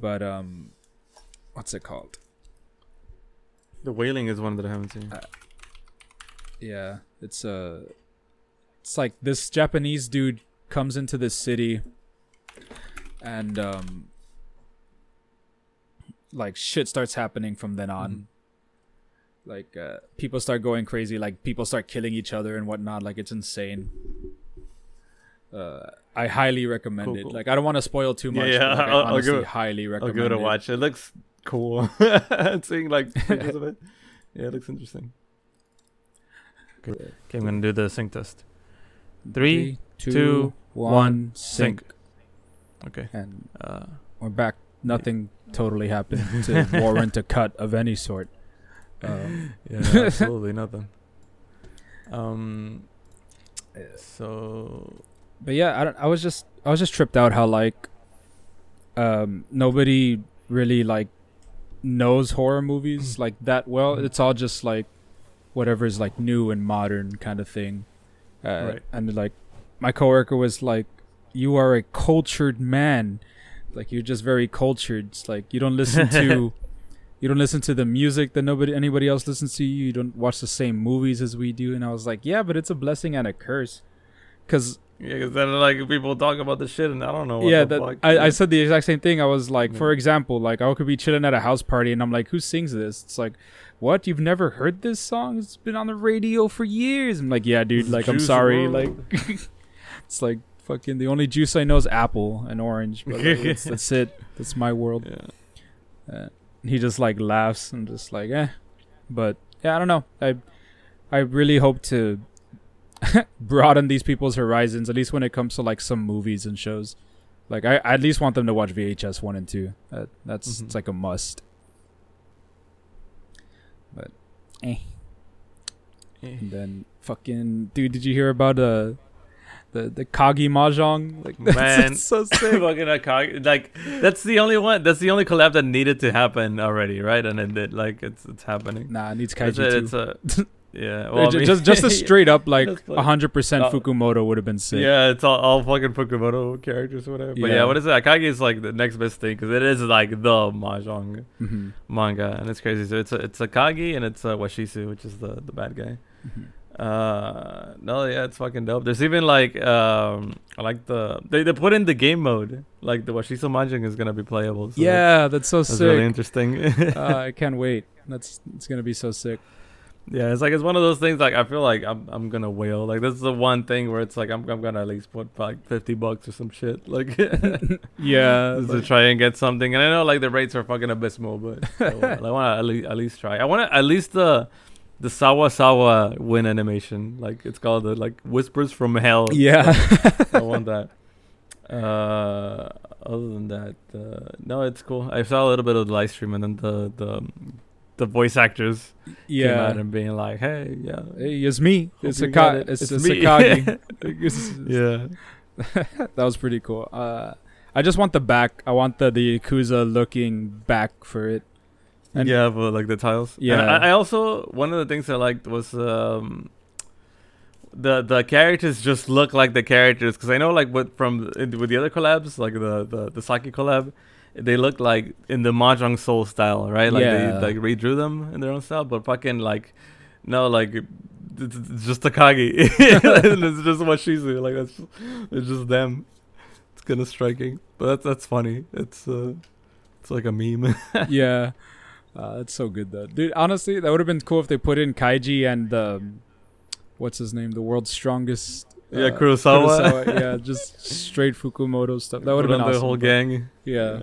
but um, what's it called? The Wailing is one that I haven't seen. Yeah, it's uh, it's like this Japanese dude comes into this city, and um, like shit starts happening from then on. Mhm. Like uh, people start going crazy. Like people start killing each other and whatnot. Like it's insane. Uh, I highly recommend Cool, it. cool. Like I don't want to spoil too much. yeah, but, like, I I'll- I'll honestly give it- highly I'll recommend give it a it. watch. It looks cool. Seeing like pictures of it. Yeah, it looks interesting. Okay, okay I'm gonna do the sync test. Three, two, two, one, one, sync. sync. Okay. And Uh, we're back. Nothing totally happened to warrant a cut of any sort. Um, yeah, absolutely nothing. Um. So but yeah, I don't, I was just I was just tripped out how like um nobody really like knows horror movies like that well. It's all just like whatever is like new and modern kind of thing. Uh, Right. And like my coworker was like, "You are a cultured man. Like you're just very cultured. It's like you don't listen to." You don't listen to the music that nobody anybody else listens to you. You don't watch the same movies as we do. And I was like, yeah, but it's a blessing and a curse. Cause yeah, because then like people talk about the shit and I don't know. What yeah, that. I, I said the exact same thing. I was like, Yeah. for example, like I could be chilling at a house party and I'm like, who sings this? It's like, what? You've never heard this song? It's been on the radio for years. I'm like, yeah, dude. Like, I'm sorry. WRLD. Like, it's like fucking the only juice I know is apple and orange. But like, that's, that's it. That's my world. yeah. Uh, he just like laughs and just like, eh. But yeah, I don't know. I I really hope to broaden these people's horizons, at least when it comes to like some movies and shows. Like I, I at least want them to watch VHS one and two. Uh, that's Mhm. it's like a must. But eh. And then fucking dude, did you hear about uh the the Kagi mahjong? Like that's, Man. that's so sick. fucking a cock. Like that's the only one. That's the only collab that needed to happen already, right? And then it, like it's it's happening. nah, it needs It's a, too. it's a yeah. Well, I mean- just just a straight up like hundred percent Uh, Fukumoto would have been sick. Yeah, it's all, all fucking Fukumoto characters or whatever. But yeah, Yeah. what is it? Akagi is like the next best thing because it is like the mahjong hmm manga, and it's crazy. So it's a, it's Akagi and it's uh, Washizu, which is the the bad guy. Uh, no, yeah, it's fucking dope. There's even like um, I like the they they put in the game mode. Like the Washizu mahjong is gonna be playable. So Yeah, that's so that's, that's sick. really interesting. uh, I can't wait. That's it's gonna be so sick. Yeah, it's like it's one of those things. Like I feel like I'm I'm gonna wail. Like this is the one thing where it's like I'm I'm gonna at least put like fifty bucks or some shit. Like Yeah, just to try and get something. And I know like the rates are fucking abysmal, but I, want to at least at least try. I want to at least the the Sawa Sawa win animation. Like it's called the like Whispers from Hell. yeah. I want that. Uh, other than that, uh, no, it's cool. I saw a little bit of the live stream, and then the the the voice actors came out yeah. and being like, "Hey, yeah, Hey, it's me. It's a got it. it's, It's it's me." Sakagi. It's- yeah." that was pretty cool. Uh, I just want the back. I want the the Yakuza looking back for it. And- yeah, but like the tiles. Yeah. I, I also one of the things I liked was um the the characters just look like the characters because I know like with from with the other collabs like the the the Saki collab. They look like in the Mahjong Soul style, right? Like Yeah. they like redrew them in their own style, but fucking like no, like it's, it's just Takagi. it's just what she's doing. Like that's it's just them. It's kind of striking, but that's that's funny. It's uh, it's like a meme. yeah. Uh, that's so good though, dude. Honestly, that would have been cool if they put in Kaiji and um, what's his name, the world's strongest. Yeah, uh, Kurosawa. yeah, just straight Fukumoto stuff. That would have been awesome. the whole but- gang. Yeah.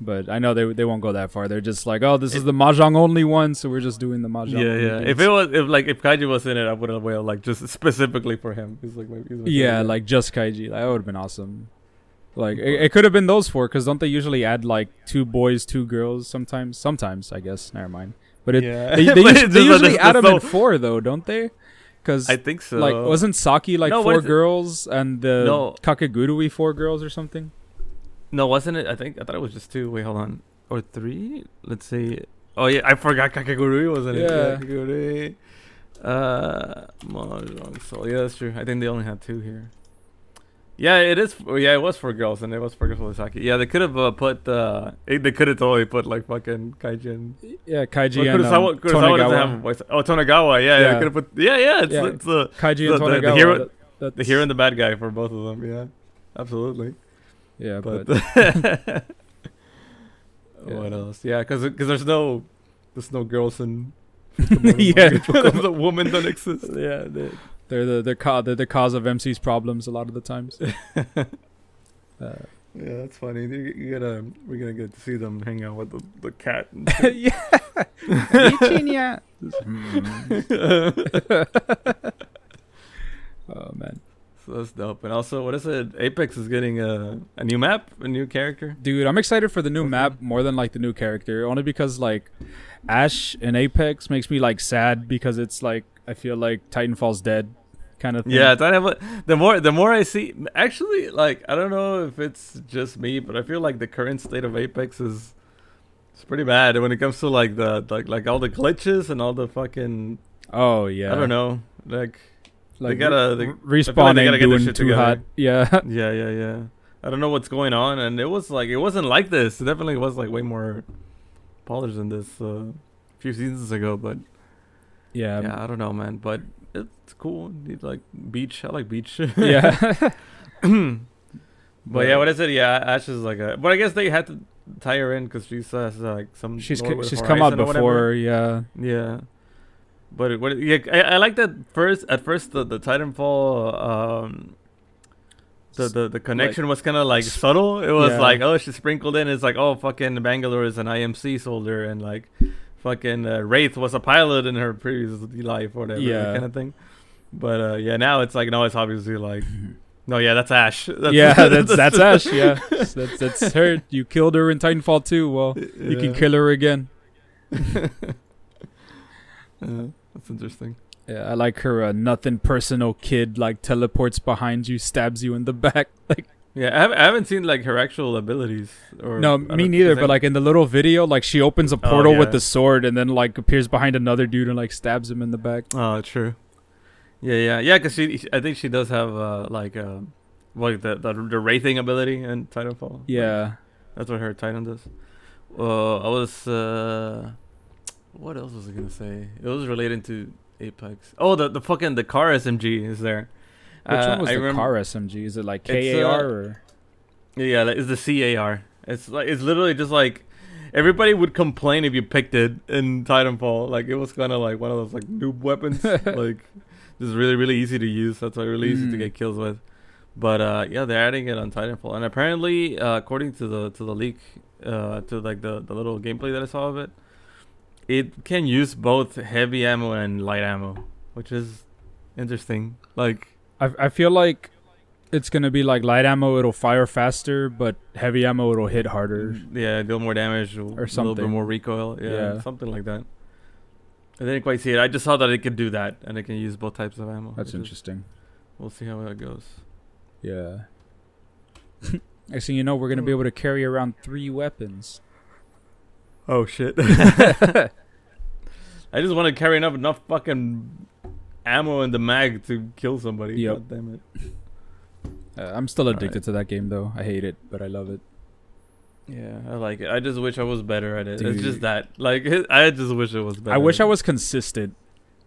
but I know they they won't go that far. They're just like, oh, this is the mahjong only one, so we're just doing the mahjong. Yeah, yeah. dudes." If it was, if like if Kaiji was in it, I would have well like just specifically for him. He's like, my, he's my yeah, favorite. like just Kaiji, that would have been awesome. Like it, it could have been those four, because don't they usually add like two boys, two girls? Sometimes, sometimes I guess. Never mind. But it, Yeah. they, they, usually, they usually add them in four though, don't they? Because I think so. like wasn't Saki like No, four girls and the No. Kakegurui four girls or something? no, wasn't it? I think I thought it was just two. Wait, hold on. Or three? Let's see. Oh yeah, I forgot Kakegurui wasn't it? Yeah. Kakegurui. Uh, Mahjong Soul. Yeah, that's true. I think they only had two here. Yeah, it is. Yeah, it was for girls, and it was for girls the Yeah, they could have uh, put. Uh, they could have totally put like fucking Kaijin. Yeah, Kaiji Well, and Kurosawa, um, Kurosawa doesn't have a voice. Oh, Tonegawa. Yeah, yeah. Yeah. Could have put. Yeah, yeah. It's, Yeah. it's the Kaiji the- and the- the hero- that- the hero and the bad guy for both of them. Yeah, absolutely. Yeah, But, but, what else? Yeah, because there's no there's no girls in. Yeah. the woman don't exist. yeah, they, they're the they're, ca- they're the cause of MC's problems a lot of the times. uh, Yeah, that's funny. You, you gotta we're gonna get to see them hang out with the, the cat. and yeah. oh man, so that's dope. And also, what is it? Apex is getting a a new map, a new character. dude, I'm excited for the new Okay. map more than like the new character, only because like Ash in Apex makes me like sad because it's like I feel like Titanfall's dead, kind of. Thing. Yeah, a, the more the more I see, actually, like I don't know if it's just me, but I feel like the current state of Apex is it's pretty bad when it comes to like the like like all the glitches and all the fucking Oh yeah. I don't know like Like gotta- re- they- respawn they gotta get doing too hot. Yeah. yeah yeah yeah I don't know what's going on and it was like it wasn't like this it definitely was like way more polished than this uh, a few seasons ago but yeah. yeah I don't know man but it's cool Need, like beach I like beach yeah. But yeah, what is it? Yeah, Ash is like a. But I guess they had to tie her in because she says like some. she's she's come out Horizon or whatever. before. Yeah. Yeah. But it, what? it- Yeah, I, I like that first. At first, the the Titanfall, um, the the, the connection was kind of like subtle. It was Yeah. like, oh, she sprinkled in. It's like, oh, fucking Bangalore is an IMC soldier, and like, fucking uh, Wraith was a pilot in her previous life or whatever, Yeah. kind of thing. But uh, yeah, now it's like, no, it's obviously like, no, yeah, that's Ash. That's, yeah, that's that's Ash. Yeah, that's that's her. You killed her in Titanfall 2. Well, you can kill her again. Uh, that's interesting. Yeah, I like her. Uh, nothing personal kid like teleports behind you, stabs you in the back. Like Yeah, I haven't, seen like her actual abilities. Or no, me neither. But like in the little video, like she opens a portal with yeah. the sword and then like appears behind another dude and like stabs him in the back. oh, true. Yeah, yeah, yeah. Because she, I think she does have uh, like uh, like the, the the wraithing ability in Titanfall. Yeah, that's what her Titan does. Uh, I was uh, what else was I gonna say? It was related to Apex. Oh, the the fucking the car SMG is there. Which Uh, one was I the car SMG? Is it like KAR uh, or? Yeah, it's the CAR. It's like it's literally just like everybody would complain if you picked it in Titanfall. Like it was kind of like one of those like noob weapons, like just really really easy to use. That's why really easy to Mm. get kills with. But uh, yeah, they're adding it on Titanfall, and apparently, uh, according to the to the leak, uh, to like the the little gameplay that I saw of it, it can use both heavy ammo and light ammo, which is interesting. Like I I feel like it's gonna be like light ammo. It'll fire faster, but heavy ammo it'll hit harder. Mm, yeah, deal more damage or, something. a little bit more recoil. Yeah, Yeah. something like that. I didn't quite see it. I just saw that it could do that and it can use both types of ammo. That's interesting. We'll see how that goes. Yeah. Next thing you know, we're gonna be able to carry around three weapons. Oh shit! I just want to carry enough enough fucking ammo in the mag to kill somebody. Yep. God damn it. Uh, I'm still addicted Alright. to that game though. I hate it, but I love it. Yeah, I like it. I just wish I was better at it. It's just that, like, I just wish it was better. I wish I was consistent,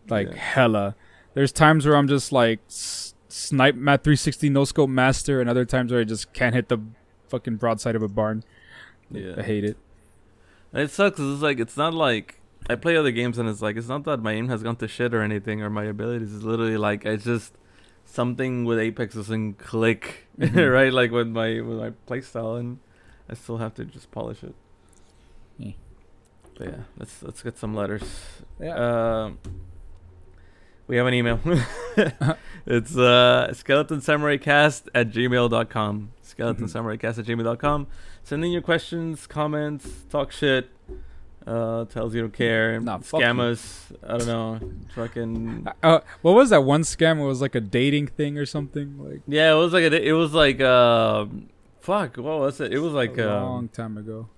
like Yeah. hella. There's times where I'm just like s- snipe mat 360 no scope master, and other times where I just can't hit the fucking broadside of a barn. Yeah. I hate it. It sucks. It's like it's not like I play other games and it's like it's not that my aim has gone to shit or anything or my abilities. It's literally like it's just something with Apex doesn't click, Mhm. right? Like with my with my playstyle, and I still have to just polish it. Yeah. But yeah, let's let's get some letters. Yeah. Um, we have an email. it's uh, skeleton samurai cast at gmail.com. Skeleton Mhm. samurai cast at gmail.com. Send in your questions, comments, talk shit. Uh, tells you don't care. Nah, fuck Scam I don't know. Fucking. Uh, what was that one scam? It was like a dating thing or something. Like Yeah, it was like a, it was like uh, fuck. What was it? It was like a uh, long time ago.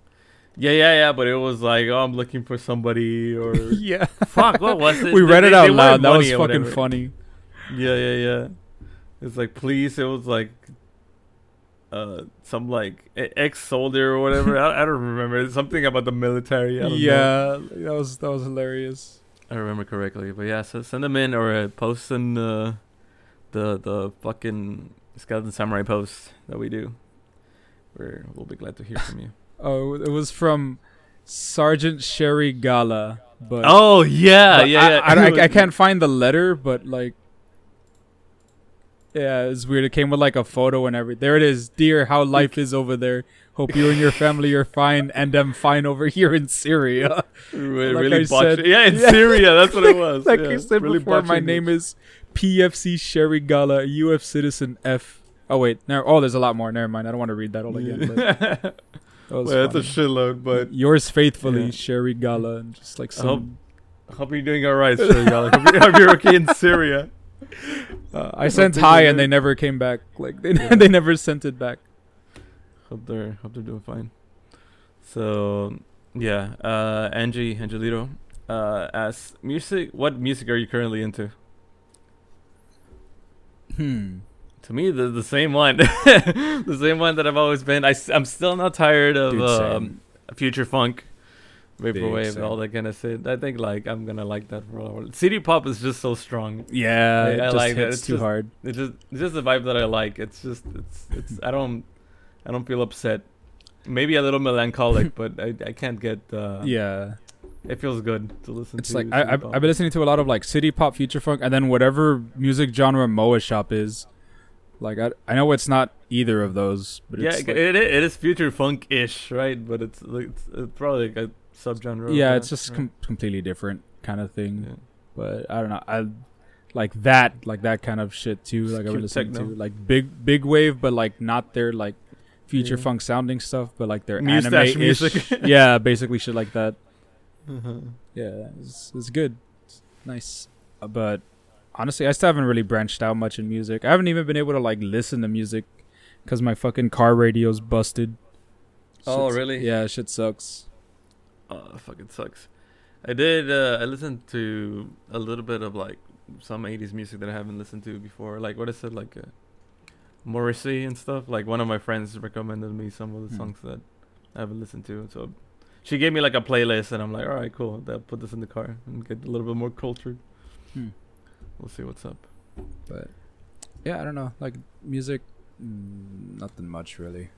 yeah, yeah, yeah. But it was like, oh, I'm looking for somebody or yeah, fuck. What was it? we read They- it they out loud. That was fucking whatever. funny. Yeah, yeah, yeah. It's like please. It was like uh some like ex soldier or whatever. I, I don't remember. It's something about the military. I don't know. Yeah, that was that was hilarious. I remember correctly. But yeah, so send them in or uh, post in the the the fucking skeleton samurai post that we do. We're we'll be glad to hear from you. Oh, it was from Sergeant Sherry Gala. But oh yeah, but yeah, yeah. I, I, I, I can't find the letter, but like, yeah, it's weird. It came with like a photo and everything. There it is, dear. How life is over there. Hope you and your family are fine, and I'm fine over here in Syria. Re- like really I said- Yeah, in Yeah. Syria. That's what it was. like yeah. I said Really before, my name is PFC Sherry Gala, UF Citizen F. Oh wait, no. Oh, there's a lot more. Never mind. I don't want to read that all again. That well, that's a shitload, but Yours faithfully, Yeah. Sherry Gala, and just like I hope- some. hope you're doing all right, sir. Hope you- hope you're okay in Syria. Uh, I sent they hi and they never came back. Like they Yeah. they never sent it back. Hope they're hope they're doing fine. So yeah, uh, Angie Angelito uh, asks music. What music are you currently into? Hmm. To me, the the same one, the same one that I've always been. I am still not tired of Dude, um, future funk, Big vaporwave, all that kind of shit. I think like I'm gonna like that for a while. City pop is just so strong. Yeah, I- just like that. hits It's too just- hard. It's just it's just the vibe that I like. It's just it's it's I don't I don't feel upset. Maybe a little melancholic, but I I can't get. Uh, Yeah, It feels good to listen it's to. like I, I've. I've been listening to a lot of like city pop, future funk, and then whatever music genre Moe Shop is. Like I, I know it's not either of those, but yeah, it's it, like- it it is future funk ish, right? But it's like it's, it's probably like a subgenre. yeah, that, it's just right? com- completely different kind of thing. Yeah. But I don't know, I like that, like that kind of shit too. Like I've cute listening to like big big wave, but like not their like future Yeah. funk sounding stuff, but like their anime music. yeah, basically shit like that. Uh-huh. Yeah, it's, it's good. It's nice. Uh, But honestly, I still haven't really branched out much in music. I haven't even been able to like listen to music because my fucking car radio's busted. Oh, really? Yeah, shit sucks. Oh, fucking sucks. I did. Uh, I listened to a little bit of like some '80s music that I haven't listened to before. Like what is it? Like uh, Morrissey and stuff. Like one of my friends recommended me some of the Hmm. songs that I haven't listened to. So she gave me like a playlist, and I'm like, all right, cool. I'll put this in the car and get a little bit more cultured. Hmm. We'll see what's up. But yeah, I don't know. Like music, mm, nothing much really.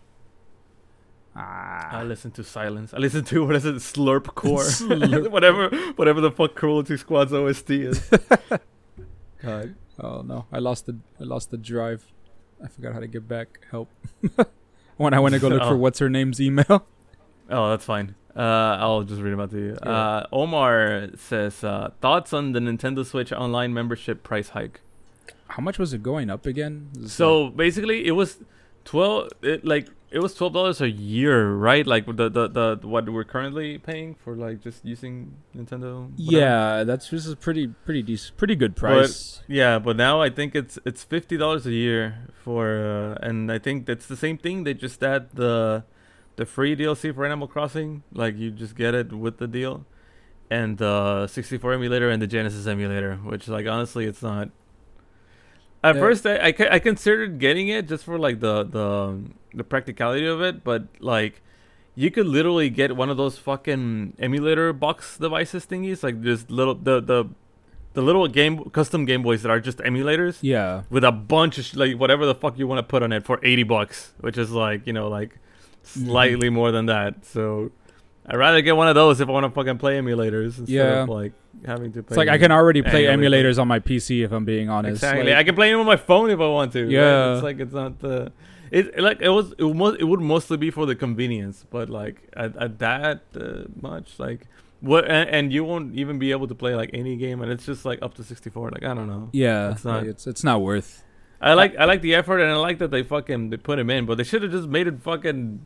Ah, I listen to Silence. I listen to what is it? Slurp Core. Slurp. whatever, whatever the fuck Cruelty Squad's OST is. God. oh no, I lost the I lost the drive. I forgot how to get back. Help. when I went to go look for Oh. what's her name's email. Oh, that's fine. Uh, I'll just read them out to you. Uh, Omar says uh, thoughts on the Nintendo Switch online membership price hike. How much was it going up again? It was So basically, it was twelve. It, like it was twelve dollars a year, right? Like the, the the what we're currently paying for like just using Nintendo. whatever. Yeah, that's this is pretty pretty decent, pretty good price. Yeah, but now I think it's it's fifty dollars a year for, uh, and I think that's the same thing. They just add the the free DLC for Animal Crossing, like you just get it with the deal, and the 64 emulator and the Genesis emulator, which like honestly, it's not. At Yeah. first, I, I I considered getting it just for like the the the practicality of it, but like. You could literally get one of those fucking emulator box devices thingies, like just little the the the little game custom Game Boys that are just emulators yeah, with a bunch of sh- like whatever the fuck you want to put on it for 80 bucks, which is like, you know, like mm-hmm. slightly more than that. So I'd rather get one of those if I want to fucking play emulators instead Yeah. of like having to play it's like I can already play emulators on my PC if I'm being honest. Exactly. Like, I can play them on my phone if I want to. right? Yeah. It's like it's not the it like it was it, mo- it would mostly be for the convenience, but like at, at that uh, much like what and, and you won't even be able to play like any game and it's just like up to 64 like I don't know. yeah, It's not- like, it's it's not worth. I like I like the effort and I like that they fucking they put him in, but they should have just made it fucking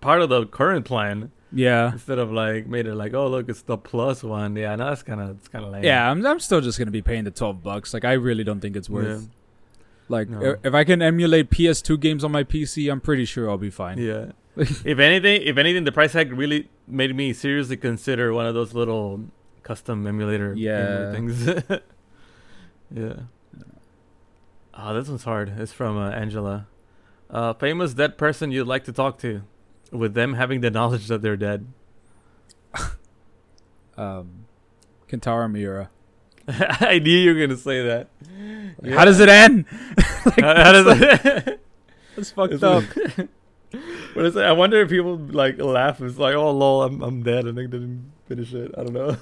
part of the current plan. Yeah. instead of like made it like, oh look, it's the plus one. Yeah, no, that's kind of it's kind of lame. Yeah, I'm, I'm still just gonna be paying the twelve bucks. Like I really don't think it's worth. Yeah. Like No. i- if I can emulate PS2 games on my PC, I'm pretty sure I'll be fine. Yeah. if anything, if anything, the price tag really made me seriously consider one of those little custom emulator Yeah. things. yeah. Oh, this one's hard. It's from uh, Angela. Uh, famous dead person you'd like to talk to, with them having the knowledge that they're dead. Um, Kentaro Miura. I knew you were gonna say that. Yeah. How does it end? How, how does it? It's fucked up. what is it? I wonder if people like laugh. It's like, oh lol, I'm I'm dead, and they didn't finish it. I don't know.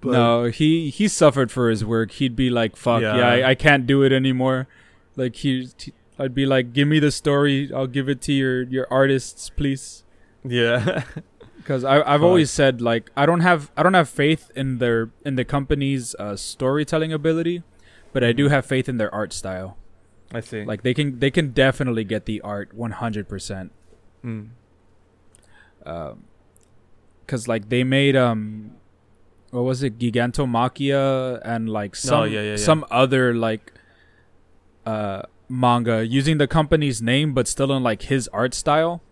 But- no, he he suffered for his work. He'd be like, "Fuck, yeah, Yeah. I, I can't do it anymore." Like he, he- I'd be like, "Give me the story. I'll give it to your your artists, please." Yeah. Because I I've always said like I don't have I don't have faith in their in the company's uh, storytelling ability, but I do have faith in their art style. I see. Like they can they can definitely get the art one hundred percent. Mm. um because like they made um what was it gigantomachia and like some Oh, yeah, yeah, yeah. some other like uh manga using the company's name but still in like his art style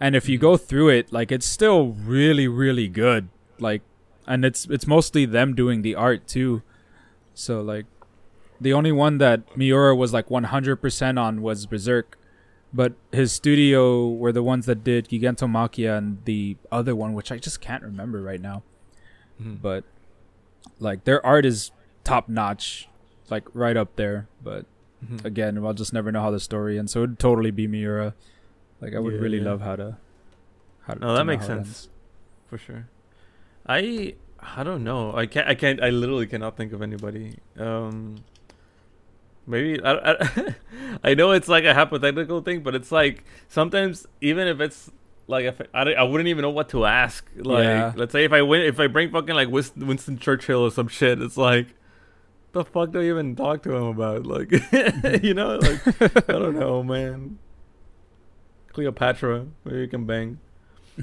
and if you Mhm. go through it like it's still really really good like and it's it's mostly them doing the art too so like the only one that miura was like 100% on was berserk but his studio were the ones that did Gigantomachia and the other one, which I just can't remember right now. Mhm. But like their art is top notch, like right up there. But Mhm. again, I'll just never know how the story ends. So it'd totally be Miura. Like I would Yeah, really yeah. love how to. How to No, that makes sense. for sure. I I don't know. I can't. I can't. I literally cannot think of anybody. Um, maybe I. I, I know it's like a hypothetical thing, but it's like sometimes even if it's like if I, I wouldn't even know what to ask. Like Yeah. let's say if I win, if I bring fucking like Winston, Winston Churchill or some shit, it's like. The fuck do I even talk to him about? Like, you know, like I don't know, man. Cleopatra, maybe you can bang.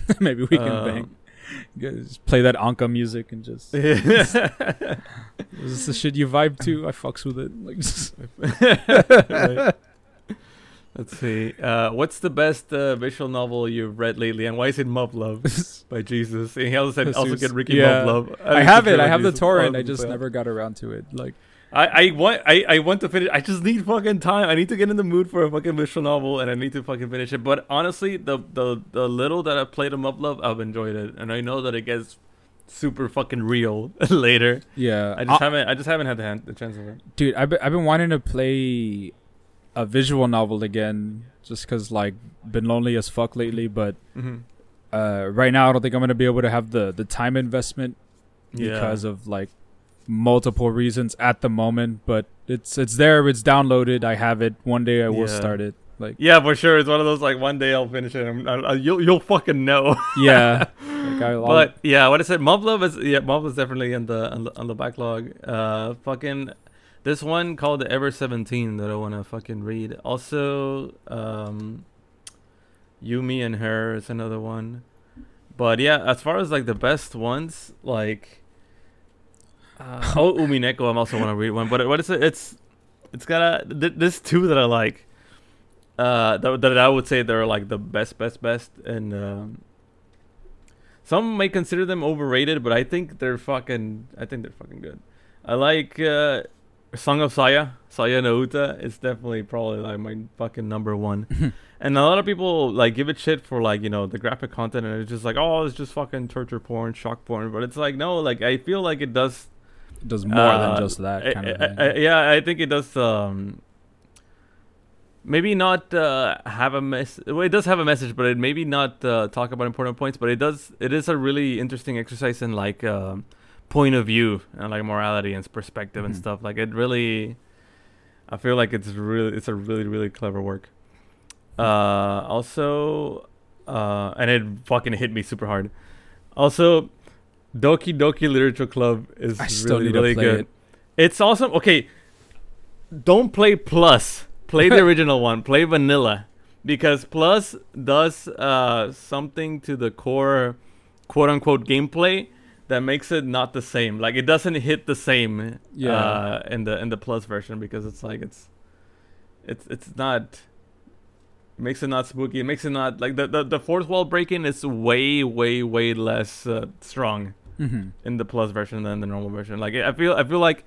Maybe we can Um, bang. Just play that Anka music and just. Yeah. Is this the shit you vibe to? I fucks with it. Like, just, Right. Let's see. Uh, what's the best uh, visual novel you've read lately, and why is it Muv-Luv by Jesus? And he also said also get Ricky Yeah. Muv-Luv. I think have it. I have the torrent. I just never got around to it. Like, I I want I I want to finish. I just need fucking time. I need to get in the mood for a fucking visual novel, and I need to fucking finish it. But honestly, the the the little that I've played of Muv-Luv, I've enjoyed it, and I know that it gets super fucking real later. yeah, I just Uh, haven't I just haven't had the, hand, the chance of it. dude. I've been, I've been wanting to play a visual novel again, just cause like been lonely as fuck lately. But Mm-hmm. uh, right now, I don't think I'm gonna be able to have the the time investment Yeah. because of like multiple reasons at the moment. But it's it's there. It's downloaded. I have it. One day I will Yeah. start it. Like, Yeah, for sure. It's one of those like one day I'll finish it. And I, I, you'll you'll fucking know. yeah. like I, but yeah, what I said, Muv-Luv is yeah, Muv is definitely in the on the, on the backlog. Uh, fucking this one called the Ever Seventeen that I want to fucking read. Also, um, You, Me, and Her is another one. But yeah, as far as like the best ones, like uh, oh Umineko, I'm also want to read one. But what is it? It's it's got a th- there's two that I like. Uh, that, that I would say they're like the best, best, best, and um, some may consider them overrated, but I think they're fucking. I think they're fucking good. I like uh, Song of Saya, Saya no Uta. It's definitely probably like my fucking number one. and a lot of people like give it shit for like you know the graphic content, and it's just like oh it's just fucking torture porn, shock porn. But it's like no, like I feel like it does does more uh, than just that I- kind of thing. I- yeah, I think it does. Um, maybe not uh, have a mess. Well, it does have a message, but it maybe not uh, talk about important points. But it does. It is a really interesting exercise in like um, point of view and like morality and perspective and Mhm. stuff. Like it really. I feel like it's really it's a really really clever work. Uh, also, uh, and it fucking hit me super hard. Also, Doki Doki Literature Club is I still really need to really play good. it. It's awesome. Okay, don't play plus. Play the original one. Play vanilla. because Plus does uh, something to the core, quote unquote, gameplay that makes it not the same. Like it doesn't hit the same Yeah. uh, in the in the Plus version because it's like it's it's it's not makes it not spooky. It makes it not like the the, the fourth wall breaking is way way way less uh, strong Mm-hmm. in the plus version than the normal version. Like I feel I feel like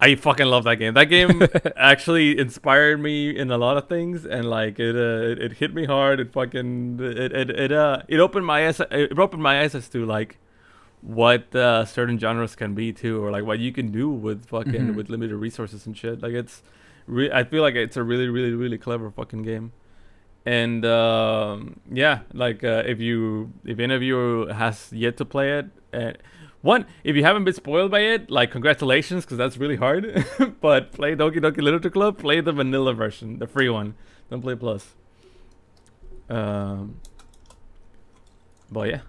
I fucking love that game. That game actually inspired me in a lot of things, and like it uh, it, it hit me hard. It fucking it it it uh it opened my eyes. It opened my eyes as to like what uh, certain genres can be too, or like what you can do with fucking Mhm. with limited resources and shit. Like it's, re- I feel like it's a really really really clever fucking game. And um, yeah, like uh, if you if any of you has yet to play it, uh, one if you haven't been spoiled by it, like congratulations, because that's really hard. but play Doki Doki Literature Club, play the vanilla version, the free one. Don't play plus. Um, but yeah,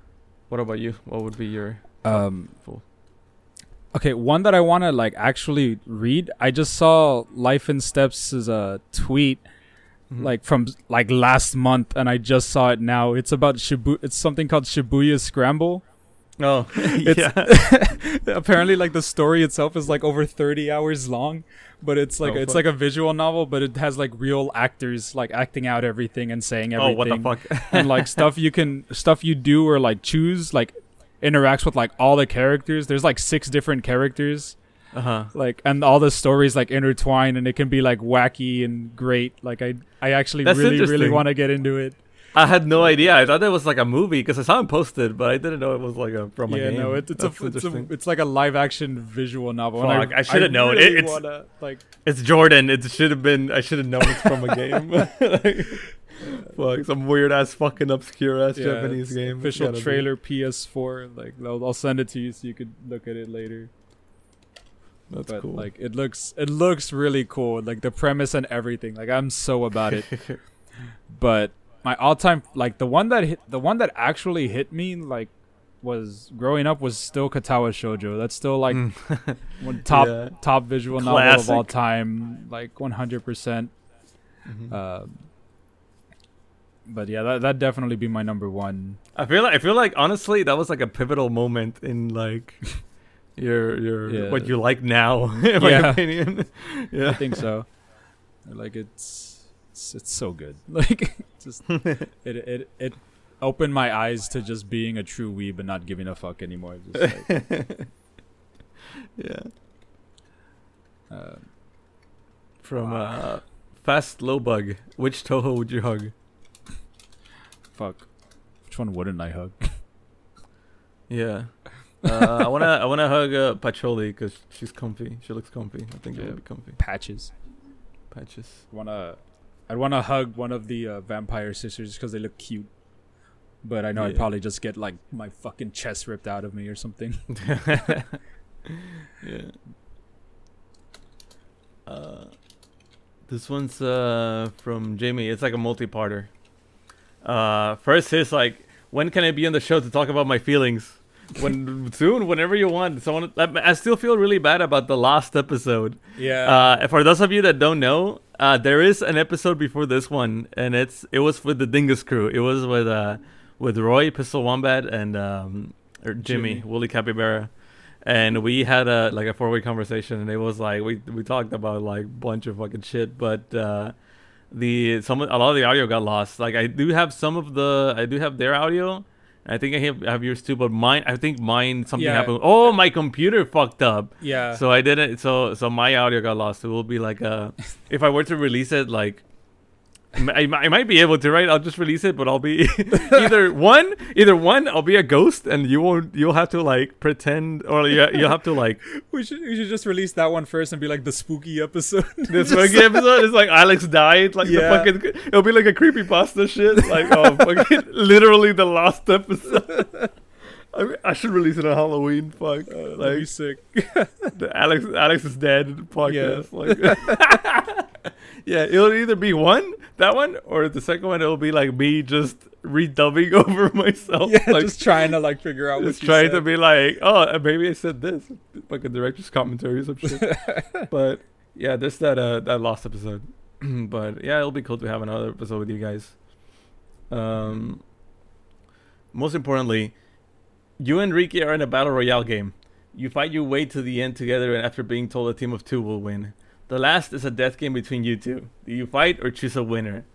what about you? What would be your Um, full? okay, one that I want to like actually read. I just saw Life in Steps' is a tweet Mhm. like from like last month, and I just saw it now. It's about Shibu. It's something called Shibuya Scramble. oh yeah, Apparently, like the story itself is like over thirty hours long, but it's like Oh, it's fuck. like a visual novel, but it has like real actors like acting out everything and saying everything. oh what the fuck? and like stuff you can stuff you do or like choose like interacts with like all the characters. There's like six different characters, uh huh. like and all the stories like intertwine, and it can be like wacky and great. Like I I actually That's really really want to get into it. I had no idea. I thought it was like a movie because I saw it posted, but I didn't know it was like a from a yeah, game. no, it, it's That's a, it's a it's like a live action visual novel. and Fuck, I shoulda known. It- it's- wanna, like It's Jordan. It should have been. I should have known it's from a game. like, fuck, some weird ass fucking obscure ass yeah, Japanese game. official Gotta be. trailer PS4. Like I'll, I'll send it to you so you could look at it later. That's but cool. like it looks it looks really cool like the premise and everything like i'm so about it but my all-time like the one that hit the one that actually hit me like was growing up was still katawa shoujo that's still like Mm. one top Yeah. top visual novel of all time like 100% Mhm. uh, but yeah that that definitely be my number one I feel like I feel like honestly that was like a pivotal moment in like your your Yeah. what you like now. In my Yeah. opinion. i think so like it's it's, it's so good like just it it it opened my eyes to just being a true weeb and not giving a fuck anymore. Just like, yeah. uh, From uh, Fast Low Bug, which Touhou would you hug? fuck. Which one wouldn't I hug? Yeah. Uh, I wanna I wanna hug uh, Patchouli because she's comfy. She looks comfy. I think it Yeah. would be comfy. Patches. Patches. Wanna, I'd wanna hug one of the uh, vampire sisters because they look cute. But I know I'd probably just get like my fucking chest ripped out of me or something. yeah. Uh, this one's uh from Jamie. It's like a multi-parter. Uh, first is like, when can I be on the show to talk about my feelings? When soon, whenever you want. Someone, I still feel really bad about the last episode. Yeah. Uh, for those of you that don't know, uh, there is an episode before this one, and it's it was with the Dingus crew. It was with uh with Roy Pistol Wombat and um or Jimmy, Jimmy. Wooly Capybara, and we had a like a four way conversation, and it was like we we talked about like bunch of fucking shit, but uh, the some a lot of the audio got lost. Like I do have some of the I do have their audio. I think I have, have yours too, but mine I think mine something Yeah. happened. Oh, my computer fucked up. yeah. So I didn't. So so my audio got lost. It will be like a. if I were to release it, like. I, I might be able to, right? I'll just release it, but I'll be either one, either one, I'll be a ghost, and you won't. You'll have to like pretend, or you you'll have to like we should we should just release that one first and be like the spooky episode. this Just- fucking episode is like Alex died, like Yeah. the fucking. It'll be like a creepy pasta shit, like oh fucking literally the last episode. I, mean, I should release it on Halloween. Fuck, Uh, like be sick. the Alex Alex is dead podcast. Like, yeah, it'll either be one that one or the second one. It'll be like me just redubbing over myself. Yeah, like, just trying to like figure out just trying to be like, oh, maybe I said this, like a director's commentary or some shit. but yeah, this that uh that lost episode. but yeah, it'll be cool to have another episode with you guys. Um, most importantly, you and Ricky are in a battle royale game. You fight your way to the end together, and after being told a team of two will win. The last is a death game between you two. Do you fight or choose a winner?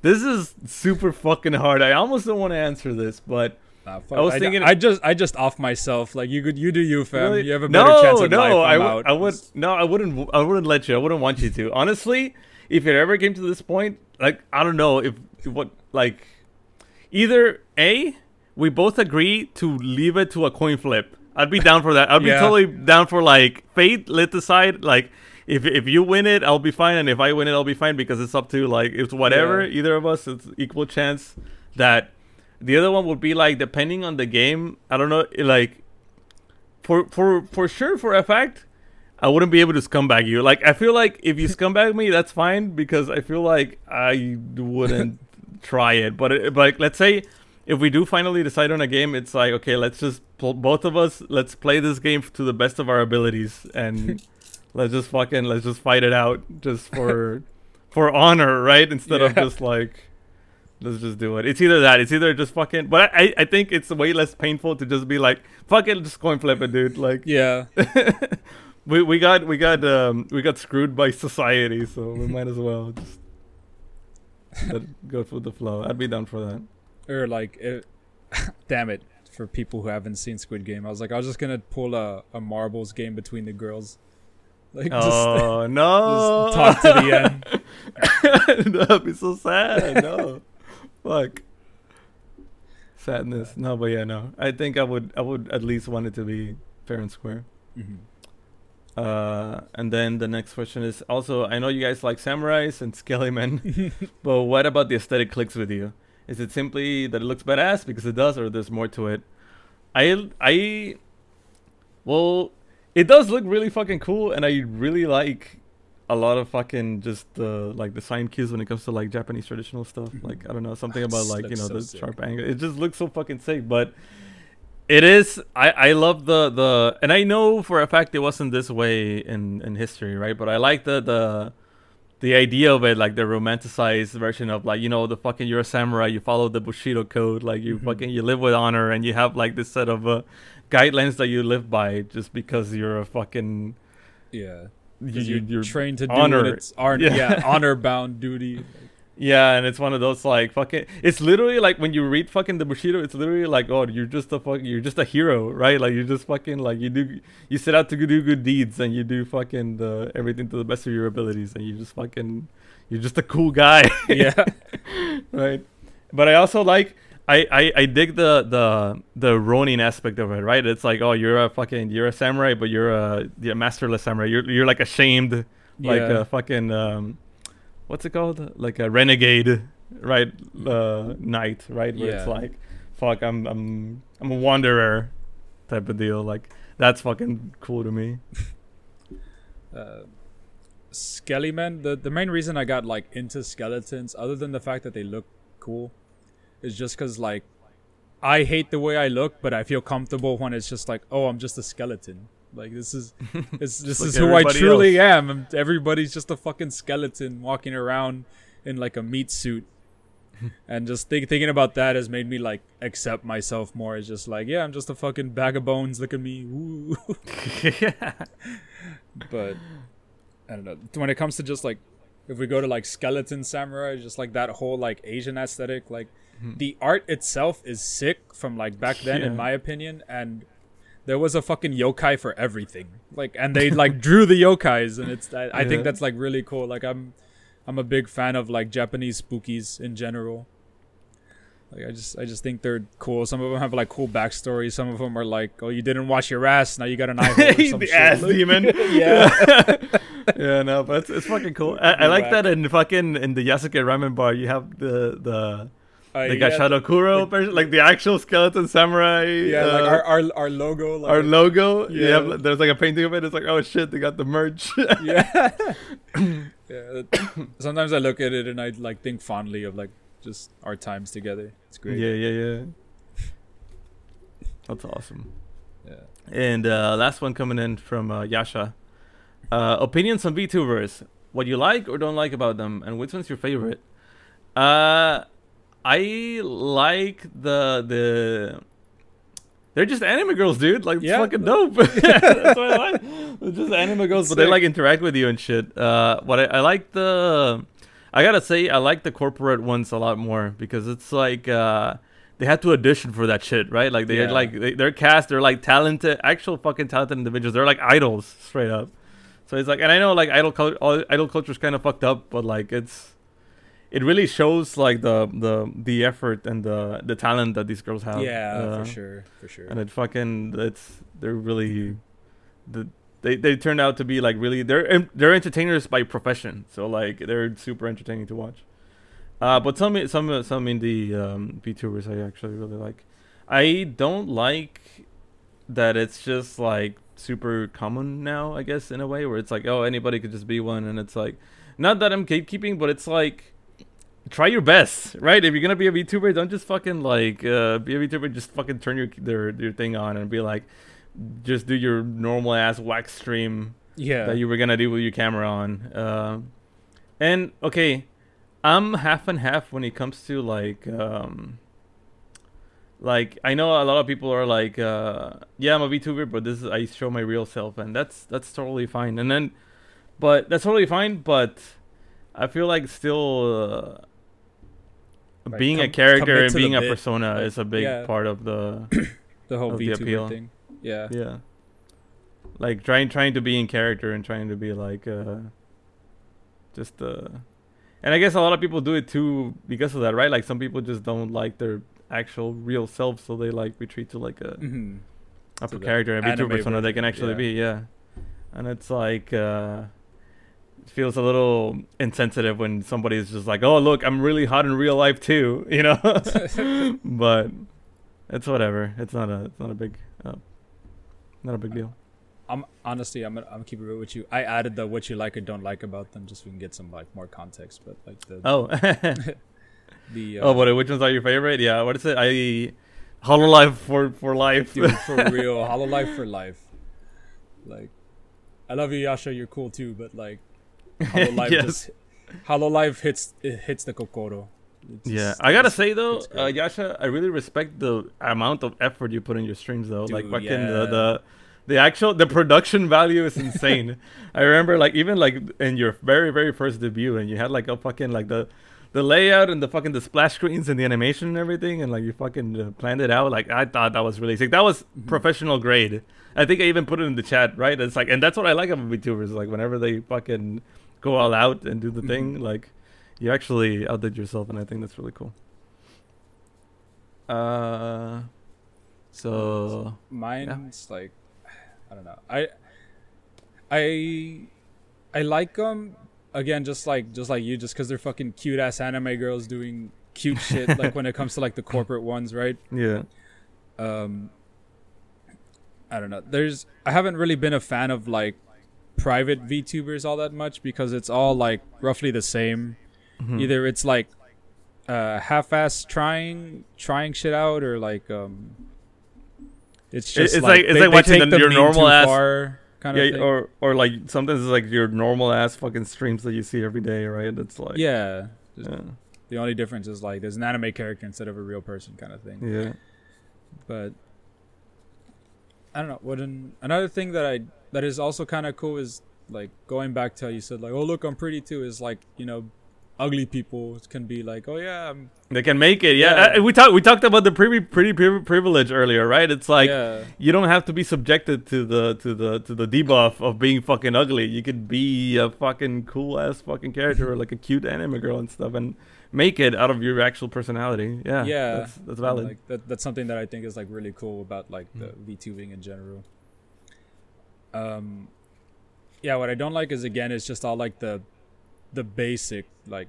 This is super fucking hard. I almost don't want to answer this, but Nah, I was I, thinking- I just I just off myself. Like you could you do you fam. Really? You have a better no, chance of no, life. I would. I would. No, I wouldn't. I wouldn't let you. I wouldn't want you to. Honestly, if it ever came to this point, like I don't know if what like either a we both agree to leave it to a coin flip. I'd be down for that. I'd be Yeah. totally down for like fate. Let decide like. If, if you win it, I'll be fine, and if I win it, I'll be fine because it's up to like it's whatever. Yeah. Either of us, it's equal chance that the other one would be like depending on the game. I don't know, like for for for sure for a fact I wouldn't be able to scumbag you. Like I feel like if you scumbag me, that's fine because I feel like I wouldn't try it. But it, but let's say if we do finally decide on a game, it's like okay, let's just both of us let's play this game to the best of our abilities and let's just fucking let's just fight it out just for for honor, right? Instead of just like let's just do it. It's either that, it's either just fucking. But I I think it's way less painful to just be like fuck it, just coin flip it, dude. Like yeah. we we got we got um we got screwed by society, so we might as well just go with the flow. I'd be down for that. Or like, it, damn it, for people who haven't seen Squid Game, I was like, I was just gonna pull a, a marbles game between the girls, like just, oh no! just talk to the end. That'd be so sad. No, fuck. Sadness. No, but yeah, no. I think I would. I would at least want it to be fair and square. Mhm. Uh, and then the next question is also I know you guys like samurais and skelly men, but what about the aesthetic clicks with you? Is it simply that it looks badass because it does, or there's more to it? I I well, it does look really fucking cool, and I really like a lot of fucking just the like the sign cues when it comes to like Japanese traditional stuff. Like I don't know something about like you know so the sick. sharp angle. It just looks so fucking sick, but. It is. I, I love the, the and I know for a fact it wasn't this way in, in history, right? But I like the the the idea of it, like the romanticized version of like you know the fucking you're a samurai, you follow the Bushido code, like you Mhm. fucking you live with honor, and you have like this set of uh, guidelines that you live by just because you're a fucking Yeah, you, you're, trained to do honor- it's honor, Yeah. yeah. honor bound duty. Yeah, and it's one of those like fucking. It's literally like when you read fucking the Bushido, it's literally like, oh, you're just a fucking, you're just a hero, right? Like you're just fucking like you do, you set out to do good deeds, and you do fucking the everything to the best of your abilities, and you just fucking, you're just a cool guy, yeah, right? But I also like. I, I, I dig the, the the Ronin aspect of it, right? It's like, oh, you're a fucking you're a samurai, but you're a, you're a masterless samurai. You're you're like ashamed like yeah. a fucking um what's it called like a renegade right uh knight right where it's like fuck i'm i'm i'm a wanderer type of deal like that's fucking cool to me uh, Skellymen. The the main reason I got like into skeletons, other than the fact that they look cool, is just because like I hate the way I look, but I feel comfortable when it's just like, oh, I'm just a skeleton. Like this is this this like is who I truly am. I'm- Everybody's just a fucking skeleton walking around in like a meat suit. and just think, thinking about that has made me like accept myself more. It's just like, yeah, I'm just a fucking bag of bones. Look at me. Woo. but I don't know. When it comes to just like if we go to like skeleton samurai, just like that whole like Asian aesthetic, like hmm. the art itself is sick from like back then, Yeah. in my opinion, and there was a fucking yokai for everything. Like, and they like drew the yokais, and it's I, I Yeah. think that's like really cool. Like, I'm I'm a big fan of like Japanese spookies in general. Like I just I just think they're cool. Some of them have like cool backstories. Some of them are like, oh, you didn't wash your ass, now you got an eye hole or some the shit. ass demon yeah. yeah no but it's, it's fucking cool I, I like whack. that in fucking in the Yasuke ramen bar you have the the Uh, the yeah, Gashadokuro version, like the actual skeleton samurai Yeah, uh, like our, our our logo. Like, our logo Yeah. yeah there's like a painting of it it's like oh shit they got the merch yeah. yeah. Sometimes I look at it and I like think fondly of like just our times together. It's great. Yeah, yeah, yeah. That's awesome. Yeah. And uh, last one coming in from uh, Yasha. Uh, opinions on VTubers. what you like or don't like about them, and which one's your favorite. Uh, I like the the. They're just anime girls, dude. Like, it's Yeah. fucking dope. That's what I like. They're just anime girls, but they like interact with you and shit. Uh, what I, I like the, I gotta say, I like the corporate ones a lot more because it's like uh, they had to audition for that shit, right? Like they Yeah. like they, they're cast, they're like talented, actual fucking talented individuals. They're like idols, straight up. So it's like, and I know like idol cul- all- idol culture is kind of fucked up, but like it's, it really shows like the the the effort and the the talent that these girls have. yeah, Uh, for sure, for sure. And it fucking it's they're really, the they they turned out to be like really they're they're entertainers by profession. So like they're super entertaining to watch. Uh, but some some some indie um, VTubers I actually really like. I don't like that it's just like super common now. I guess in a way where it's like oh anybody could just be one, and it's like not that I'm gatekeeping, but it's like try your best, right? If you're gonna be a VTuber, don't just fucking like uh, be a VTuber. Just fucking turn your their your thing on and be like, just do your normal ass wax stream yeah, that you were gonna do with your camera on. Uh, and okay, I'm half and half when it comes to like, um, like I know a lot of people are like, uh, yeah, I'm a VTuber, but this is I show my real self, and that's that's totally fine. And then, but that's totally fine. But I feel like still. Uh, being a character and being a bit. persona Like, is a big yeah. part of the the whole of the appeal. Thing. Yeah, yeah like trying trying to be in character and trying to be like uh just uh and i guess a lot of people do it too because of that right like some people just don't like their actual real self so they like retreat to like a hmm upper the character and VTuber persona they can actually yeah. be yeah and it's like uh it feels a little insensitive when somebody is just like oh look i'm really hot in real life too you know but it's whatever it's not a it's not a big uh, not a big deal I'm honestly, I'm gonna, I'm gonna keep it with you. I added the what you like or don't like about them just so we can get some like more context. But like the oh the uh, oh what which ones are your favorite yeah what is it i hololive for for life dude for real, Hololive for life. Like, I love you, Yasha. You're cool too, but like, Hollow Life Yes. just Hololive hits it hits the kokoro. It's Yeah, I gotta say though, uh. Yasha, I really respect the amount of effort you put in your streams though. like fucking yeah. the, the the actual the production value is insane. I remember like even like in your very very first debut, and you had like a fucking like the the layout and the fucking the splash screens and the animation and everything, and like you fucking uh, planned it out. Like I thought that was really sick. That was Mhm. professional grade. I think I even put it in the chat, right? It's like, and that's what I like about VTubers. Like whenever they fucking go all out and do the thing, like you actually outdid yourself, and I think that's really cool. Uh, so Mine's like I don't know. I I I like them again just like just like you just cuz they're fucking cute ass anime girls doing cute shit like when it comes to like the corporate ones, right? yeah, Um I don't know. There's I haven't really been a fan of like private VTubers all that much because it's all like roughly the same. Mhm. Either it's like uh half-ass trying trying shit out or like um it's just it's like, like- it's they, like watching the- your normal ass- far kind yeah, of thing. or or like sometimes it's like your normal ass fucking streams that you see every day, right? It's like yeah. Yeah, The only difference is like there's an anime character instead of a real person kind of thing. yeah. But I don't know. What an, another thing that I that is also kind of cool is like going back to how you said like, oh look, I'm pretty too. Is like you know, ugly people can be like, oh yeah, I'm They can make it. Yeah, Yeah. Uh, we talked we talked about the pretty pretty privilege earlier, right? It's like yeah, you don't have to be subjected to the to the to the debuff of being fucking ugly. You could be a fucking cool ass fucking character or like a cute anime girl and stuff, and make it out of your actual personality. Yeah, Yeah. that's, that's valid. Like that, that's something that I think is like really cool about like the Mm. VTubing in general. Um, yeah, what I don't like is again, it's just all like the, the basic like,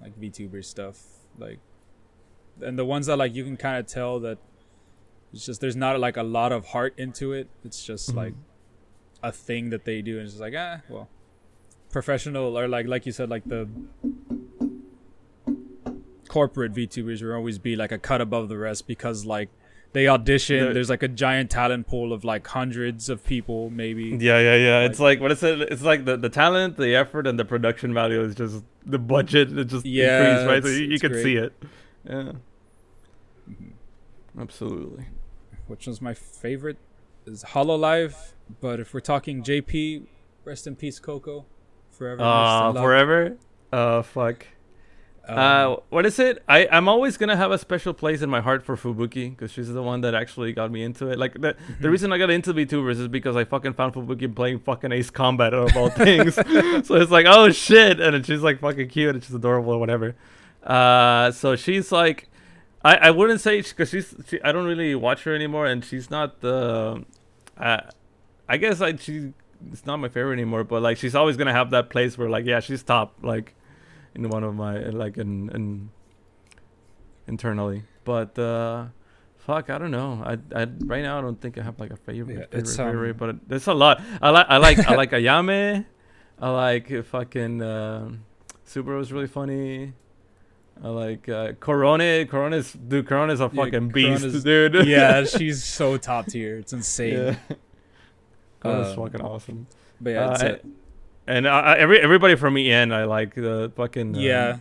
like VTuber stuff, like, and the ones that like you can kind of tell that it's just there's not like a lot of heart into it. It's just Mhm. like a thing that they do, and it's just like ah, well, professional or like like you said, like the corporate VTubers will always be like a cut above the rest because like they audition. The- There's like a giant talent pool of like hundreds of people, maybe. Yeah, yeah, yeah. it's like what is it? It's like the, the talent, the effort, and the production value is just the budget. It just Yeah, increased, right? So you, you can see it. Yeah, absolutely. Which was my favorite is Hololive. But if we're talking JP, rest in peace, Coco. Forever. Uh, forever. Uh, fuck. Um, uh, what is it? I I'm always gonna have a special place in my heart for Fubuki because she's the one that actually got me into it. Like the Mm-hmm. the reason I got into VTubers is because I fucking found Fubuki playing fucking Ace Combat out of all things. so it's like oh shit, and she's like fucking cute and she's adorable or whatever. Uh, so she's like, I I wouldn't say because she's she, I don't really watch her anymore and she's not the, uh, I guess like she it's not my favorite anymore, but like she's always gonna have that place where like yeah she's top like in one of my like in, in internally. But uh fuck, I don't know. I I right now I don't think I have like a favorite Yeah, favorite, it's, um, favorite but there's a lot. I like I like I like Ayame. I like fucking uh, Subaru is really funny. I like uh, Korone. Korone's dude. Korone's a Yeah, fucking beast, Korone's- dude. yeah, she's so top tier. It's insane. yeah. Korone's Um, fucking awesome. But yeah, Uh, it. And I, I, every everybody from EN, I like the fucking uh, yeah.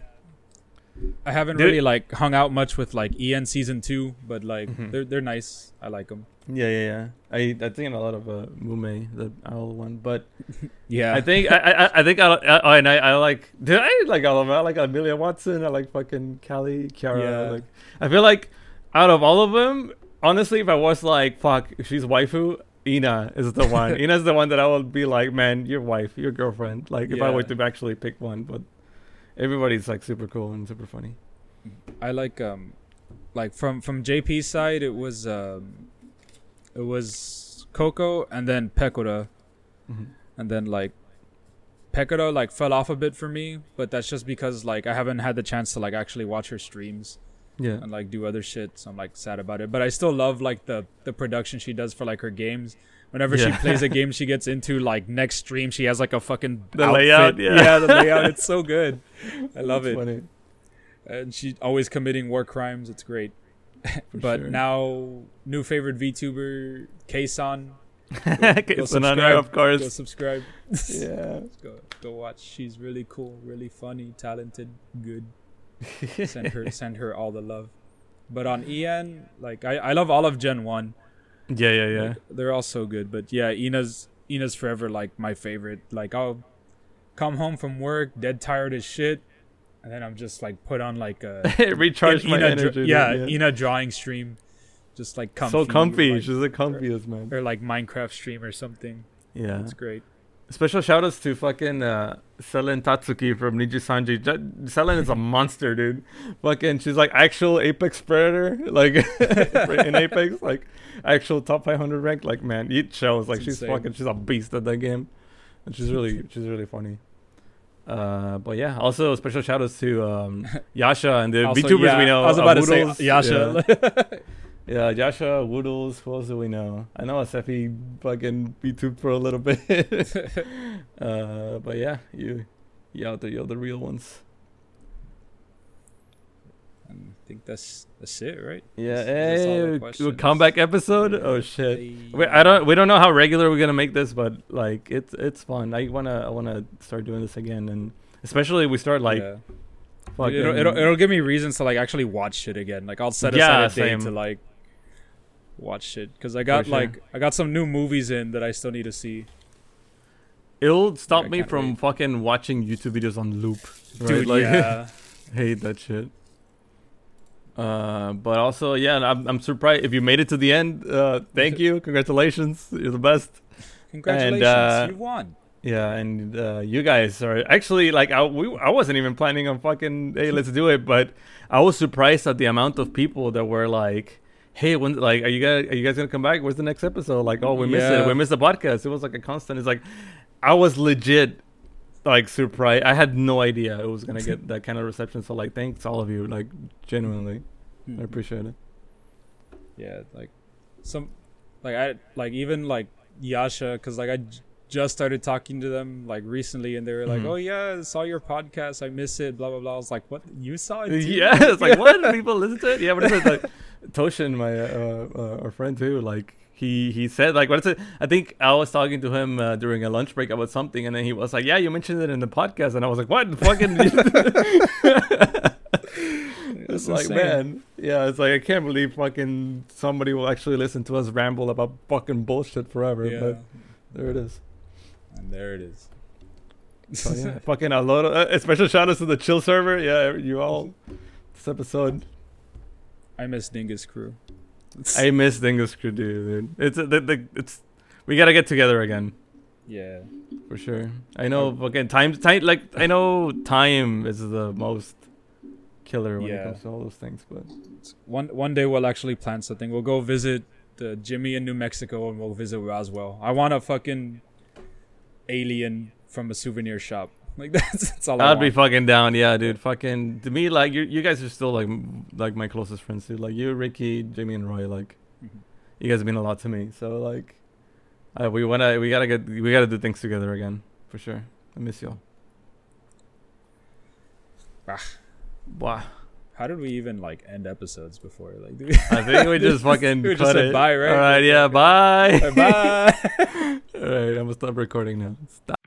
I haven't really like hung out much with like EN season two, but like Mhm. they're they're nice. I like them. Yeah, yeah, yeah. I I think a lot of uh, Mumei, the owl one, but Yeah, I think I I, I think I, I and I, I like did I like all of them? I like Amelia Watson. I like fucking Calli, Kiara. Yeah. Like I feel like out of all of them, honestly, if I was like fuck, she's waifu. Ina is the one. Ina's the one that I will be like, man, your wife, your girlfriend. Like if I were to actually pick one, but everybody's like super cool and super funny. I like um like from from JP's side it was um it was Coco and then Pekora Mhm. and then like Pekora like fell off a bit for me, but that's just because like I haven't had the chance to like actually watch her streams Yeah. and like do other shit, so I'm like sad about it. But I still love like the the production she does for like her games. Whenever she plays a game she gets into, like next stream she has like a fucking The outfit. layout, yeah. the layout. It's so good. I love It's it Funny. and she's always committing war crimes. It's great. For but sure. now, new favorite VTuber, Kson. Okay, Go so now, subscribe. of course. Go subscribe. yeah. Go go watch. She's really cool, really funny, talented, good. Send her send her all the love. But on EN, like I, I love all of Gen One. Yeah, yeah, yeah. Like, they're all so good. But yeah, Ina's Ina's forever like my favorite. Like I'll come home from work, dead tired as shit, and then I'm just like put on like a Recharge my Ina energy. dra- dude, yeah, Ina drawing stream, just like comfy. so comfy. Or like, She's the comfiest, man. or like Minecraft stream or something. Yeah. It's great. Special shout outs to fucking uh, Selen Tatsuki from Nijisanji. J- Selen is a monster, dude. Fucking, she's like actual Apex Predator, like in Apex, like actual top 500 rank. Like, man, it shows. Like, It's she's insane. fucking, she's a beast at that game, and she's really, she's really funny. Uh, but yeah, also special shout outs to um, Yasha and the Also, VTubers yeah, we know. I was about to say Yasha. Yeah, Yasha, Woodles, who else do we know? I know Asefi fucking YouTube for a little bit. uh, but yeah, you, you out there, you're the real ones. I think that's that's it, right? Yeah, That's- that's hey, a comeback episode. Oh shit. Hey. We, I don't. We don't know how regular we're gonna make this, but like it's it's fun. I wanna I wanna start doing this again, and especially we start like Yeah. it'll, it'll it'll give me reasons to like actually watch shit again. Like I'll set Yeah, aside a day same. to like watch shit because I got sure. like I got some new movies in that I still need to see. it'll stop I me from wait. fucking watching YouTube videos on loop. Right? Dude, like, yeah. hate that shit. Uh, but also, yeah, I'm, I'm surprised if you made it to the end. Uh, thank you, congratulations, you're the best. Congratulations, uh, you won. Yeah, and uh, you guys are actually like I, we, I wasn't even planning on fucking hey let's do it, but I was surprised at the amount of people that were like, hey when like are you guys are you guys gonna come back? Where's the next episode? Like oh we missed it, we missed the podcast. It was like a constant. It's like I was legit like surprised. I had no idea it was gonna get that kind of reception. So like thanks all of you, like genuinely, I mm-hmm. appreciate it. Yeah, like some, like I like even like Yasha, because like I just started talking to them like recently, and they were like, Mhm. "Oh yeah, I saw your podcast, I miss it." Blah blah blah. I was like, "What? You saw it?" Too? Yeah, it's like what? People listen to it? Yeah, what is it? Like, Toshin, my uh, uh, our friend too, like he he said like what is it? I think I was talking to him uh, during a lunch break about something, and then he was like, "Yeah, you mentioned it in the podcast," and I was like, "What? The fucking." it's like, man, yeah, it's like I can't believe fucking somebody will actually listen to us ramble about fucking bullshit forever. Yeah. But there it is. And there it is. So yeah, fucking a lot of uh, special shout outs to the chill server. Yeah, you all. This episode, I miss Dingus crew. I miss Dingus Crew, dude. It's uh, the, the it's we gotta get together again yeah. for sure. I know fucking time time like I know time is the most killer when it comes to all those things, but One one day we'll actually plan something. We'll go visit the Jimmy in New Mexico and we'll visit Roswell. I wanna fucking alien from a souvenir shop. Like that's, that's all I I'd be fucking down. Yeah, dude. Fucking to me, like you, you guys are still like like my closest friends, dude. Like you, Ricky, Jimmy, and Roy. Like Mhm. you guys have been a lot to me. So like, uh, we wanna, we gotta get, we gotta do things together again for sure. I miss y'all. Ah. Wow. How did we even like end episodes before? Like, do I think we just fucking We just cut said it. bye, right? All right. Yeah. Bye. bye. All right. I'm gonna stop recording now. Stop.